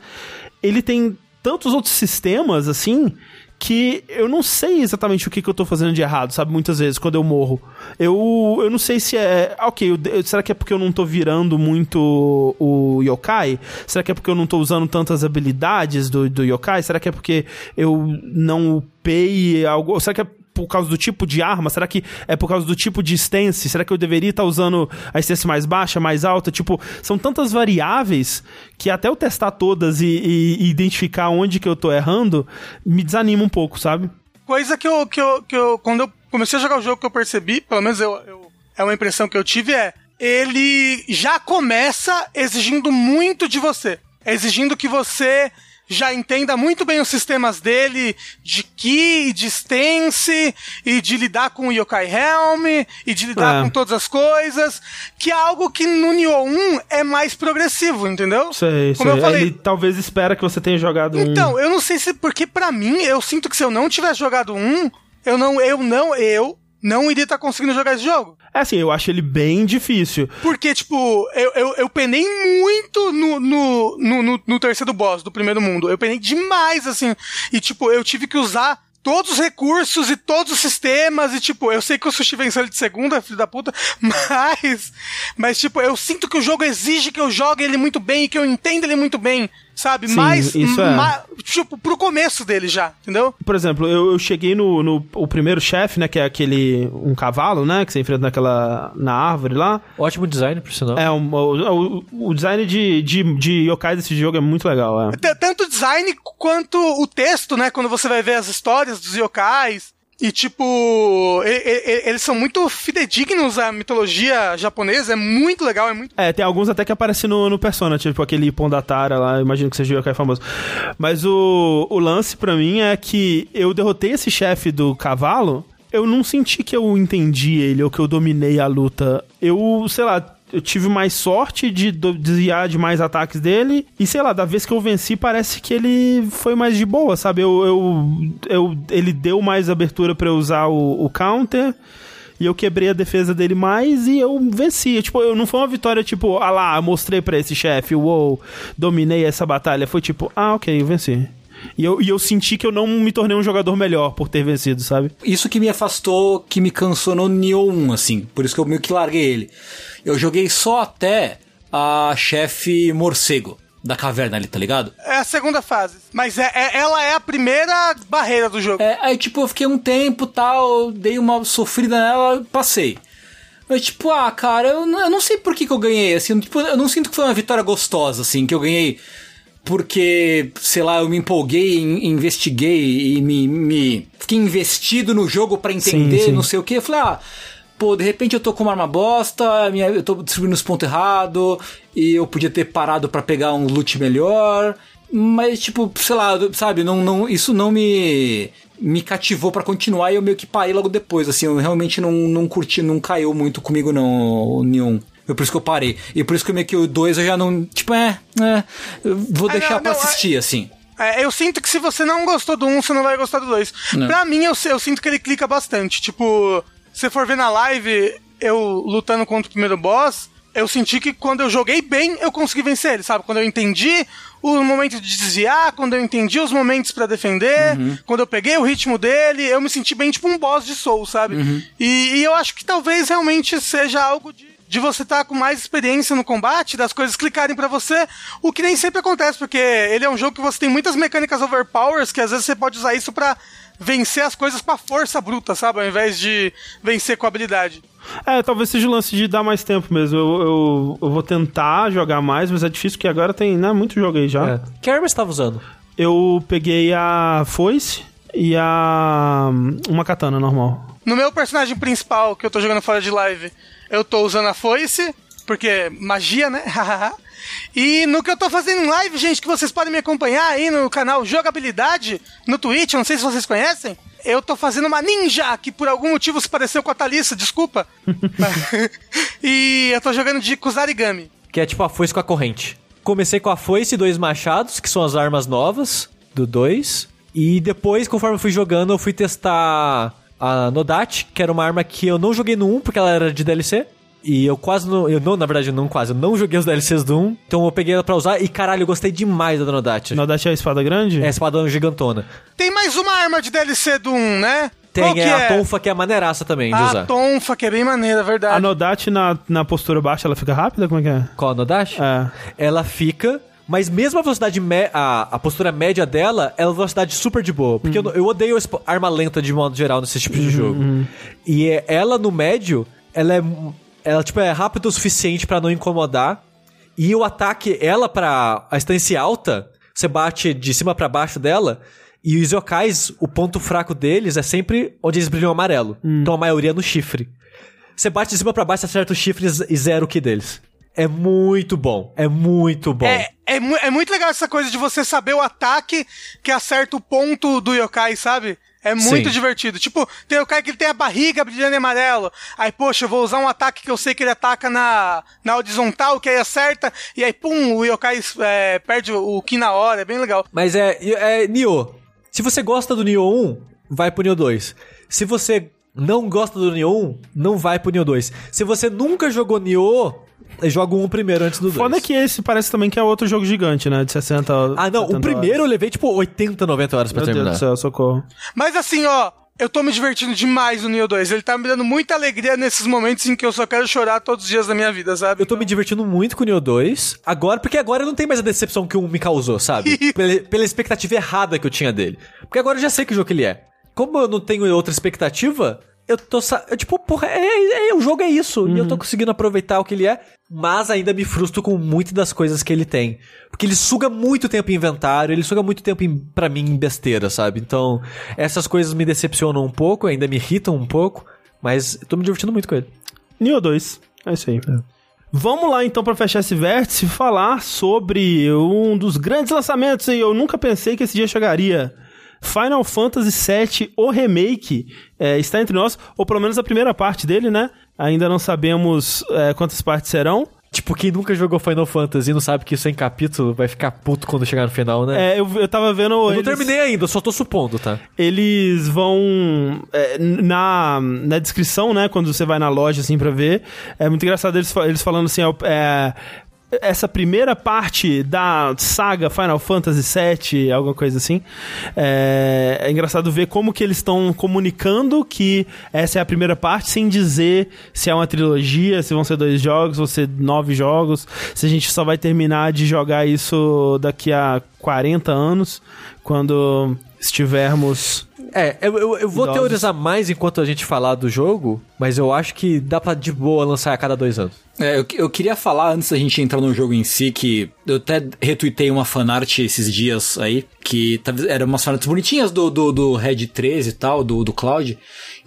Ele tem tantos outros sistemas, assim, que eu não sei exatamente o que, que eu tô fazendo de errado, sabe? Muitas vezes, quando eu morro. Eu, eu não sei se é. ah, Ok, eu- será que é porque eu não tô virando muito o yokai? Será que é porque eu não tô usando tantas habilidades do, do yokai? Será que é porque eu não upei algo? Ou será que é por causa do tipo de arma? Será que é por causa do tipo de stance? Será que eu deveria estar usando a stance mais baixa, mais alta? Tipo, são tantas variáveis que até eu testar todas e, e- e identificar onde que eu tô errando, me desanima um pouco, sabe? Coisa que eu, que eu, que eu. Quando eu comecei a jogar o jogo que eu percebi, pelo menos eu, eu- é uma impressão que eu tive, é. Ele já começa exigindo muito de você. Exigindo que você já entenda muito bem os sistemas dele de ki, de stance, e de lidar com o Yokai Helm, e de lidar É. com todas as coisas, que é algo que no Nioh 1 é mais progressivo, entendeu? Sei, Como sei. eu falei, Ele talvez espera que você tenha jogado um. então, eu não sei se porque pra mim eu sinto que se eu não tivesse jogado um, eu não, eu não, eu não iria estar conseguindo jogar esse jogo. É assim, eu acho ele bem difícil. Porque, tipo, eu, eu, eu penei muito no, no, no, no, no terceiro boss do primeiro mundo. Eu penei demais, assim. E, tipo, eu tive que usar todos os recursos e todos os sistemas. E, tipo, eu sei que o Sushi venceu ele de segunda, filho da puta. <laughs> Mas, mas, tipo, eu sinto que o jogo exige que eu jogue ele muito bem e que eu entenda ele muito bem. Sabe? Sim, mas, isso é. ma- tipo, pro começo dele já, entendeu? Por exemplo, eu, eu cheguei no, no o primeiro chefe, né? Que é aquele. um cavalo, né? Que você enfrenta naquela. na árvore lá. Ótimo design, por sinal. É, um, o, o, o design de, de, de yokai desse jogo é muito legal, é. Tanto o design quanto o texto, né? Quando você vai ver as histórias dos yokais. E, tipo, eles são muito fidedignos à mitologia japonesa. É muito legal, é muito. É, tem alguns até que aparecem no, no Persona, tipo aquele Pondatara lá, imagino que seja o yokai famoso. Mas o, o lance pra mim é que eu derrotei esse chefe do cavalo, eu não senti que eu entendi ele ou que eu dominei a luta. Eu, sei lá, eu tive mais sorte de desviar de mais ataques dele. E sei lá, da vez que eu venci, parece que ele foi mais de boa, sabe? Eu, eu, eu- ele deu mais abertura eu usar o, o counter. E eu quebrei a defesa dele mais e eu venci. Tipo, eu não foi uma vitória tipo, ah lá, mostrei pra esse chefe, uou, dominei essa batalha. Foi tipo, ah, ok, eu venci. E eu, e eu senti que eu não me tornei um jogador melhor por ter vencido, sabe? Isso que me afastou, que me cansou no Nioh 1, assim. Por isso que eu meio que larguei ele. Eu joguei só até a chefe morcego da caverna ali, tá ligado? É a segunda fase. Mas é, é- ela é a primeira barreira do jogo. É, aí, tipo, eu fiquei um tempo tal, dei uma sofrida nela, passei. Mas, tipo, ah, cara, eu, não- eu não sei por que, que eu ganhei, assim, tipo, eu não sinto que foi uma vitória gostosa, assim, que eu ganhei porque, sei lá, eu me empolguei, in- investiguei e me, me fiquei investido no jogo pra entender, Sim, sim. não sei o que. Eu falei, ah, pô, de repente eu tô com uma arma bosta, minha, eu tô distribuindo os pontos errados, e eu podia ter parado pra pegar um loot melhor. Mas, tipo, sei lá, sabe, não, não, isso não me me cativou pra continuar e eu meio que parei logo depois, assim, eu realmente não, não curti, não caiu muito comigo não, o Neon. É por isso que eu parei. E por isso que meio que o 2 eu já não. Tipo, é. é eu vou Ah, deixar não, pra não, assistir, assim. É, eu sinto que se você não gostou do 1, você não vai gostar do 2. Não. Pra mim, eu, eu sinto que ele clica bastante. Tipo, se for ver na live, eu lutando contra o primeiro boss, eu senti que quando eu joguei bem, eu consegui vencer ele, sabe? Quando eu entendi o momento de desviar, quando eu entendi os momentos pra defender, quando eu peguei o ritmo dele, eu me senti bem tipo um boss de Soul, sabe? E, e eu acho que talvez realmente seja algo de de você estar com mais experiência no combate, das coisas clicarem pra você, o que nem sempre acontece, porque ele é um jogo que você tem muitas mecânicas overpowers, que às vezes você pode usar isso pra vencer as coisas com a força bruta, sabe? Ao invés de vencer com habilidade. É, talvez seja o lance de dar mais tempo mesmo. Eu, eu, eu vou tentar jogar mais, mas é difícil porque agora tem né, muito jogo aí já. É. Que arma você tava usando? Eu peguei a foice e a. uma katana normal. No meu personagem principal, que eu tô jogando fora de live, eu tô usando a foice, porque magia, né? <laughs> e no que eu tô fazendo em live, gente, que vocês podem me acompanhar aí no canal Jogabilidade, no Twitch, não sei se vocês conhecem, eu tô fazendo uma ninja, que por algum motivo se pareceu com a Thalissa, desculpa. <laughs> <laughs> e eu tô jogando de Kusarigami. Que é tipo a foice com a corrente. Comecei com a foice e dois machados, que são as armas novas do 2. E depois, conforme eu fui jogando, eu fui testar a Nodat, que era uma arma que eu não joguei no 1 porque ela era de DLC. E eu quase não. Eu não, na verdade, não quase. Eu não joguei os DLCs do 1. Então eu peguei ela pra usar e caralho, eu gostei demais da Nodat. Nodachi é a espada grande? É a espadão gigantona. Tem mais uma arma de DLC do 1, né? Tem que é a é? tonfa, que é a maneiraça também de A usar. tonfa, que é bem maneira, A verdade. Nodachi na, na postura baixa ela fica rápida? Como é que é? Qual a Nodash? É. Ela fica. Mas mesmo a velocidade a, a postura média dela é uma velocidade super de boa. Porque eu, eu odeio arma lenta de modo geral nesse tipo de jogo. E é- ela no médio, ela é. Ela tipo, é rápida o suficiente pra não incomodar. E o ataque, ela pra a estância alta, você bate de cima pra baixo dela. E os yokais, o ponto fraco deles é sempre onde eles brilham amarelo. Então a maioria é no chifre. Você bate de cima pra baixo, acerta os chifres e zero o ki deles. É muito bom. É muito bom. É, é, mu- é muito legal essa coisa de você saber o ataque que acerta o ponto do yokai, sabe? É muito Sim. divertido. Tipo, tem yokai que ele tem a barriga brilhando em amarelo. Aí, poxa, eu vou usar um ataque que eu sei que ele ataca na, na horizontal, que aí acerta. E aí, pum, o yokai é, perde o, o ki na hora. É bem legal. Mas é, é Nioh. Se você gosta do Nioh 1, vai pro Nioh 2. Se você não gosta do Nioh 1, não vai pro Nioh 2. Se você nunca jogou Nioh, joga o 1 primeiro antes do 2. Foda que esse parece também que é outro jogo gigante, né? De 60 Ah, não, o 70 primeiro eu horas. levei tipo 80, 90 horas pra Meu Deus terminar. do céu, socorro. Mas assim, ó, eu tô me divertindo demais no Neo 2. Ele tá me dando muita alegria nesses momentos em que eu só quero chorar todos os dias da minha vida, sabe? Eu tô me divertindo muito com o Nioh 2. Agora, porque agora não tem mais a decepção que o 1 me causou, sabe? <laughs> pela, pela expectativa errada que eu tinha dele. Porque agora eu já sei que jogo que ele é. Como eu não tenho outra expectativa, eu tô. Eu, tipo, porra, é, é- é- o jogo é isso. E eu tô conseguindo aproveitar o que ele é. Mas ainda me frustro com muitas das coisas que ele tem. Porque ele suga muito tempo em inventário, ele suga muito tempo em, pra mim em besteira, sabe? Então, essas coisas me decepcionam um pouco, ainda me irritam um pouco. Mas eu tô me divertindo muito com ele. Nioh 2. É isso aí. Vamos lá então pra fechar esse vértice falar sobre um dos grandes lançamentos e eu nunca pensei que esse dia chegaria. Final Fantasy VII, o remake, é, está entre nós, ou pelo menos a primeira parte dele, né? Ainda não sabemos é, quantas partes serão. Tipo, quem nunca jogou Final Fantasy e não sabe que isso é em capítulo vai ficar puto quando chegar no final, né? É, eu, eu tava vendo. eu não eles- terminei ainda, só tô supondo, tá? eles vão é, na, na descrição, né, quando você vai na loja assim pra ver, é muito engraçado eles, eles falando assim, ó, é, essa primeira parte da saga Final Fantasy VII, alguma coisa assim, é, é engraçado ver como que eles estão comunicando que essa é a primeira parte, sem dizer se é uma trilogia, se vão ser dois jogos, vão ser nove jogos, se a gente só vai terminar de jogar isso daqui a 40 anos, quando estivermos É, eu, eu, eu vou Idosos. teorizar mais enquanto a gente falar do jogo, mas eu acho que dá pra de boa lançar a cada dois anos. É, eu, eu queria falar antes da gente entrar no jogo em si que eu até retuitei uma fanart esses dias aí, que eram umas fanarts bonitinhas do, do, do Red 13 e tal, do, do Cloud,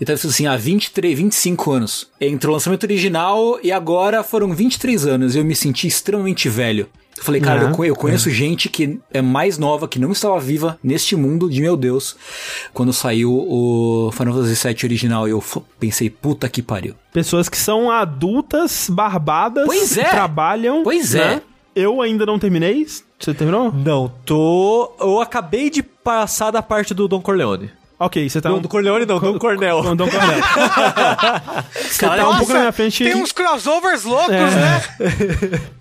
e tava assim, há 23, 25 anos. Entre o lançamento original e agora foram 23 anos, e eu me senti extremamente velho. Eu falei, cara, É, eu, co- eu conheço gente que é mais nova, que não estava viva neste mundo de meu Deus, quando saiu o Final Fantasy VII original. E eu pensei, puta que pariu. Pessoas que são adultas, barbadas, Pois é. trabalham. Pois né? é. Eu ainda não terminei. Você terminou? Não, tô. Eu acabei de passar da parte do Don Corleone. Ok, você tá Não, um... do Corleone não, Don Cornel. Não, Dom Cornel. <laughs> Você tá um pouco na minha frente. tem uns crossovers loucos, É. né?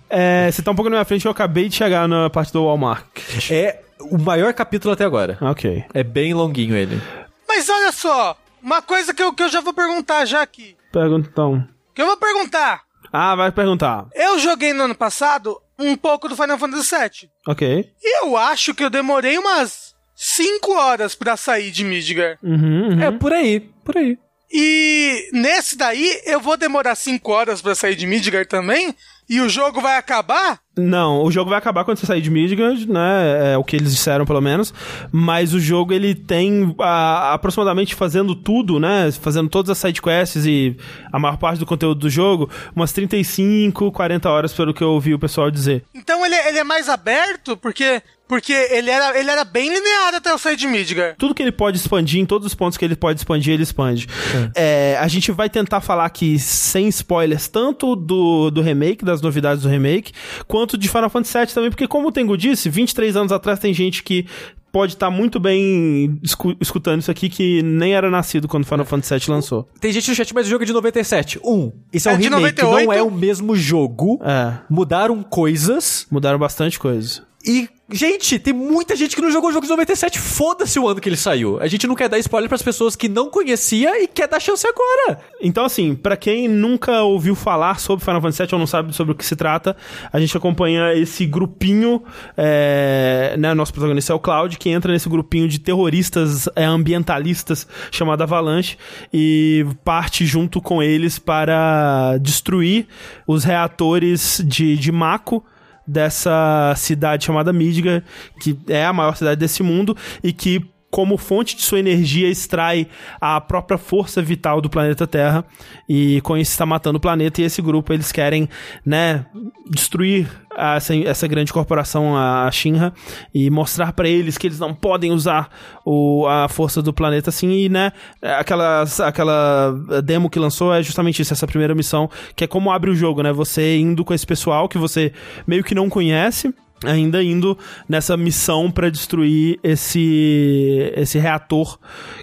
<laughs> É, você tá um pouco na minha frente, eu acabei de chegar na parte do Walmart. É o maior capítulo até agora. Ok. É bem longuinho ele. Mas olha só, uma coisa que eu, que eu já vou perguntar já aqui. Pergunta então. Que eu vou perguntar. Ah, vai perguntar. Eu joguei no ano passado um pouco do Final Fantasy VII. Ok. E eu acho que eu demorei umas 5 horas pra sair de Midgar. Uhum, uhum. É por aí, por aí. E nesse daí eu vou demorar 5 horas pra sair de Midgar também? E o jogo vai acabar? Não, o jogo vai acabar quando você sair de Midgard, né? É o que eles disseram, pelo menos. Mas o jogo, ele tem ah, aproximadamente fazendo tudo, né? Fazendo todas as sidequests e a maior parte do conteúdo do jogo, umas 35, 40 horas, pelo que eu ouvi o pessoal dizer. Então ele, ele é mais aberto, porque porque ele era, ele era bem linear até eu sair de Midgar. Tudo que ele pode expandir, em todos os pontos que ele pode expandir, ele expande. É, a gente vai tentar falar aqui sem spoilers, tanto do, do remake, das novidades do remake, quanto de Final Fantasy VII também, porque como o Tengu disse, 23 anos atrás tem gente que pode estar muito bem escu- escutando isso aqui que nem era nascido quando Final Fantasy VII lançou. Tem gente no chat, mas o jogo é de 97. Um, isso é, É um de remake, 98? não é o mesmo jogo. É, Mudaram coisas. mudaram bastante coisa. E, gente, tem muita gente que não jogou o jogo de 97. Foda-se o ano que ele saiu. A gente não quer dar spoiler pras pessoas que não conhecia e quer dar chance agora. Então, assim, pra quem nunca ouviu falar sobre Final Fantasy VII ou não sabe sobre o que se trata, a gente acompanha esse grupinho, é, né, nosso protagonista é o Cloud, que entra nesse grupinho de terroristas é, ambientalistas chamado Avalanche e parte junto com eles para destruir os reatores de, de Mako, dessa cidade chamada Midgar, que é a maior cidade desse mundo e que como fonte de sua energia extrai a própria força vital do planeta Terra. E com isso está matando o planeta e esse grupo eles querem, né, destruir essa, essa grande corporação, a Shinra, e mostrar pra eles que eles não podem usar o, a força do planeta. Assim e, né, aquelas, aquela demo que lançou é justamente isso, essa primeira missão, que é como abre o jogo, né, você indo com esse pessoal que você meio que não conhece, ainda indo nessa missão para destruir esse esse reator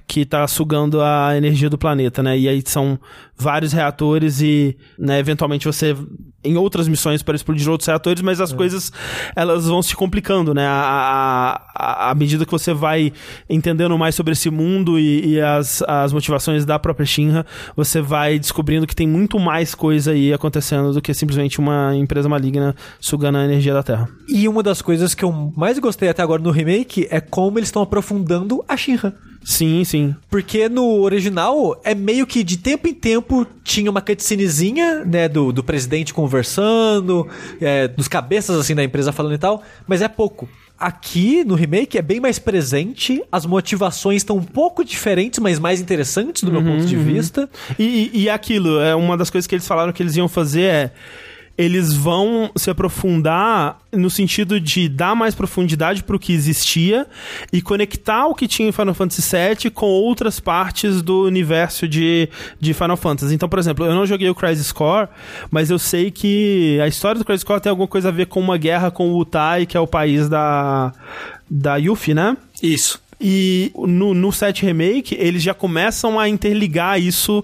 que tá sugando a energia do planeta, né? E aí são vários reatores e, né, eventualmente você em outras missões para explodir outros reatores, mas as coisas elas vão se complicando, né? A, a, a medida que você vai entendendo mais sobre esse mundo e, e as, as motivações da própria Shinra, você vai descobrindo que tem muito mais coisa aí acontecendo do que simplesmente uma empresa maligna sugando a energia da Terra. E uma das coisas que eu mais gostei até agora no remake é como eles estão aprofundando a Shinra. Sim, sim. Porque no original é meio que de tempo em tempo tinha uma cutscenezinha, né, do, do presidente conversando, é, dos cabeças assim da empresa falando e tal, mas é pouco. Aqui no remake é bem mais presente, as motivações estão um pouco diferentes, mas mais interessantes do meu ponto de vista. E, e, e aquilo, é uma das coisas que eles falaram que eles iam fazer é. Eles vão se aprofundar no sentido de dar mais profundidade pro que existia e conectar o que tinha em Final Fantasy VII com outras partes do universo de, de Final Fantasy. Então, por exemplo, eu não joguei o Crisis Core, mas eu sei que a história do Crisis Core tem alguma coisa a ver com uma guerra com o Utai, que é o país da, da Yuffie, né? Isso. E no, no 7 Remake, eles já começam a interligar isso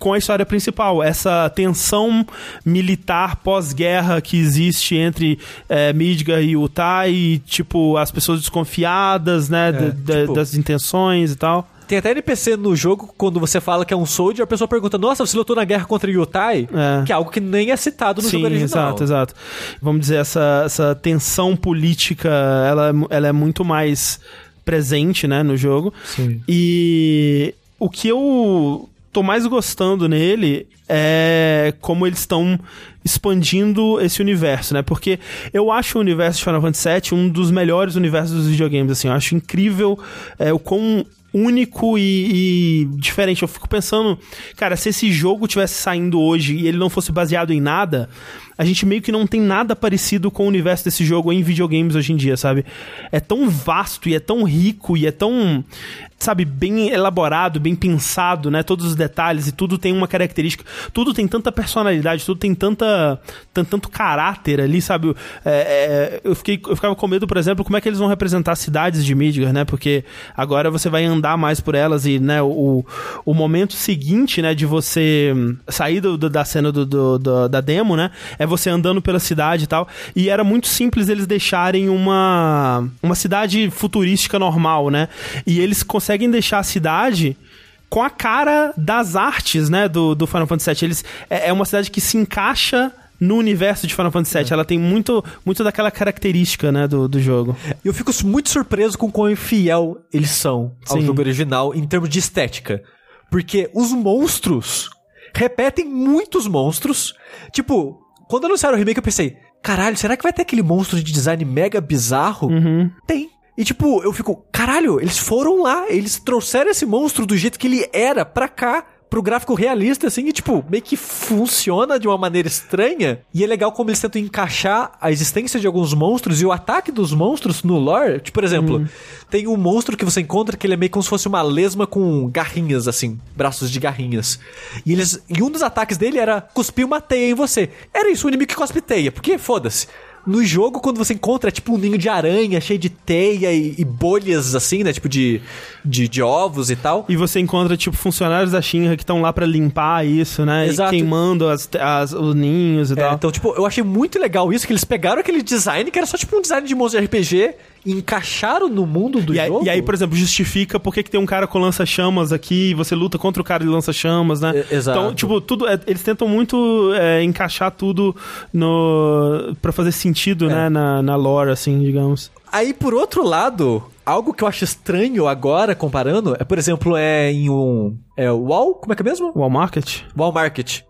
com a história principal. Essa tensão militar pós-guerra que existe entre é, Midgar e Utai, e, tipo, as pessoas desconfiadas, né, da- da- tipo- das intenções e tal. Tem até NPC no jogo, quando você fala que é um soldier, a pesa pergunta, nossa, você lutou na guerra contra Yutai? É. Que é algo que nem é citado no Sim, jogo original. exato, exato. Vamos dizer, essa, essa tensão política, ela, é ela é muito mais presente, né, no jogo. Sim. E o que eu tô mais gostando nele é como eles estão expandindo esse universo, né? Porque eu acho o universo de Final Fantasy VII um dos melhores universos dos videogames, assim. Eu acho incrível é, o quão único e, e diferente. Eu fico pensando, cara, se esse jogo tivesse saindo hoje e ele não fosse baseado em nada, a gente meio que não tem nada parecido com o universo desse jogo em videogames hoje em dia, sabe? É tão vasto e é tão rico e é tão sabe, bem elaborado, bem pensado, né? Todos os detalhes e tudo tem uma característica, tudo tem tanta personalidade, tudo tem tanta, tanto, tanto caráter ali, sabe? É, é, eu, fiquei, eu ficava com medo, por exemplo, como é que eles vão representar cidades de Midgar, né? Porque agora você vai andar mais por elas e, né, o, o momento seguinte, né, de você sair do, do, da cena do, do, da demo, né, é você andando pela cidade e tal. E era muito simples eles deixarem uma, uma cidade futurística normal, né? E eles conseguem deixar a cidade com a cara das artes, né, do, do Final Fantasy VII. Eles, é, é uma cidade que se encaixa no universo de Final Fantasy VII. É. Ela tem muito, muito daquela característica, né, do, do jogo. Eu fico muito surpreso com quão fiel eles são ao Sim. jogo original em termos de estética. Porque os monstros repetem muitos monstros. Tipo, quando anunciaram o remake eu pensei, caralho, será que vai ter aquele monstro de design mega bizarro? Uhum. Tem. E tipo, eu fico, caralho, eles foram lá, eles trouxeram esse monstro do jeito que ele era pra cá pro gráfico realista, assim, e tipo, meio que funciona de uma maneira estranha. E é legal como eles tentam encaixar a existência de alguns monstros e o ataque dos monstros no lore. Tipo, por exemplo, hum. tem um monstro que você encontra que ele é meio como se fosse uma lesma com garrinhas, assim, braços de garrinhas. E eles. E um dos ataques dele era cuspir uma teia em você. Era isso, o inimigo que cospe teia, porque foda-se. No jogo, quando você encontra, tipo um ninho de aranha cheio de teia e, e bolhas, assim, né? Tipo de, de, de, ovos e tal. E você encontra, tipo, funcionários da Shinra que estão lá para limpar isso, né? Exato. E queimando as, as, os ninhos e é, tal. Então, tipo, eu achei muito legal isso, que eles pegaram aquele design, que era só tipo um design de monstro de RPG, encaixaram no mundo do e jogo. Aí, e aí, por exemplo, justifica por que, que tem um cara com lança-chamas aqui e você luta contra o cara de lança-chamas, né? É, exato. Então, tipo, tudo. É, eles tentam muito é, encaixar tudo no. para fazer sentido, é. né? Na, na lore, assim, digamos. Aí, por outro lado, algo que eu acho estranho agora, comparando, é, por exemplo, é em um. É o Wall? Como é que é mesmo? Wall Market. Wall Market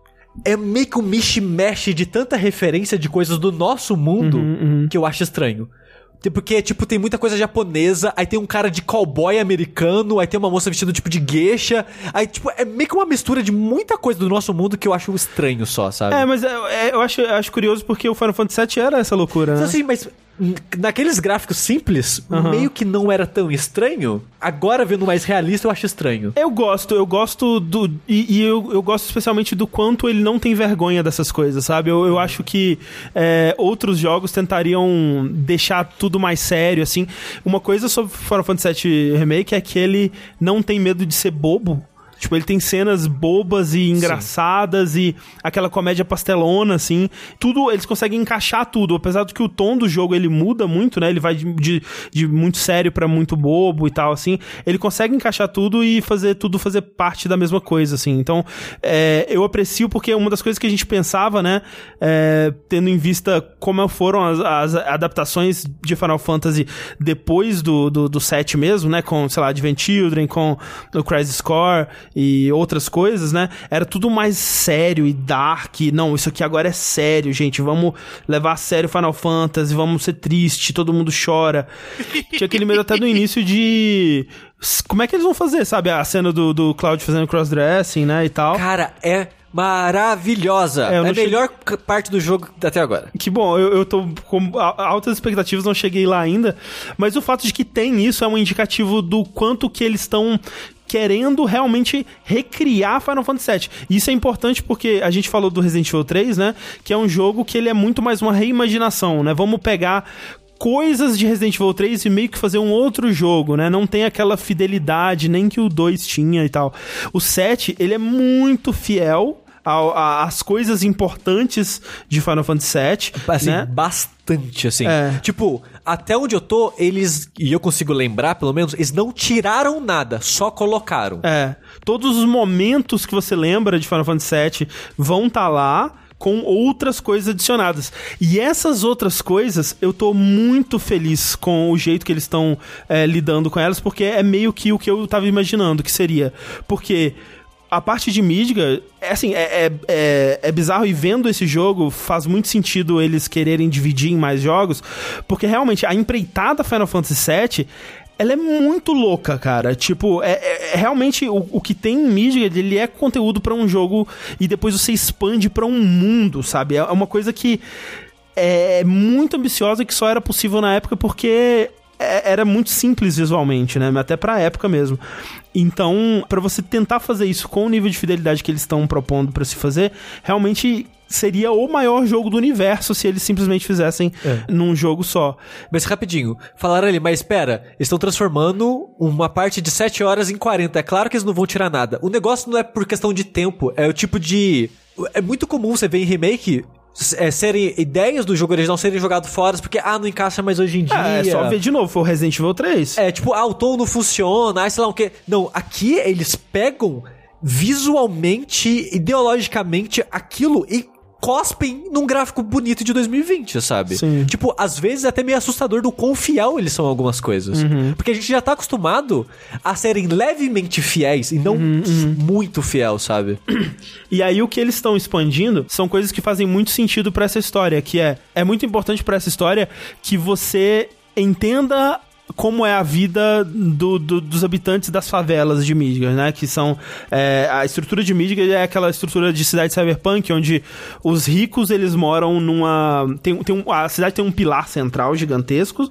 é meio que um mish-mesh de tanta referência de coisas do nosso mundo uhum, uhum. que eu acho estranho. Porque, tipo, tem muita coisa japonesa, aí tem um cara de cowboy americano, aí tem uma moça vestida tipo de geisha. Aí, tipo, é meio que uma mistura de muita coisa do nosso mundo que eu acho estranho só, sabe? É, mas é, é, eu acho, eu acho curioso porque o Final Fantasy VII era essa loucura, né? Assim, mas naqueles gráficos simples, uhum. meio que não era tão estranho. Agora, vendo mais realista, eu acho estranho. Eu gosto, eu gosto do. E, e eu, eu gosto especialmente do quanto ele não tem vergonha dessas coisas, sabe? Eu, eu acho que é, outros jogos tentariam deixar tudo mais sério, assim. Uma coisa sobre Final Fantasy VII Remake é que ele não tem medo de ser bobo Tipo, ele tem cenas bobas e engraçadas Sim. e aquela comédia pastelona, assim. Tudo, eles conseguem encaixar tudo. Apesar do que o tom do jogo ele muda muito, né? Ele vai de, de, de muito sério para muito bobo e tal, assim. Ele consegue encaixar tudo e fazer tudo fazer parte da mesma coisa, assim. Então, é, eu aprecio porque uma das coisas que a gente pensava, né? É, tendo em vista como foram as, as, adaptações de Final Fantasy depois do, do, do 7 mesmo, né? Com, sei lá, Advent Children, com o Crisis Core e outras coisas, né? Era tudo mais sério e dark. Não, isso aqui agora é sério, gente. Vamos levar a sério Final Fantasy, vamos ser triste, todo mundo chora. <laughs> Tinha aquele medo até do início de como é que eles vão fazer, sabe? A cena do, do Cloud fazendo crossdressing, né? E tal. Cara, é maravilhosa. É, é a melhor cheguei... parte do jogo até agora. Que bom, eu, eu tô com altas expectativas, não cheguei lá ainda. Mas o fato de que tem isso é um indicativo do quanto que eles estão querendo realmente recriar Final Fantasy VII. Isso é importante porque a gente falou do Resident Evil 3, né? Que é um jogo que ele é muito mais uma reimaginação, né? Vamos pegar coisas de Resident Evil 3 e meio que fazer um outro jogo, né? Não tem aquela fidelidade nem que o 2 tinha e tal. O 7, ele é muito fiel as coisas importantes de Final Fantasy VII. Assim, né? bastante, assim. É. Tipo, até onde eu tô, eles, e eu consigo lembrar, pelo menos, eles não tiraram nada, só colocaram. É. Todos os momentos que você lembra de Final Fantasy VII vão estar tá lá com outras coisas adicionadas. E essas outras coisas, eu tô muito feliz com o jeito que eles estão é, lidando com elas, porque é meio que o que eu tava imaginando que seria. Porque a parte de Midgar, é assim, é, é, é, é, bizarro e vendo esse jogo faz muito sentido eles quererem dividir em mais jogos, porque realmente a empreitada Final Fantasy VII ela é muito louca, cara. Tipo, é, é- é realmente o, o que tem em Midgard, ele é conteúdo pra um jogo e depois você expande pra um mundo, sabe? É uma coisa que é muito ambiciosa que só era possível na época porque é- era muito simples visualmente, né? Até pra época mesmo. Então, pra você tentar fazer isso com o nível de fidelidade que eles estão propondo pra se fazer, realmente seria o maior jogo do universo se eles simplesmente fizessem É. num jogo só. Mas rapidinho, falaram ali, mas espera, estão transformando uma parte de 7 horas em 40. É claro que eles não vão tirar nada. O negócio não é por questão de tempo, é o tipo de. É muito comum você ver em remake. É, serem ideias do jogo original serem jogadas fora porque, ah, não encaixa mais hoje em dia. Ah, é só ver de novo, foi o Resident Evil 3. É, tipo, ah, o tom não funciona, ah, sei lá o quê. Não, aqui eles pegam visualmente, ideologicamente, aquilo e cospem num gráfico bonito de 2020, sabe? Sim. Tipo, às vezes é até meio assustador do quão fiel eles são algumas coisas. Porque a gente já tá acostumado a serem levemente fiéis e não muito fiel, sabe? E aí o que eles estão expandindo são coisas que fazem muito sentido pra essa história, que é é muito importante pra essa história que você entenda como é a vida do- do- dos habitantes das favelas de Midgard, né? Que são... é, a estrutura de Midgard é aquela estrutura de cidade cyberpunk, onde os ricos, eles moram numa... Tem, tem um, a cidade tem um pilar central gigantesco.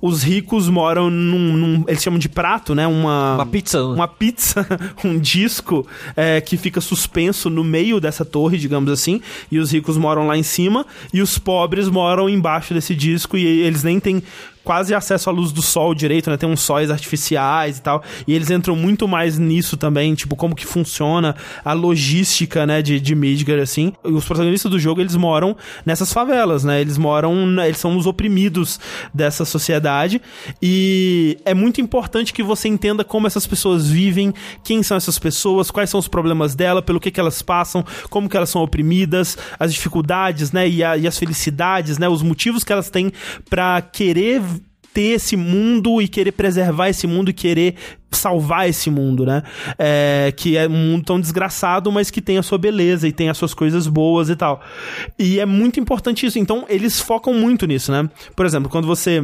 Os ricos moram num... num- eles chamam de prato, né? Uma, Uma pizza. uma pizza, <laughs> um disco é, que fica suspenso no meio dessa torre, digamos assim, e os ricos moram lá em cima e os pobres moram embaixo desse disco e eles nem têm quase acesso à luz do sol direito, né? Tem uns sóis artificiais e tal. E eles entram muito mais nisso também, tipo, como que funciona a logística, né, de, de Midgard, assim. E os protagonistas do jogo, eles moram nessas favelas, né? Eles moram, eles são os oprimidos dessa sociedade. E é muito importante que você entenda como essas pessoas vivem, quem são essas pessoas, quais são os problemas dela, pelo que, que elas passam, como que elas são oprimidas, as dificuldades, né, e, a- e as felicidades, né, os motivos que elas têm pra querer ter esse mundo e querer preservar esse mundo e querer salvar esse mundo, né? É, que é um mundo tão desgraçado, mas que tem a sua beleza e tem as suas coisas boas e tal. E é muito importante isso. Então, eles focam muito nisso, né? Por exemplo, quando você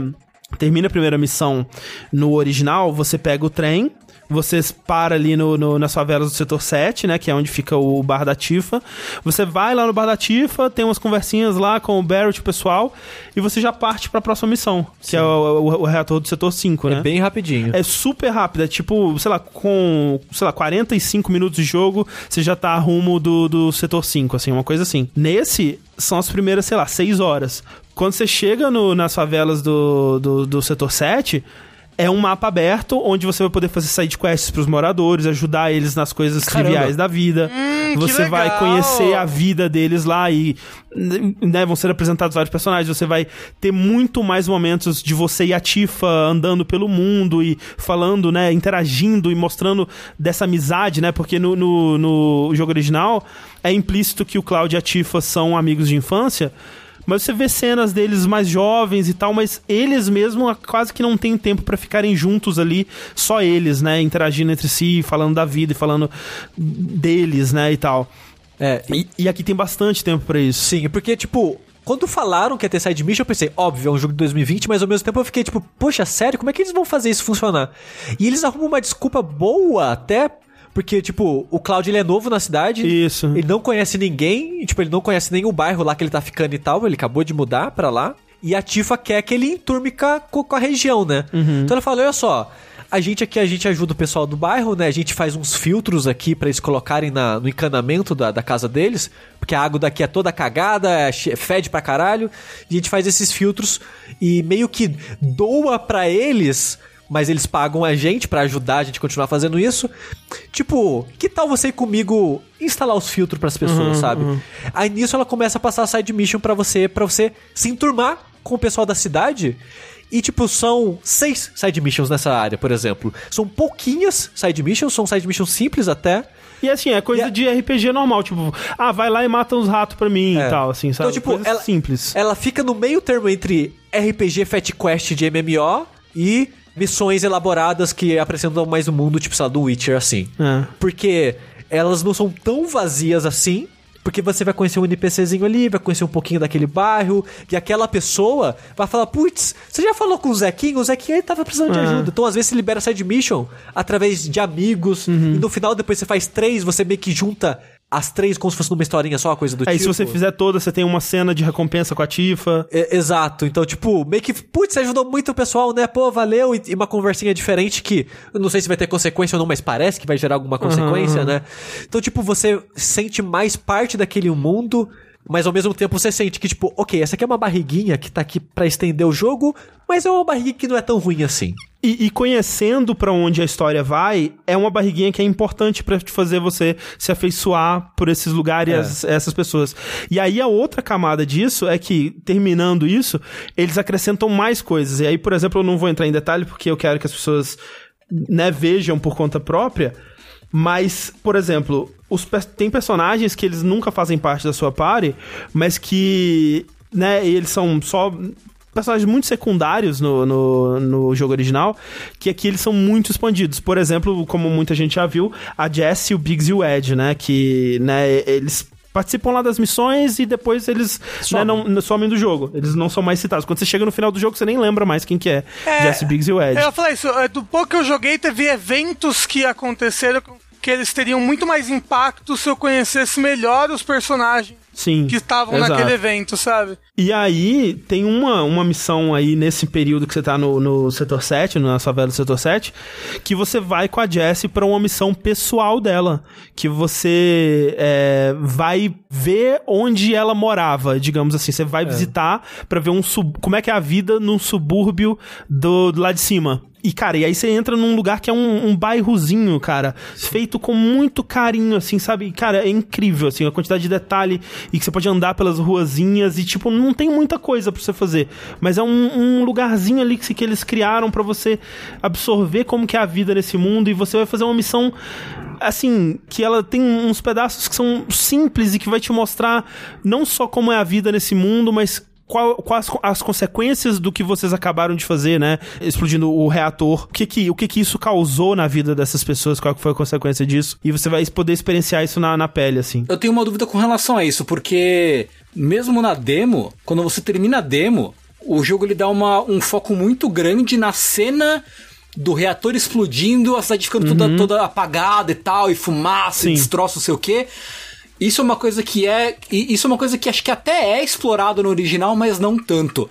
termina a primeira missão no original, você pega o trem, você para ali no, no- nas favelas do setor 7, né? Que é onde fica o bar da Tifa. Você vai lá no bar da Tifa, tem umas conversinhas lá com o Barrett e o pessoal, e você já parte pra próxima missão, que é o, o- o reator do setor 5, né? É bem rapidinho. É super rápido, é tipo, sei lá, com, sei lá, 45 minutos de jogo, você já tá a rumo do, do setor 5, assim, uma coisa assim. Nesse, são as primeiras, sei lá, 6 horas. Quando você chega no- nas favelas do, do, do setor 7, é um mapa aberto onde você vai poder fazer side quests pros moradores, ajudar eles nas coisas Caramba. triviais da vida. que você vai conhecer a vida deles lá e né, vão ser apresentados vários personagens. Você vai ter muito mais momentos de você e a Tifa andando pelo mundo e falando, né, interagindo e mostrando dessa amizade, né? Porque no, no, no jogo original é implícito que o Cloud e a Tifa são amigos de infância. Mas você vê cenas deles mais jovens e tal, mas eles mesmo quase que não têm tempo pra ficarem juntos ali, só eles, né? Interagindo entre si, falando da vida e falando deles, né? E tal. É, E, e aqui tem bastante tempo pra isso. Sim, porque, tipo, quando falaram que ia ter side mission, eu pensei, óbvio, é um jogo de 2020, mas ao mesmo tempo eu fiquei, tipo, poxa, sério, como é que eles vão fazer isso funcionar? E eles arrumam uma desculpa boa até, porque, tipo, o Cloud ele é novo na cidade. Isso. Ele não conhece ninguém, tipo, ele não conhece nem o bairro lá que ele tá ficando e tal, ele acabou de mudar pra lá. E a Tifa quer que ele enturme com a, região, né? Então ela fala, olha só, a gente aqui, a gente ajuda o pessoal do bairro, né? A gente faz uns filtros aqui pra eles colocarem na- no encanamento da, da casa deles, porque a água daqui é toda cagada, é fede pra caralho. E a gente faz esses filtros e meio que doa pra eles, mas eles pagam a gente pra ajudar a gente a continuar fazendo isso. Tipo, que tal você ir comigo instalar os filtros pras pessoas, sabe? Aí nisso ela começa a passar a side mission pra você, para você se enturmar com o pessoal da cidade. E, tipo, são seis side missions nessa área, por exemplo. São pouquinhas side missions, são side missions simples até. E assim, é coisa E a- de RPG normal, tipo, ah, vai lá e mata uns ratos pra mim É. e tal, assim, sabe? Então, tipo, Coisa ela- simples. Ela fica no meio termo entre RPG Fat Quest de MMO e missões elaboradas que apresentam mais o mundo, tipo, sei lá, do Witcher, assim. É. Porque elas não são tão vazias assim. Porque você vai conhecer um NPCzinho ali, vai conhecer um pouquinho daquele bairro, e aquela pessoa vai falar, putz, você já falou com o Zequinho? O Zequinho ele tava precisando de Ah. ajuda. Então, às vezes, você libera side mission através de amigos, Uhum. e no final, depois você faz três, você meio que junta as três como se fosse numa historinha só, uma coisa do Aí tipo. se você fizer toda, você tem uma cena de recompensa com a Tifa. É, exato, então, tipo, meio que, putz, você ajudou muito o pessoal, né? Pô, valeu. E, e uma conversinha diferente que eu não sei se vai ter consequência ou não, mas parece que vai gerar alguma consequência, né? Então, tipo, você sente mais parte daquele mundo, mas ao mesmo tempo você sente que, tipo, ok, essa aqui é uma barriguinha que tá aqui pra estender o jogo, mas é uma barriguinha que não é tão ruim assim. E, e conhecendo pra onde a história vai, é uma barriguinha que é importante pra te fazer você se afeiçoar por esses lugares, É. e essas pessoas. E aí a outra camada disso é que, terminando isso, eles acrescentam mais coisas. E aí, por exemplo, eu não vou entrar em detalhe porque eu quero que as pessoas né, vejam por conta própria. Mas, por exemplo, os, tem personagens que eles nunca fazem parte da sua party, mas que, né, eles são só personagens muito secundários no, no, no jogo original, que aqui eles são muito expandidos. Por exemplo, como muita gente já viu, a Jessie, o Biggs e o Ed, né, que, né, eles participam lá das missões e depois eles né, não, não somem do jogo. Eles não são mais citados. Quando você chega no final do jogo, você nem lembra mais quem que é. É, Jesse Biggs e o Ed. Eu ia falar isso, é, do pouco que eu joguei, teve eventos que aconteceram que eles teriam muito mais impacto se eu conhecesse melhor os personagens Sim. que estavam naquele evento, sabe? E aí, tem uma, uma missão aí nesse período que você tá no, no setor 7, na favela do setor 7, que você vai com a Jessie pra uma missão pessoal dela. Que você é, vai ver onde ela morava, digamos assim. Você vai visitar pra ver um sub, como é que é a vida num subúrbio do, do lá de cima. E, cara, e aí você entra num lugar que é um, um bairrozinho, cara, feito com muito carinho, assim, sabe? Cara, é incrível, assim, a quantidade de detalhe e que você pode andar pelas ruazinhas e, tipo, não tem muita coisa pra você fazer. Mas é um, um lugarzinho ali que, que eles criaram pra você absorver como que é a vida nesse mundo e você vai fazer uma missão, assim, que ela tem uns pedaços que são simples e que vai te mostrar não só como é a vida nesse mundo, mas qual, quais as consequências do que vocês acabaram de fazer, né? Explodindo o reator. O que que, o que que isso causou na vida dessas pessoas? Qual foi a consequência disso? E você vai poder experienciar isso na, na pele, assim. Eu tenho uma dúvida com relação a isso, porque mesmo na demo, quando você termina a demo, o jogo ele dá uma, um foco muito grande na cena do reator explodindo, a cidade ficando toda, toda apagada e tal, e fumaça, Sim. e destroço, não sei o quê. Isso é uma coisa que é. Isso é uma coisa que acho que até é explorado no original, mas não tanto.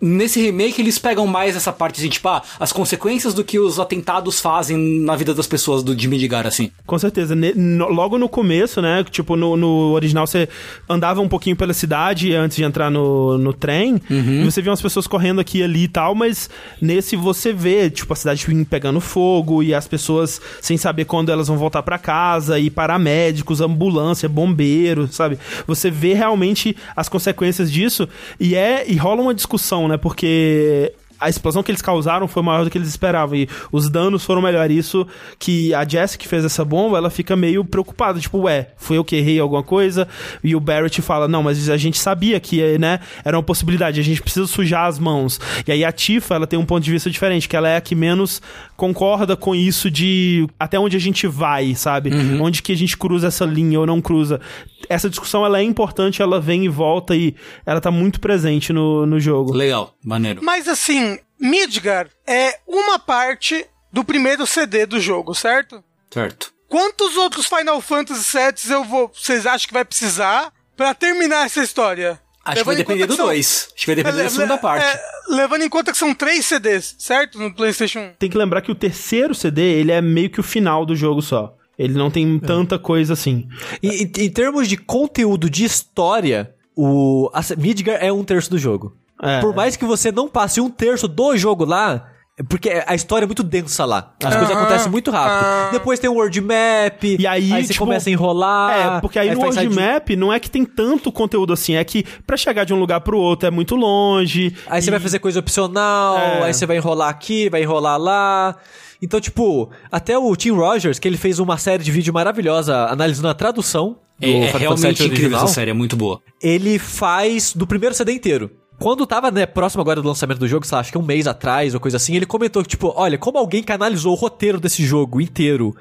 Nesse remake, eles pegam mais essa parte, assim, tipo, ah, as consequências do que os atentados fazem na vida das pessoas do, de Midgar, assim. Com certeza. Ne- no- logo no começo, né? Tipo, no, no original você andava um pouquinho pela cidade antes de entrar no, no trem. E você via umas pessoas correndo aqui e ali e tal, mas nesse você vê, tipo, a cidade pegando fogo e as pessoas sem saber quando elas vão voltar pra casa, e paramédicos, ambulância, bombeiro, sabe? Você vê realmente as consequências disso e é e rola uma discussão, né? Porque a explosão que eles causaram foi maior do que eles esperavam. E os danos foram melhor. Isso que a Jessie que fez essa bomba, ela fica meio preocupada. Tipo, ué, foi eu que errei alguma coisa? E o Barrett fala, não, mas a gente sabia que, né, era uma possibilidade. A gente precisa sujar as mãos. E aí a Tifa, ela tem um ponto de vista diferente, que ela é a que menos concorda com isso de até onde a gente vai, sabe? Onde que a gente cruza essa linha ou não cruza. Essa discussão, ela é importante, ela vem e volta e ela tá muito presente no, no jogo. Legal, maneiro. Mas assim, Midgar é uma parte do primeiro CD do jogo, certo? Certo. Quantos outros Final Fantasy VII eu vou, vocês acham que vai precisar pra terminar essa história? Acho que vai Levando depender do que são- 2. Acho que vai depender da Le- segunda parte. é, levando em conta que são três CDs, certo? No PlayStation 1. Tem que lembrar que o terceiro CD, ele é meio que o final do jogo só. Ele não tem tanta coisa assim. E, em- em termos de conteúdo de história, o a, Midgar é um terço do jogo. É. Por mais que você não passe um terço do jogo lá, é porque a história é muito densa lá. As coisas acontecem muito rápido. Depois tem o world map, E aí, você tipo, começa a enrolar. É, porque aí, no faz World side- Map não é que tem tanto conteúdo assim, é que pra chegar de um lugar pro outro é muito longe. Aí você e- vai fazer coisa opcional, É. aí você vai enrolar aqui, vai enrolar lá. Então, tipo, até o Tim Rogers, que ele fez uma série de vídeo maravilhosa analisando a tradução do É, é Final Fantasy realmente incrível original, essa série, é muito boa. ele faz do primeiro CD inteiro. Quando tava, né, próximo agora do lançamento do jogo, sei lá, acho que um mês atrás ou coisa assim, ele comentou que, tipo, olha, como alguém que analisou o roteiro desse jogo inteiro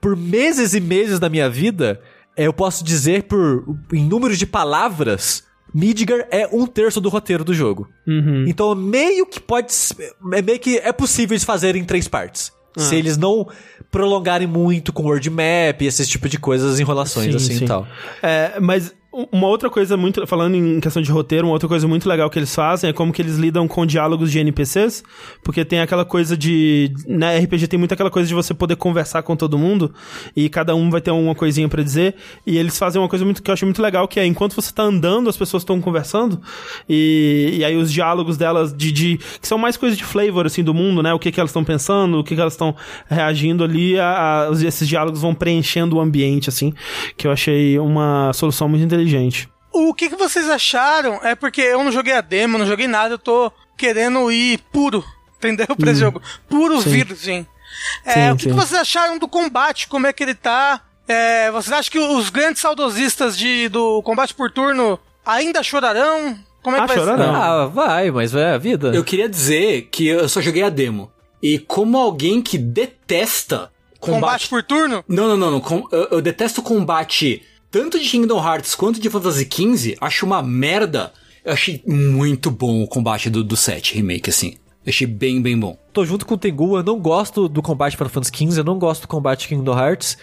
por meses e meses da minha vida, é, eu posso dizer por em números de palavras, Midgar é um terço do roteiro do jogo. Então meio que pode. É meio que é possível eles fazerem em três partes. Se eles não prolongarem muito com word map e esse tipo de coisas, enrolações Sim, assim sim. e tal. É, mas uma outra coisa muito. Falando em questão de roteiro, uma outra coisa muito legal que eles fazem é como que eles lidam com diálogos de NPCs. Porque tem aquela coisa de. Né, RPG tem muito aquela coisa de você poder conversar com todo mundo. E cada um vai ter uma coisinha pra dizer. E eles fazem uma coisa muito, que eu acho muito legal, que é enquanto você tá andando, as pessoas estão conversando. E, e aí os diálogos delas de, de. que são mais coisas de flavor, assim, do mundo, né? O que, que elas estão pensando, o que, que elas estão reagindo ali. A, a- esses diálogos vão preenchendo o ambiente, assim. Que eu achei uma solução muito inteligente. O que, que vocês acharam? É porque eu não joguei a demo, não joguei nada, eu tô querendo ir puro, <laughs> entendeu? Pra esse jogo. Puro virgem. É, Sim, o que, sim. que vocês acharam do combate? Como é que ele tá? É, vocês acham que os grandes saudosistas de, do combate por turno ainda chorarão? Como é que Ah, vai chorarão. ser? Ah, vai, mas é a vida. Eu queria dizer que eu só joguei a demo. E como alguém que detesta Combate combate... por turno? Não, não, não. não. Com- eu, eu detesto combate tanto de Kingdom Hearts quanto de Fantasy XV. Acho uma merda. Eu achei muito bom o combate do, do 7 remake, assim. Eu achei bem, bem bom. Tô junto com o Tengu, eu não gosto do combate Final Fantasy XV, eu não gosto do combate Kingdom Hearts.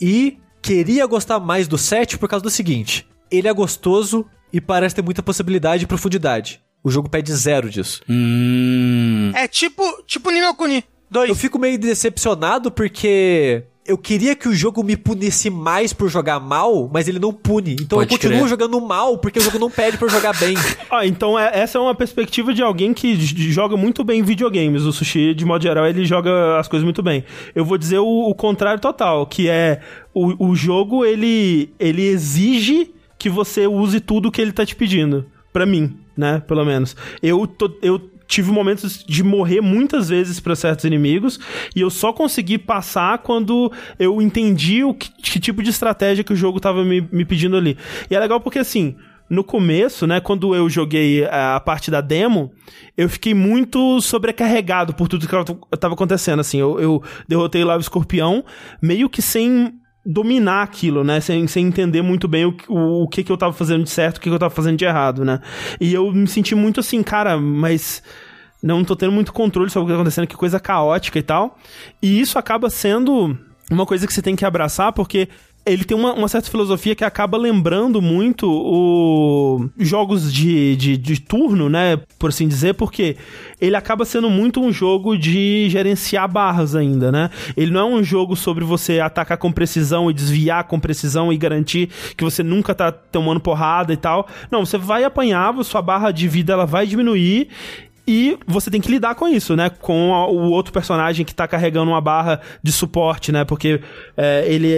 E queria gostar mais do 7 por causa do seguinte: ele é gostoso e parece ter muita possibilidade e profundidade. O jogo pede zero disso. Hum. É tipo, tipo Nino Kuni 2. Eu fico meio decepcionado porque eu queria que o jogo me punisse mais por jogar mal, mas ele não pune. Então Pode eu continuo crer. jogando mal porque o jogo não pede pra eu jogar bem. <laughs> Ah, então é- essa é uma perspectiva de alguém que joga muito bem videogames. O Sushi, de modo geral, ele joga as coisas muito bem. Eu vou dizer o, o contrário total, que é o, o jogo, ele, ele exige que você use tudo que ele tá te pedindo. Pra mim, né? Pelo menos. Eu, tô- eu tive momentos de morrer muitas vezes pra certos inimigos e eu só consegui passar quando eu entendi o que, que tipo de estratégia que o jogo tava me, me pedindo ali. E é legal porque assim no começo, né, quando eu joguei eh, a parte da demo, eu fiquei muito sobrecarregado por tudo que estava acontecendo, assim, eu, eu derrotei lá o escorpião, meio que sem dominar aquilo, né, sem, sem entender muito bem o, o, o que que eu tava fazendo de certo, o que que eu tava fazendo de errado, né, e eu me senti muito assim, cara, mas não tô tendo muito controle sobre o que tá acontecendo, que coisa caótica e tal. E isso acaba sendo uma coisa que você tem que abraçar, porque ele tem uma, uma certa filosofia que acaba lembrando muito o jogos de, de, de turno, né? Por assim dizer, porque ele acaba sendo muito um jogo de gerenciar barras ainda, né? Ele não é um jogo sobre você atacar com precisão e desviar com precisão e garantir que você nunca tá tomando porrada e tal. Não, você vai apanhar, sua barra de vida ela vai diminuir e você tem que lidar com isso, né? Com o outro personagem que tá carregando uma barra de suporte, né? Porque é, ele,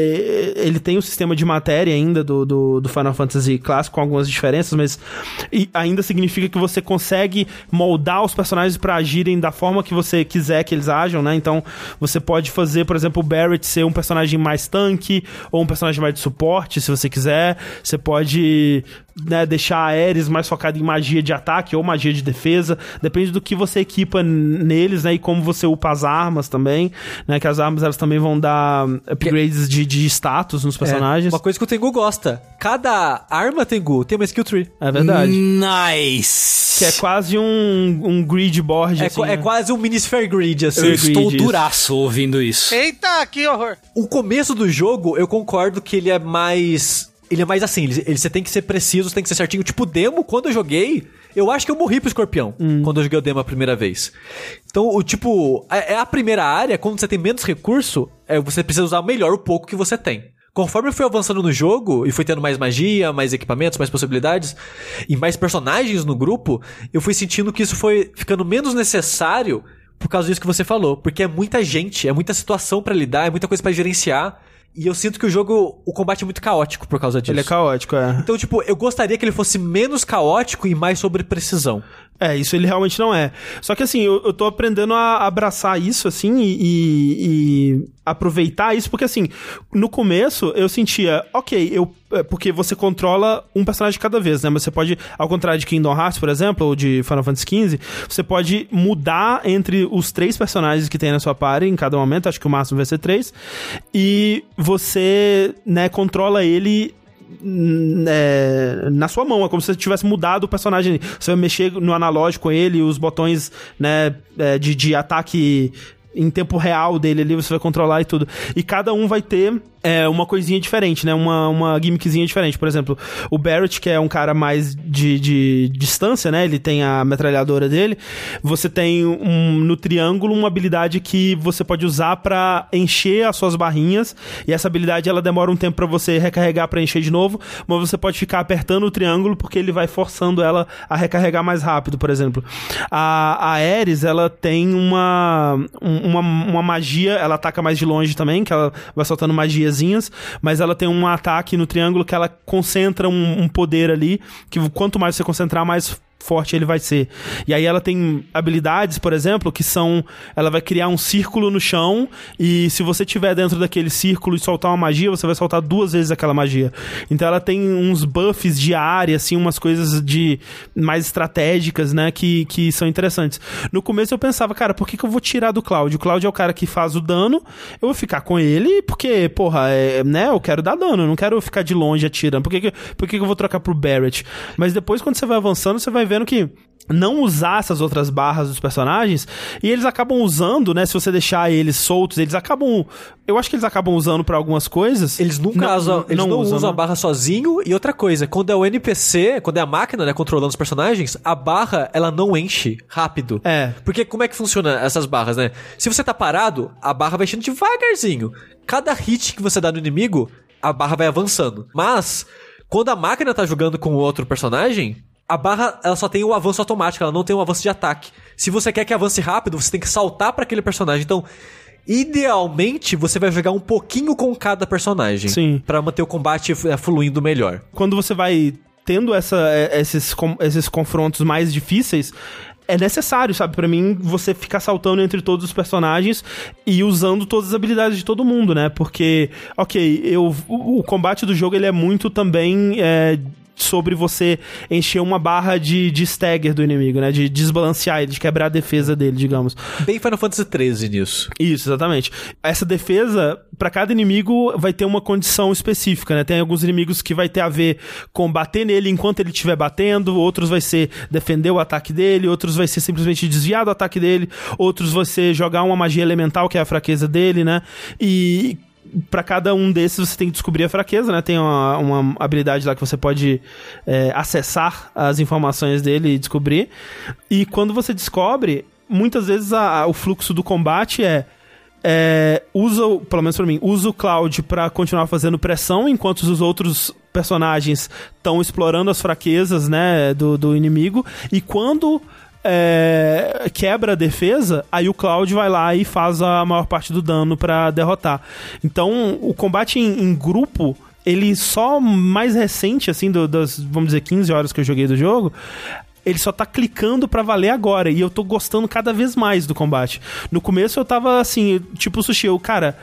ele tem o sistema de matéria ainda do, do, do Final Fantasy clássico, com algumas diferenças, mas ainda significa que você consegue moldar os personagens pra agirem da forma que você quiser que eles ajam, né? Então você pode fazer, por exemplo, o Barrett ser um personagem mais tanque ou um personagem mais de suporte, se você quiser. Você pode né, deixar a Ares mais focada em magia de ataque ou magia de defesa. Depende do que você equipa neles, né? E como você upa as armas também, né? Que as armas elas também vão dar upgrades de, de status nos personagens. É, uma coisa que o Tengu gosta. Cada arma, Tengu, tem uma skill tree. É verdade. Nice! Que é quase um, um grid board, É, assim, é né? quase um mini sphere grid, assim. Eu estou disso. duraço ouvindo isso. Eita, que horror. O começo do jogo, eu concordo que ele é mais. Ele é mais assim, ele, ele- você tem que ser preciso, você tem que ser certinho. Tipo, o demo, quando eu joguei, eu acho que eu morri pro escorpião quando eu joguei o demo a primeira vez. Então, o tipo, é, é a primeira área, quando você tem menos recurso, é, você precisa usar melhor o pouco que você tem. Conforme eu fui avançando no jogo e fui tendo mais magia, mais equipamentos, mais possibilidades e mais personagens no grupo, eu fui sentindo que isso foi ficando menos necessário por causa disso que você falou, porque é muita gente, é muita situação pra lidar, é muita coisa pra gerenciar, e eu sinto que o jogo, o combate é muito caótico por causa disso. Ele é caótico, é. Então, tipo, eu gostaria que ele fosse menos caótico e mais sobre precisão. É, isso ele realmente não é. Só que assim, eu, eu tô aprendendo a abraçar isso, assim, e, e- e aproveitar isso, porque assim, no começo eu sentia, ok, eu. é, Porque você controla um personagem cada vez, né? Mas você pode, ao contrário de Kingdom Hearts, por exemplo, ou de Final Fantasy XV, você pode mudar entre os três personagens que tem na sua party em cada momento, acho que o máximo vai ser três, e você, né, controla ele é, na sua mão, é como se você tivesse mudado o personagem. Você vai mexer no analógico com ele, os botões né, é, de, de ataque em tempo real dele ali, você vai controlar e tudo. E cada um vai ter é, uma coisinha diferente, né? Uma, uma gimmickzinha diferente. Por exemplo, o Barrett, que é um cara mais de, de distância, né? Ele tem a metralhadora dele. Você tem um, no triângulo uma habilidade que você pode usar pra encher as suas barrinhas. E essa habilidade ela demora um tempo pra você recarregar pra encher de novo. Mas você pode ficar apertando o triângulo porque ele vai forçando ela a recarregar mais rápido, por exemplo. A, a Ares, ela tem uma, um- uma, uma magia, ela ataca mais de longe também, que ela vai soltando magiazinhas, mas ela tem um ataque no triângulo que ela concentra um, um poder ali, que quanto mais você concentrar, mais forte ele vai ser. E aí ela tem habilidades, por exemplo, que são. Ela vai criar um círculo no chão, e se você tiver dentro daquele círculo e soltar uma magia, você vai soltar duas vezes aquela magia. Então ela tem uns buffs de área, assim, umas coisas de mais estratégicas, né, que, que são interessantes. No começo eu pensava, cara, por que, que eu vou tirar do Cloud? O Cloud é o cara que faz o dano, eu vou ficar com ele, porque, porra, é, né, eu quero dar dano, eu não quero ficar de longe atirando. Por que, que, por que, que eu vou trocar pro Barrett? Mas depois, quando você vai avançando, você vai vendo que não usar essas outras barras dos personagens e eles acabam usando, né? Se você deixar eles soltos, eles acabam. Eu acho que eles acabam usando pra algumas coisas. Eles nunca usam, eles não, usam, a né? barra sozinho. E outra coisa, quando é o NPC, quando é a máquina, né, controlando os personagens, a barra, ela não enche rápido. É. Porque como é que funciona essas barras, né? Se você tá parado, a barra vai enchendo devagarzinho. Cada hit que você dá no inimigo, a barra vai avançando. Mas, quando a máquina tá jogando com o outro personagem, a barra ela só tem o avanço automático, ela não tem o avanço de ataque. Se você quer que avance rápido, você tem que saltar pra aquele personagem. Então, idealmente, você vai jogar um pouquinho com cada personagem. Sim. Pra manter o combate é, fluindo melhor. Quando você vai tendo essa, é, esses, esses confrontos mais difíceis. É necessário, sabe, Pra mim, você ficar saltando entre todos os personagens e usando todas as habilidades de todo mundo, né? Porque, ok, eu, o, o combate do jogo ele é muito também é, sobre você encher uma barra de, de stagger do inimigo, né? De desbalancear ele, de quebrar a defesa dele, digamos. Bem Final Fantasy XIII nisso. Isso, exatamente. Essa defesa, pra cada inimigo, vai ter uma condição específica, né? Tem alguns inimigos que vai ter a ver com bater nele enquanto ele estiver batendo, outros vai ser defender o ataque dele, outros vai ser simplesmente desviar do ataque dele, outros vai ser jogar uma magia elemental, que é a fraqueza dele, né? E Pra cada um desses você tem que descobrir a fraqueza, né? Tem uma, uma habilidade lá que você pode é, acessar as informações dele e descobrir. E quando você descobre, muitas vezes a- a- o fluxo do combate é é, usa, pelo menos pra mim, usa o Cloud pra continuar fazendo pressão, enquanto os outros personagens estão explorando as fraquezas, né, do, do inimigo. E quando é, quebra a defesa, aí o Cloud vai lá e faz a maior parte do dano pra derrotar. Então, o combate em, em grupo ele só mais recente, assim, do- das, vamos dizer, 15 horas que eu joguei do jogo, ele só tá clicando pra valer agora. E eu tô gostando cada vez mais do combate. No começo eu tava assim, tipo o sushi, eu, cara,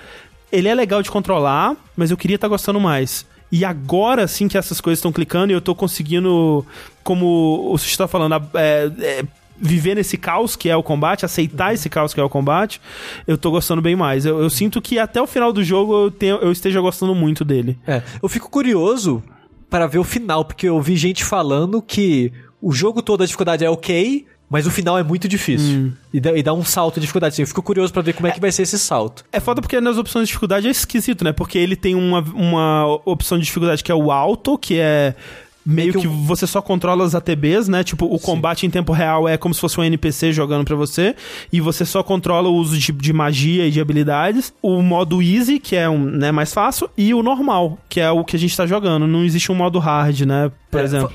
ele é legal de controlar, mas eu queria estar gostando mais. E agora sim que essas coisas estão clicando e eu tô conseguindo, como o sushi tá falando, é, é, viver nesse caos que é o combate, aceitar esse caos que é o combate, eu tô gostando bem mais. Eu, eu sinto que até o final do jogo eu, tenho, eu esteja gostando muito dele. É, eu fico curioso para ver o final, porque eu vi gente falando que o jogo todo a dificuldade é ok, mas o final é muito difícil. E, dá, e dá um salto de dificuldade. Eu fico curioso para ver como é que vai ser esse salto. É foda porque nas opções de dificuldade é esquisito, né? Porque ele tem uma, uma opção de dificuldade que é o alto, que é meio que que, você só controla as ATBs, né? Tipo, o combate em tempo real é como se fosse um NPC jogando pra você, e você só controla o uso de, de magia e de habilidades. O modo easy, que é um, né, mais fácil, e o normal, que é o que a gente tá jogando. Não existe um modo hard, né? Por É, exemplo.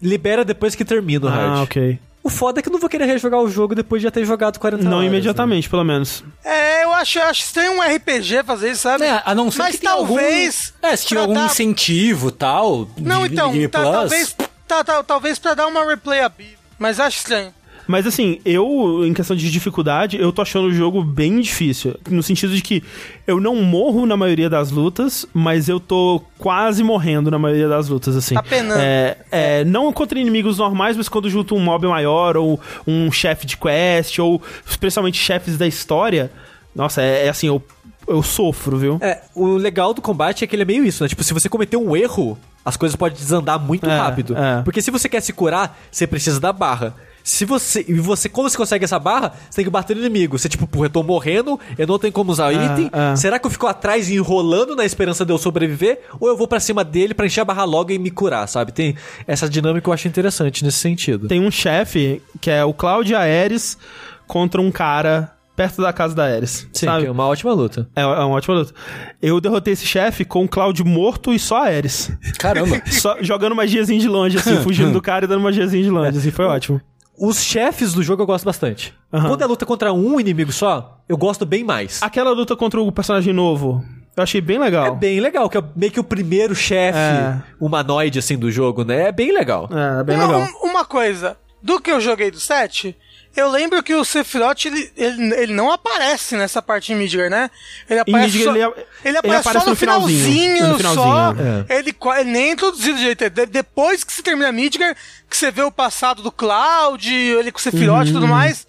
libera depois que termina o hard. Ah, ok. O foda é que eu não vou querer rejogar o jogo depois de já ter jogado 40 Não horas. né? imediatamente, pelo menos. É, eu acho, eu acho estranho um RPG fazer isso, sabe? É, a não ser Mas que talvez. algum... É, se tiver algum dar- incentivo tal, Não, de, então, de Game tá- Plus. talvez, tá, tá- talvez pra dar uma replayability. Mas acho estranho. Mas assim, eu, em questão de dificuldade, eu tô achando o jogo bem difícil. No sentido de que eu não morro na maioria das lutas, mas eu tô quase morrendo na maioria das lutas, assim. Tá penando. É, é, não contra inimigos normais, mas quando junto um mob maior, ou um chefe de quest, ou especialmente chefes da história. Nossa, é, é assim, eu, eu sofro, viu? É, o legal do combate é que ele é meio isso, né? Tipo, se você cometer um erro, as coisas podem desandar muito É, rápido. é. Porque se você quer se curar, você precisa da barra. Se você. E você, quando você consegue essa barra, você tem que bater no inimigo. Você, tipo, porra, eu tô morrendo, eu não tenho como usar o É, item. é. Será que eu fico atrás enrolando na esperança de eu sobreviver? Ou eu vou pra cima dele pra encher a barra logo e me curar, sabe? Tem essa dinâmica que eu acho interessante nesse sentido. Tem um chefe, que é o Cláudio Aeres, contra um cara perto da casa da Aeres. Sim, sabe? que é uma ótima luta. É, é uma ótima luta. Eu derrotei esse chefe com o Cláudio morto e só Ares. Caramba. <laughs> Só jogando magiazinha de longe, assim, <laughs> fugindo do cara e dando magiazinha de longe, assim, foi ótimo. Os chefes do jogo eu gosto bastante. Aham. Quando é luta contra um inimigo só, eu gosto bem mais. Aquela luta contra o personagem novo, eu achei bem É legal. bem legal, que é meio que o primeiro chefe É. humanoide, assim, do jogo, né? É bem legal. É, bem Uma- legal. um- uma coisa, do que eu joguei do 7, eu lembro que o Sephiroth, ele, ele, ele não aparece nessa parte em Midgar, né? Ele aparece, Midgar, só, ele- ele ele aparece aparece só no, no finalzinho, finalzinho, no finalzinho, só. é. Ele, ele nem é introduzido direito. De- depois que se termina Midgar, que você vê o passado do Cloud, ele com o Sephiroth e Uhum. tudo mais.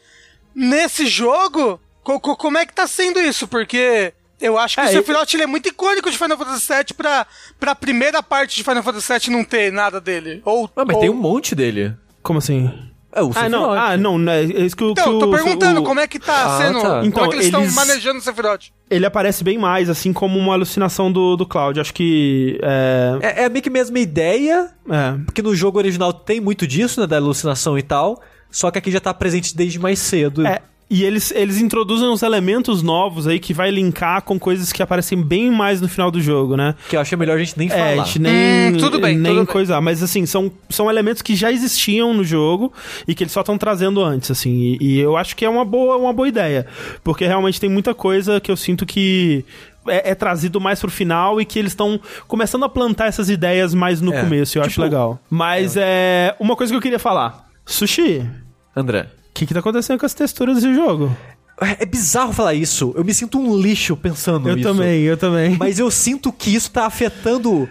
Nesse jogo, co- co- como é que tá sendo isso? Porque... Eu acho que É, o ele- Sephiroth ele é muito icônico de Final Fantasy VII pra, pra primeira parte de Final Fantasy VII não ter nada dele. Ou, Ah, mas ou- tem um monte dele. Como assim? É o Ah, não, ah, não, né, é isso que, Então, eu tô perguntando o- como é que tá Ah, sendo. tá. Como Então, é que eles estão eles- manejando o Sephiroth? Ele aparece bem mais, assim, como uma alucinação do, do Cloud. Acho que. É. É, é meio que a mesma ideia, é. porque no jogo original tem muito disso, né? Da alucinação e tal. Só que aqui já tá presente desde mais cedo. É, e eles, eles introduzem uns elementos novos aí que vai linkar com coisas que aparecem bem mais no final do jogo, né? Que eu acho melhor a gente nem É, falar. a gente nem, Hum, tudo bem, nem tudo bem. coisar. Mas, assim, são, são elementos que já existiam no jogo e que eles só estão trazendo antes, assim. E, e eu acho que é uma boa, uma boa ideia. Porque realmente tem muita coisa que eu sinto que é, é trazido mais pro final e que eles estão começando a plantar essas ideias mais no É, começo. Eu acho tipo, legal. Mas é. Uma coisa que eu queria falar. Sushi, André. O que, que tá acontecendo com as texturas desse jogo? É é bizarro falar isso. Eu me sinto um lixo pensando Eu nisso. também, eu também. Mas eu sinto que isso tá afetando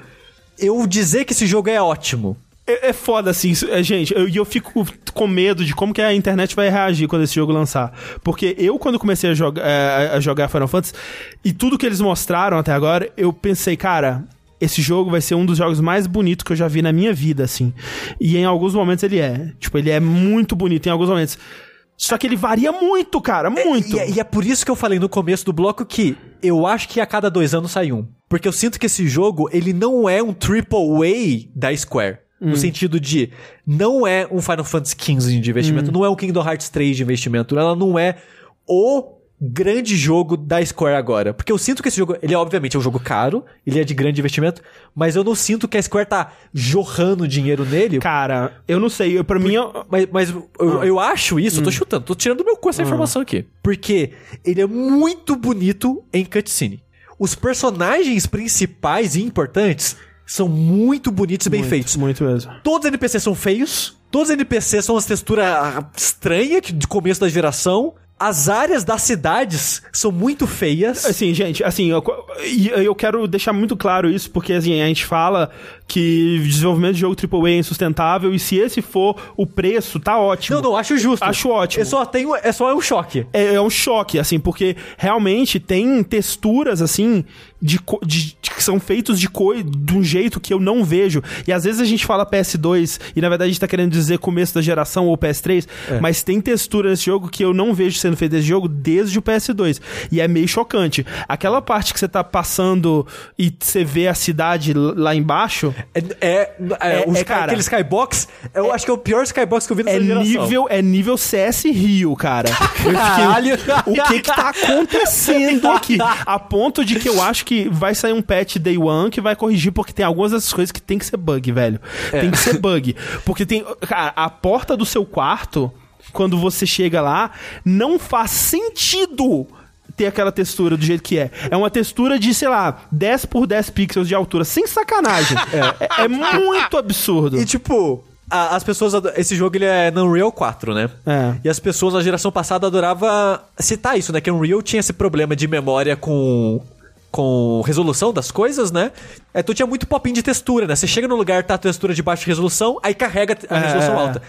eu dizer que esse jogo é ótimo. É, é foda, assim, é, gente, eu- e eu, fico com medo de como que a internet vai reagir quando esse jogo lançar. Porque eu, quando comecei a, joga, é, a jogar Final Fantasy, e tudo que eles mostraram até agora, eu pensei, cara, esse jogo vai ser um dos jogos mais bonitos que eu já vi na minha vida, assim. E em alguns momentos ele é. Tipo, ele é muito bonito em alguns momentos. Só que ele varia muito, cara, muito. E, é- e é por isso que eu falei no começo do bloco que eu acho que a cada dois anos sai um. Porque eu sinto que esse jogo, ele não é um triple A da Square. Hum. No sentido de, não é um Final Fantasy XV de Hum. investimento, não é um Kingdom Hearts 3 de investimento, ela não é o grande jogo da Square agora. Porque eu sinto que esse jogo, ele é obviamente é um jogo caro, ele é de grande investimento, mas eu não sinto que a Square tá jorrando dinheiro nele. Cara, eu não sei, eu, pra mim... eu- Mas, mas eu, eu acho isso, eu tô chutando, tô tirando do meu cu essa informação aqui. Porque ele é muito bonito em cutscene. Os personagens principais e importantes são muito bonitos e bem muito, feitos. Muito mesmo. Todos os NPCs são feios, todos os NPCs são as texturas estranhas que- de começo da geração. As áreas das cidades são muito feias. Assim, gente, assim, eu, eu quero deixar muito claro isso, porque assim, a gente fala que desenvolvimento de jogo AAA é insustentável, e se esse for o preço, tá ótimo. Não, não, acho justo. Acho ótimo. Eu só tenho, é só um choque. É, é um choque, assim, porque realmente tem texturas, assim, de, co- de- que são feitos de, coi de um jeito que eu não vejo. E às vezes a gente fala PS2 e na verdade a gente tá querendo dizer começo da geração ou PS3, mas tem textura nesse jogo que eu não vejo sendo feita nesse jogo desde o PS2. E é meio chocante. Aquela parte que você tá passando e você vê a cidade lá embaixo. É, é, é, É- os é, cara, aquele skybox, eu acho que é o pior skybox que eu vi nessa É geração. nível, é nível CS Rio, cara. Eu Caralho. fiquei, o que que tá acontecendo aqui? A ponto de que eu acho que vai sair um patch day one que vai corrigir, porque tem algumas dessas coisas que tem que ser bug, velho. Tem que ser bug. Porque tem. Cara, a porta do seu quarto, quando você chega lá, não faz sentido ter aquela textura do jeito que é. É uma textura de, sei lá, 10 por 10 pixels de altura, sem sacanagem. <laughs> É, é muito absurdo. E tipo, as pessoas. Esse jogo ele é no Unreal 4, né? É. E as pessoas na geração passada adoravam citar isso, né? Que Unreal tinha esse problema de memória com. Com resolução das coisas, né? Então tinha muito popinho de textura, né? Você chega no lugar, tá a textura de baixa resolução, aí carrega a É. resolução alta.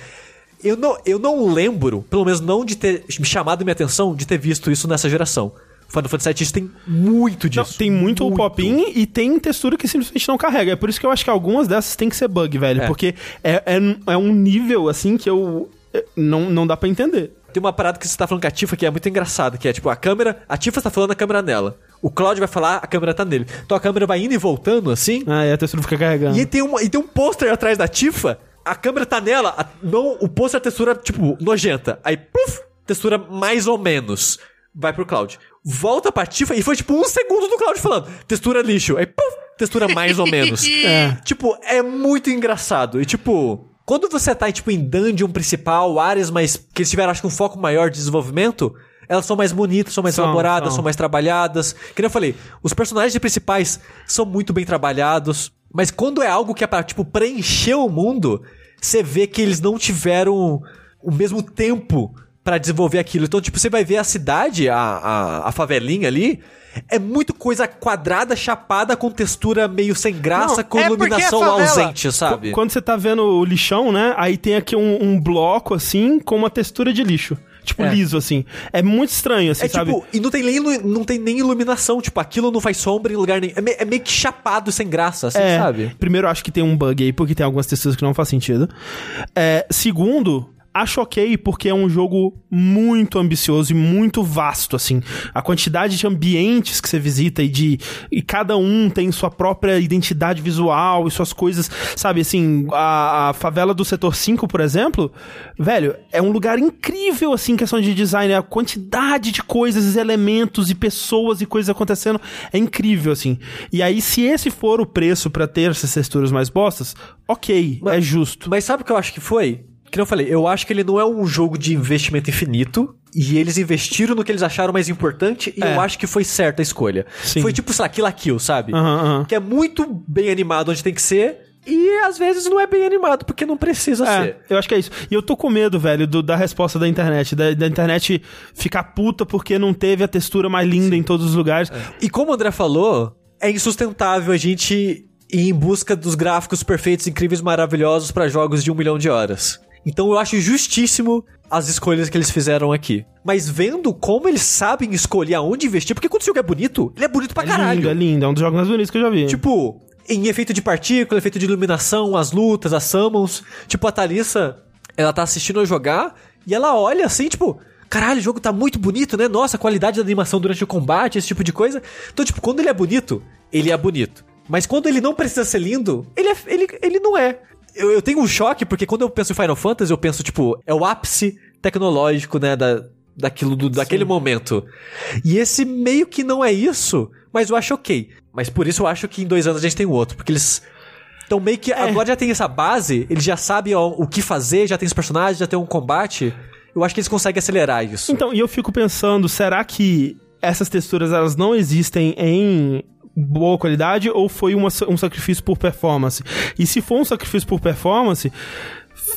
Eu não, eu não lembro, pelo menos não de ter me chamado minha atenção, de ter visto isso nessa geração. Final Fantasy VII tem muito Não, disso. tem muito, o pop-in e tem textura que simplesmente não carrega. É por isso que eu acho que algumas dessas tem que ser bug, velho. É. Porque é, é, é um nível, assim, que eu... é, Não, não dá pra entender. Tem uma parada que você tá falando com a Tifa que é muito engraçada, que é tipo, a câmera. A Tifa tá falando a câmera nela. O Cloud vai falar, a câmera tá nele. Então a câmera vai indo e voltando assim. Ah, e a textura fica carregando. E tem, um, e tem um pôster atrás da Tifa. A câmera tá nela, a- não, o pôster a textura, tipo, nojenta. Aí, puf, textura mais ou menos. Vai pro Cloud. Volta pra Tifa e foi tipo um segundo do Cloud falando. Textura lixo. Aí, puf, textura mais ou menos. <laughs> É. Tipo, é muito engraçado. E tipo, quando você tá tipo em dungeon principal, áreas mais que eles tiveram acho que um foco maior de desenvolvimento, elas são mais bonitas, são mais São, elaboradas, são. são. mais trabalhadas. Que nem eu falei, os personagens principais são muito bem trabalhados, mas quando é algo que é pra tipo preencher o mundo, você vê que eles não tiveram o mesmo tempo pra desenvolver aquilo. Então, tipo, você vai ver a cidade, a, a, a favelinha ali, é muito coisa quadrada, chapada, com textura meio sem graça, Não, com é iluminação favela- ausente, sabe? Quando você tá vendo o lixão, né? Aí tem aqui um, um bloco, assim, com uma textura de lixo. Tipo, É. liso, assim. É muito estranho, assim, É sabe? tipo, e não tem, nem, não tem nem iluminação, tipo, aquilo não faz sombra em lugar nenhum. É, me- é meio que chapado sem graça, assim, É, sabe? primeiro, acho que tem um bug aí, porque tem algumas texturas que não faz sentido. É, segundo, acho ok, porque é um jogo muito ambicioso e muito vasto, assim. A quantidade de ambientes que você visita e de... E cada um tem sua própria identidade visual e suas coisas, sabe, assim... A, a favela do Setor 5, por exemplo, velho, é um lugar incrível, assim, em questão de design. A quantidade de coisas, elementos e pessoas e coisas acontecendo é incrível, assim. E aí, se esse for o preço pra ter essas texturas mais bostas, ok, é justo. Mas sabe o que eu acho que foi? Que eu falei, eu acho que ele não é um jogo de investimento infinito. E eles investiram no que eles acharam mais importante. E É. eu acho que foi certa a escolha. Sim. Foi tipo, sei lá, Kill la Kill, sabe? Aham, aham. Que é muito bem animado onde tem que ser. E às vezes não é bem animado porque não precisa É, ser. eu acho que é isso. E eu tô com medo, velho, do- da resposta da internet. Da, da internet ficar puta porque não teve a textura mais linda em todos os lugares. E como o André falou, é insustentável a gente ir em busca dos gráficos perfeitos, incríveis, maravilhosos pra jogos de um milhão de horas. Então eu acho justíssimo as escolhas que eles fizeram aqui. Mas vendo como eles sabem escolher aonde investir, porque quando o jogo é bonito, ele é bonito pra É caralho. lindo, é lindo. É um dos jogos mais bonitos que eu já vi. Tipo, em efeito de partícula, efeito de iluminação, as lutas, as summons. Tipo, a Thalissa, ela tá assistindo eu jogar e ela olha assim, tipo, caralho, o jogo tá muito bonito, né? Nossa, a qualidade da animação durante o combate, esse tipo de coisa. Então, tipo, quando ele é bonito, ele é bonito. Mas quando ele não precisa ser lindo, ele, é, ele, ele não é. Eu, eu tenho um choque, porque quando eu penso em Final Fantasy, eu penso, tipo, é o ápice tecnológico, né, da, daquilo, do, daquele momento. E esse meio que não é isso, mas eu acho ok. Mas por isso eu acho que em dois anos a gente tem o outro, porque eles... Então meio que agora já tem essa base, eles já sabem ó, o que fazer, já tem os personagens, já tem um combate. Eu acho que eles conseguem acelerar isso. Então, e eu fico pensando, será que essas texturas elas não existem em boa qualidade ou foi uma- um sacrifício por performance? E se for um sacrifício por performance,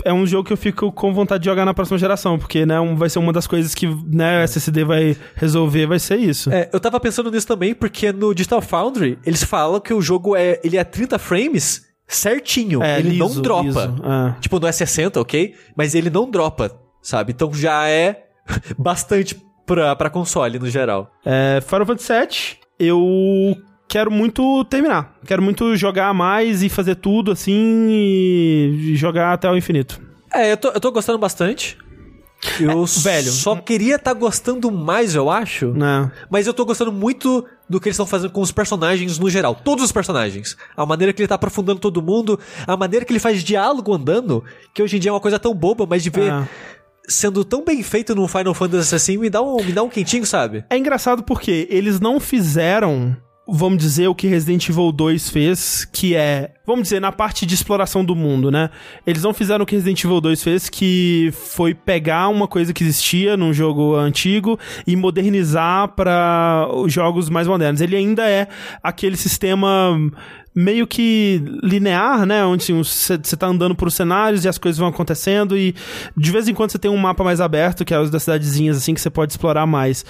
é um jogo que eu fico com vontade de jogar na próxima geração, porque né, um- vai ser uma das coisas que né, a SSD vai resolver, vai ser isso. É, eu tava pensando nisso também, porque no Digital Foundry, eles falam que o jogo é, ele é 30 frames certinho. É, ele liso, não dropa. liso, é. Tipo, não é 60, ok? Mas ele não dropa, sabe? Então já é <laughs> bastante pra, pra console no geral. É, Final Fantasy VII, eu quero muito terminar. Quero muito jogar mais e fazer tudo assim e jogar até o infinito. É, eu tô, eu tô gostando bastante. Eu velho. só queria estar gostando mais, eu acho. Né? Mas eu tô gostando muito do que eles estão fazendo com os personagens no geral. Todos os personagens. A maneira que ele tá aprofundando todo mundo. A maneira que ele faz diálogo andando. Que hoje em dia é uma coisa tão boba, mas de ver É. sendo tão bem feito no Final Fantasy assim, me dá um, me dá um quentinho, sabe? É engraçado porque eles não fizeram, vamos dizer, o que Resident Evil 2 fez, que é, vamos dizer, na parte de exploração do mundo, né? Eles não fizeram o que Resident Evil 2 fez, que foi pegar uma coisa que existia num jogo antigo e modernizar para os jogos mais modernos. Ele ainda é aquele sistema meio que linear, né? Onde assim, você tá andando por cenários e as coisas vão acontecendo e de vez em quando você tem um mapa mais aberto, que é os das cidadezinhas, assim, que você pode explorar mais.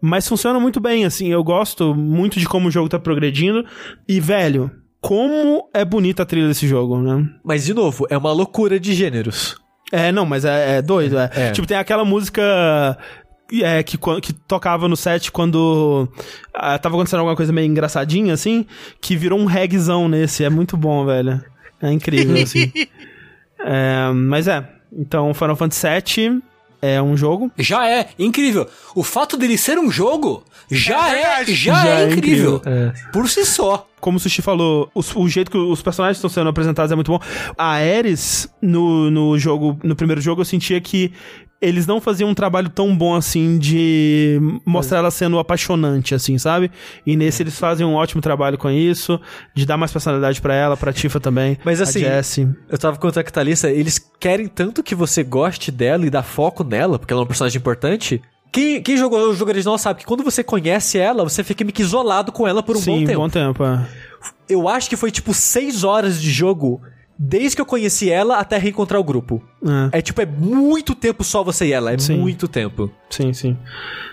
Mas funciona muito bem, assim, eu gosto muito de como o jogo tá progredindo e, velho, como é bonita a trilha desse jogo, né? Mas, de novo, é uma loucura de gêneros. É, não, mas é, é doido. É. É. Tipo, tem aquela música é, que, que tocava no set quando ah, tava acontecendo alguma coisa meio engraçadinha, assim, que virou um regzão nesse. É muito bom, velho. É incrível, assim. <laughs> É, mas é. Então, Final Fantasy VII é um jogo. Já é incrível. O fato dele ser um jogo já É é, já, Já é é incrível. É. Por si só. Como o Sushi falou, os- o jeito que os personagens estão sendo apresentados é muito bom. A Ares, no, no jogo, no primeiro jogo, eu sentia que eles não faziam um trabalho tão bom assim de mostrar ela sendo apaixonante, assim, sabe? E nesse eles fazem um ótimo trabalho com isso, de dar mais personalidade pra ela, pra Tifa também. Mas assim. Eu tava com a Thalissa, eles querem tanto que você goste dela e dá foco nela, porque ela é um personagem importante. Quem, quem jogou o jogo original sabe que quando você conhece ela, você fica meio que isolado com ela por um Sim, bom tempo. bom tempo. é. Eu acho que foi tipo seis horas de jogo desde que eu conheci ela até reencontrar o grupo. É, É tipo, é muito tempo só você e ela, é Sim. muito tempo. sim, sim.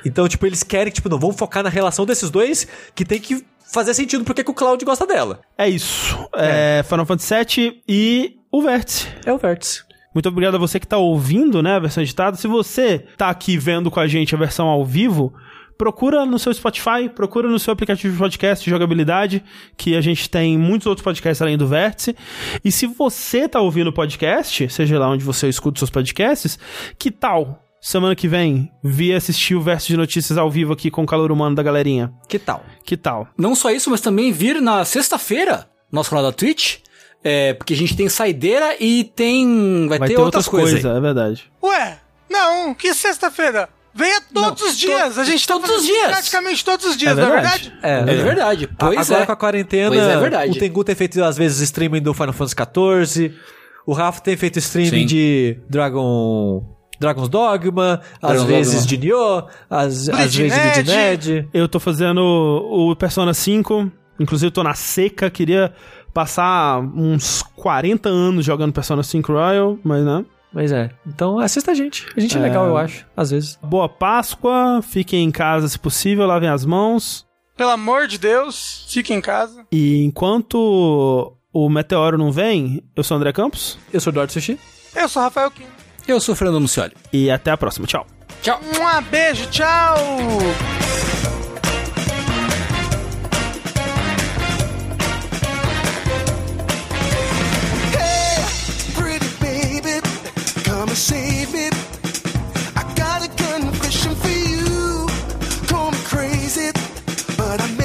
Então, tipo, eles querem, tipo, não, vamos focar na relação desses dois, que tem que fazer sentido porque que o Cloud gosta dela. É isso. É, Final Fantasy VII e o Vértice. É o Vértice. Muito obrigado a você que tá ouvindo, né, a versão editada. Se você tá aqui vendo com a gente a versão ao vivo, procura no seu Spotify, procura no seu aplicativo de podcast de jogabilidade, que a gente tem muitos outros podcasts além do Vértice. E se você tá ouvindo o podcast, seja lá onde você escuta os seus podcasts, que tal semana que vem vir assistir o Vértice de Notícias ao vivo aqui com o calor humano da galerinha? Que tal? Que tal? Não só isso, mas também vir na sexta-feira, nosso canal da Twitch. É, porque a gente tem saideira e tem. Vai, Vai ter, ter outras, outras coisas. coisas, é verdade. Ué, não, que sexta-feira? Venha todos Não, os dias. to- a gente tá todos os dias. Praticamente todos os dias, É não é verdade. verdade? É, É verdade. Pois Agora é. com a quarentena, Pois é verdade. o Tengu tem feito às vezes streaming do Final Fantasy XIV, o Rafa tem feito streaming Sim. de Dragon... Dragon's Dogma, às vezes Dogma. de Nioh, às, às vezes de Ned. Bleach Ned. Eu tô fazendo o Persona 5, inclusive tô na seca, queria passar uns 40 anos jogando Persona 5 Royal, mas né. Mas é, então assista a gente. A gente é, legal, eu acho, às vezes. Boa Páscoa, fiquem em casa se possível, lavem as mãos. Pelo amor de Deus, fique em casa. E enquanto o meteoro não vem, eu sou o André Campos Eu sou o Eduardo Sushi. Eu sou o Rafael Kim. Eu sou o Fernando Mucioli. e até a próxima. Tchau. Tchau. Um beijo, tchau! Save. I got a confession for you. Call me crazy, but I